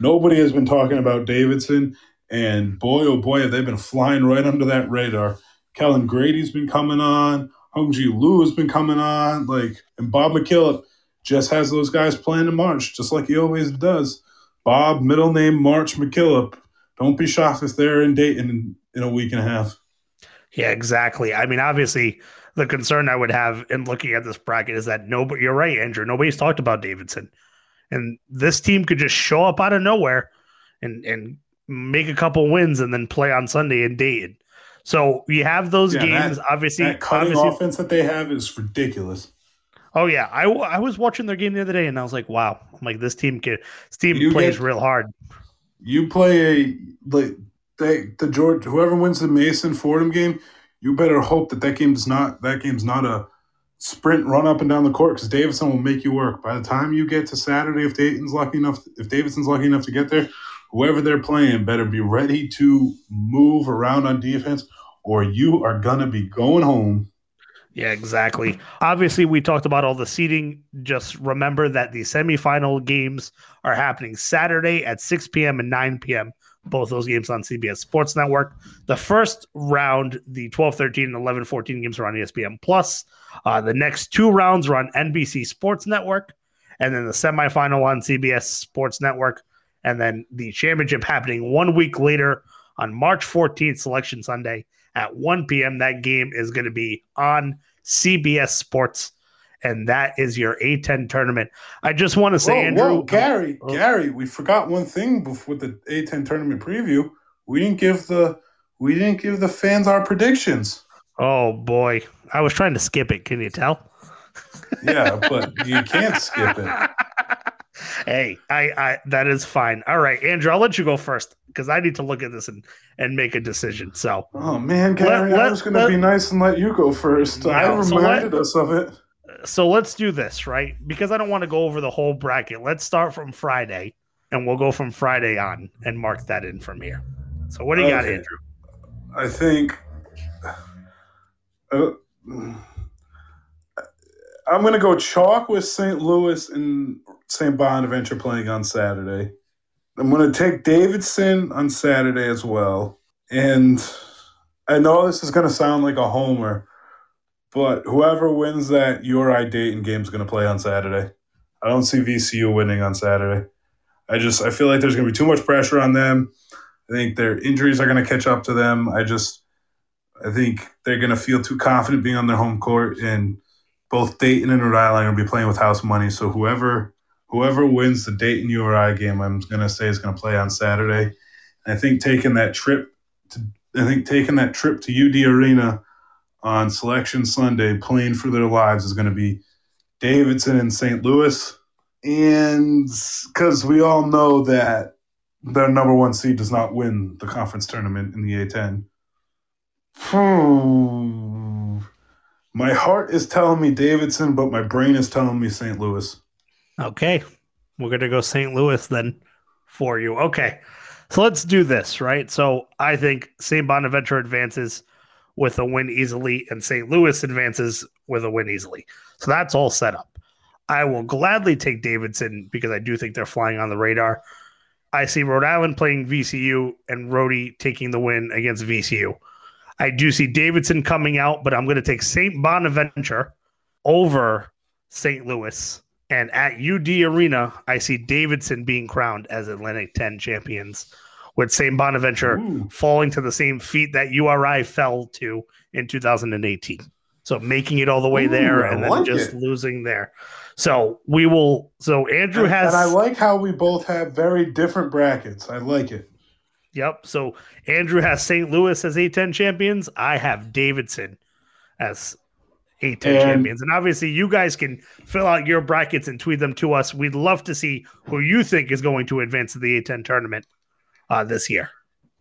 Nobody has been talking about Davidson, and boy, oh boy, have they been flying right under that radar. Kellen Grady's been coming on. Hung Hyunjung Lee has been coming on. Like, and Bob McKillop just has those guys playing in March, just like he always does. Bob, middle name March McKillop. Don't be shocked if they're in Dayton in a week and a half. Yeah, exactly. I mean, obviously, the concern I would have in looking at this bracket is that nobody, you're right, Andrew, nobody's talked about Davidson. And this team could just show up out of nowhere and, and make a couple wins and then play on Sunday in Dayton. So you have those Yeah, games. that- obviously, That cutting obviously offense that they have is ridiculous. Oh yeah, I, I was watching their game the other day and I was like, wow, I'm like this team can this team You plays get- real hard. You play a like they the George whoever wins the Mason Fordham game, you better hope that that game's not that game's not a sprint run up and down the court because Davidson will make you work. By the time you get to Saturday, if Dayton's lucky enough, if Davidson's lucky enough to get there, whoever they're playing better be ready to move around on defense, or you are gonna be going home. Yeah, exactly. Obviously, we talked about all the seating. Just remember that the semifinal games are happening Saturday at 6 p.m. and 9 p.m. Both those games on CBS Sports Network. The first round, the 12 13 and 11 14 games are on ESPN Plus. Uh, the next two rounds are on NBC Sports Network. And then the semifinal on CBS Sports Network. And then the championship happening one week later on March 14th, Selection Sunday at 1 p.m. That game is going to be on CBS Sports, and that is your A10 tournament. I just want to say, whoa, Andrew, whoa, Gary, Oh. Gary, we forgot one thing before the A10 tournament preview. We didn't give the we didn't give the fans our predictions. oh boy, I was trying to skip it. Can you tell? Yeah, but you can't skip it. hey, I, I that is fine. All right, Andrew, I'll let you go first because I need to look at this and and make a decision. So Oh man, Gary, I let- was going to be nice and let you go first. I No, so let- reminded us of it. so let's do this right because I don't want to go over the whole bracket. Let's start from Friday, and we'll go from Friday on and mark that in from here. So what do you got, Andrew? I think uh, I'm going to go chalk with St. Louis and St. Bonaventure playing on Saturday. I'm going to take Davidson on Saturday as well. And I know this is going to sound like a homer, but whoever wins that URI Dayton game is going to play on Saturday. I don't see VCU winning on Saturday. I just I feel like there's going to be too much pressure on them. I think their injuries are going to catch up to them. I just, I think they're going to feel too confident being on their home court, and both Dayton and Rhode Island are going to be playing with house money. So whoever whoever wins the Dayton URI game, I'm going to say is going to play on Saturday. And I think taking that trip, to, I think taking that trip to UD Arena on Selection Sunday, playing for their lives, is going to be Davidson and St. Louis. And because we all know that their number one seed does not win the conference tournament in the A10. Hmm. My heart is telling me Davidson, but my brain is telling me St. Louis. Okay. We're going to go St. Louis then for you. Okay. So let's do this, right? So I think St. Bonaventure advances with a win easily, and St. Louis advances with a win easily. So that's all set up. I will gladly take Davidson because I do think they're flying on the radar. I see Rhode Island playing VCU and Rhody taking the win against VCU. I do see Davidson coming out, but I'm going to take St. Bonaventure over St. Louis. And at UD Arena, I see Davidson being crowned as Atlantic 10 champions, with St. Bonaventure Ooh. falling to the same feat that URI fell to in 2018. So making it all the way Ooh, there I and then like just it. losing there. So we will. So Andrew has. and I like how we both have very different brackets. I like it. Yep. So Andrew has St. Louis as A10 champions. I have Davidson as A10 And- champions. And obviously, you guys can fill out your brackets and tweet them to us. We'd love to see who you think is going to advance to the A10 tournament uh, this year.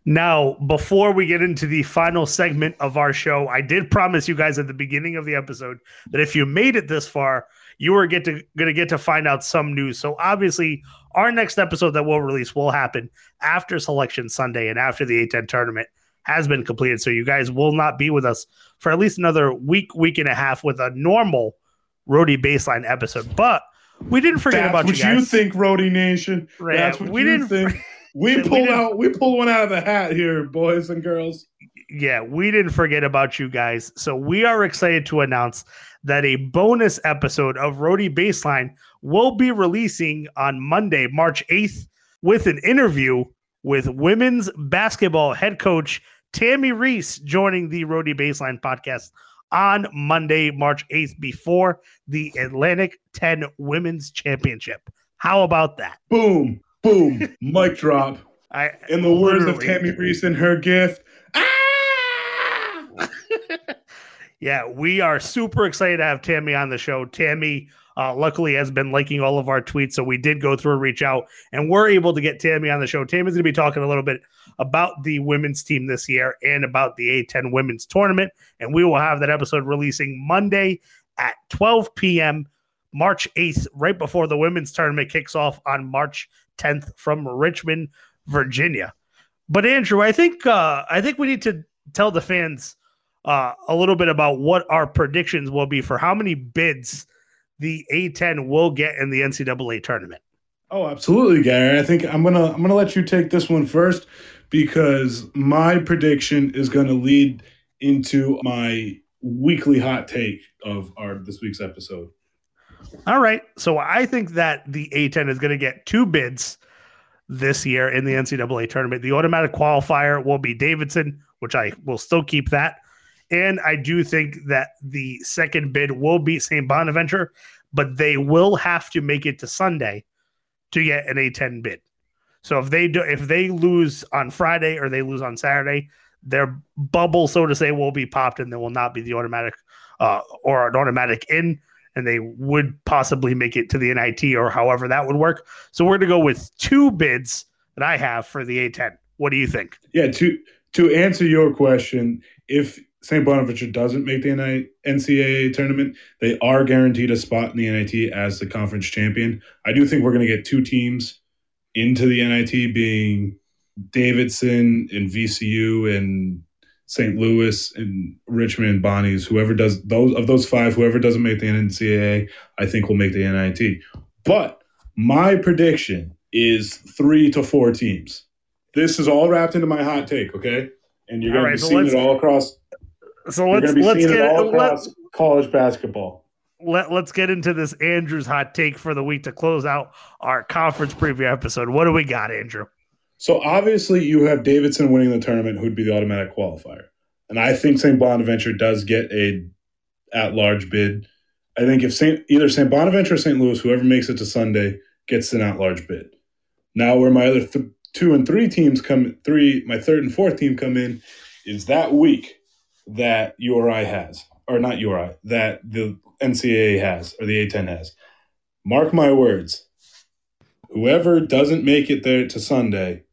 Now, before we get into the final segment of our show, I did promise you guys at the beginning of the episode that if you made it this far, you were get to going to get to find out some news. So obviously, our next episode that we'll release will happen after Selection Sunday and after the A10 tournament has been completed. So you guys will not be with us for at least another week, week and a half with a normal Rhody baseline episode. But we didn't forget That's about what you guys. Would you think, Rhody Nation. Right, That's what we you didn't- think. We we pulled didn't- out. We pulled one out of the hat here, boys and girls. yeah, we didn't forget about you guys. So we are excited to announce that a bonus episode of Rhody Baseline will be releasing on Monday, March 8th, with an interview with women's basketball head coach Tammi Reiss joining the Rhody Baseline podcast on Monday, March 8th, before the Atlantic 10 Women's Championship. How about that? Boom, boom, mic drop. I In the words of Tammi Reiss in her gift. Ah! Yeah, we are super excited to have Tammi on the show. Tammi, uh, luckily, has been liking all of our tweets, so we did go through and reach out, and we're able to get Tammi on the show. Tammi's going to be talking a little bit about the women's team this year and about the A10 women's tournament, and we will have that episode releasing Monday at 12 p.m. March 8th, right before the women's tournament kicks off on March 10th from Richmond, Virginia. But Andrew, I think uh, I think we need to tell the fans uh, a little bit about what our predictions will be for how many bids the A10 will get in the NCAA tournament. Oh, absolutely, Gary. I think I'm gonna I'm gonna let you take this one first because my prediction is gonna lead into my weekly hot take of our this week's episode. All right. So I think that the A10 is going to get two bids this year in the NCAA tournament. The automatic qualifier will be Davidson, which I will still keep that. And I do think that the second bid will be St. Bonaventure, but they will have to make it to Sunday to get an A10 bid. So if they do if they lose on Friday or they lose on Saturday, their bubble, so to say, will be popped and there will not be the automatic uh, or an automatic in and they would possibly make it to the NIT or however that would work. So we're going to go with two bids that I have for the A10. What do you think? Yeah, to to answer your question, if St. Bonaventure doesn't make the NCAA tournament, they are guaranteed a spot in the NIT as the conference champion. I do think we're going to get two teams into the NIT, being Davidson and VCU and St. Louis and Richmond and Bonnie's. Whoever does those of those five, whoever doesn't make the NCAA, I think will make the NIT. But my prediction is three to four teams. This is all wrapped into my hot take, okay? And you're All going right, to be so seeing it all across. So let's going to be let's get it let, college basketball. let, let's get into this Andrew's hot take for the week to close out our conference preview episode. What do we got, Andrew? So obviously, you have Davidson winning the tournament, who'd be the automatic qualifier, and I think St. Bonaventure does get a at-large bid. I think if St. either St. Bonaventure or St. Louis, whoever makes it to Sunday, gets an at-large bid. Now, where my other th- two and three teams come, three, my third and fourth team come in, is that week that URI has, or not URI, that the NCAA has, or the A10 has. Mark my words. Whoever doesn't make it there to Sunday,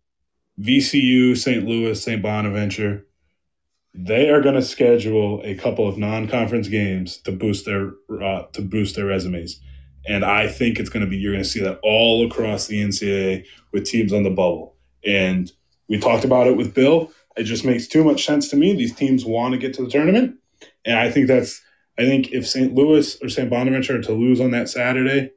VCU, St. Louis, St. Bonaventure, they are going to schedule a couple of non-conference games to boost their uh, to boost their resumes, and I think it's going to be you're going to see that all across the NCAA with teams on the bubble. And we talked about it with Bill. It just makes too much sense to me. These teams want to get to the tournament, and I think that's I think if St. Louis or St. Bonaventure are to lose on that Saturday,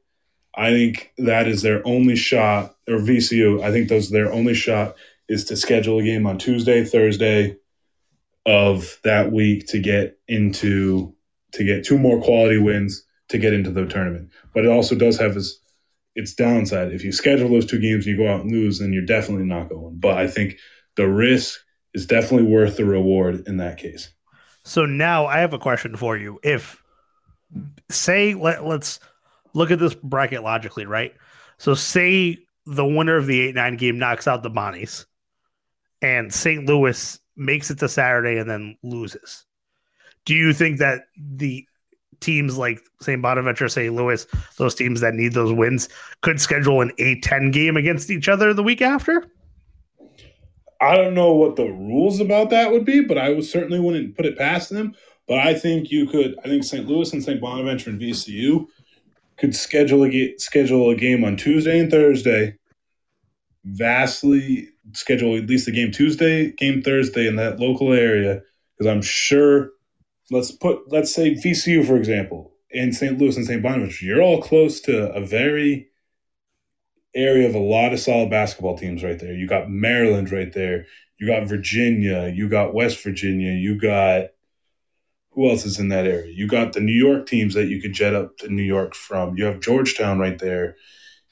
I think that is their only shot, or VCU. I think those their only shot is to schedule a game on Tuesday, Thursday of that week to get into to get two more quality wins to get into the tournament. But it also does have its its downside. If you schedule those two games and you go out and lose, then you're definitely not going. But I think the risk is definitely worth the reward in that case. So now I have a question for you. If say let let's look at this bracket logically, right? So say the winner of the eight nine game knocks out the Bonnies, and St. Louis makes it to Saturday and then loses. Do you think that the teams like St. Bonaventure, St. Louis, those teams that need those wins, could schedule an A ten game against each other the week after? I don't know what the rules about that would be, but I would certainly wouldn't put it past them. But I think you could. I think St. Louis and St. Bonaventure and VCU could schedule a schedule a game on Tuesday and Thursday. Vastly schedule at least a game Tuesday, game Thursday in that local area because I'm sure. Let's put let's say VCU for example in St. Louis and St. Bonaventure. You're all close to a very area of a lot of solid basketball teams right there. You got Maryland right there. You got Virginia. You got West Virginia. You got who else is in that area? You got the New York teams that you could jet up to New York from. You have Georgetown right there.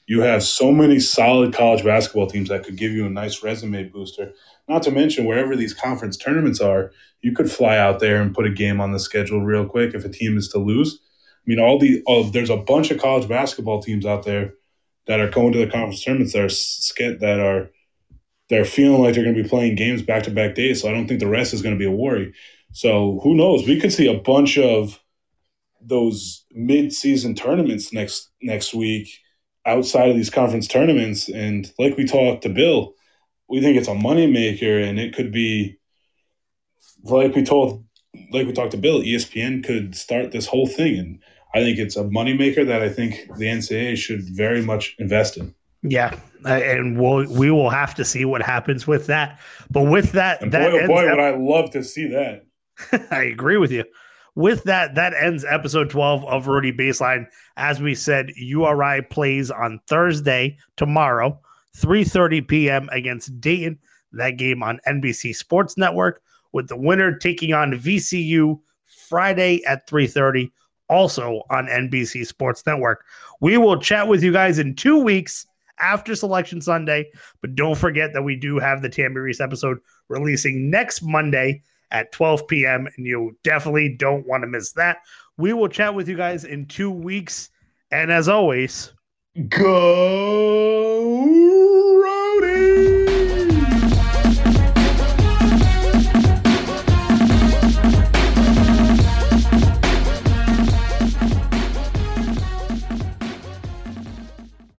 You have so many solid college basketball teams that could give you a nice resume booster. Not to mention wherever these conference tournaments are, you could fly out there and put a game on the schedule real quick if a team is to lose. I mean, all the all, there's a bunch of college basketball teams out there that are going to the conference tournaments that are that are they're feeling like they're going to be playing games back to back days. So I don't think the rest is going to be a worry. So who knows? We could see a bunch of those mid season tournaments next next week outside of these conference tournaments. And like we talked to Bill, we think it's a moneymaker and it could be like we told like we talked to Bill, ESPN could start this whole thing and I think it's a moneymaker that I think the NCAA should very much invest in. Yeah, uh, and we'll we will have to see what happens with that. But with that, and that boy, oh boy, would I love to see that. I agree with you. With that, that ends episode 12 of Rhody Baseline. As we said, URI plays on Thursday, tomorrow, 3:30 p.m. against Dayton. That game on NBC Sports Network, with the winner taking on VCU Friday at 3:30, also on NBC Sports Network. We will chat with you guys in two weeks after Selection Sunday, but don't forget that we do have the Tammi Reiss episode releasing next Monday at 12 p.m. And you definitely don't want to miss that. We will chat with you guys in two weeks. And as always, go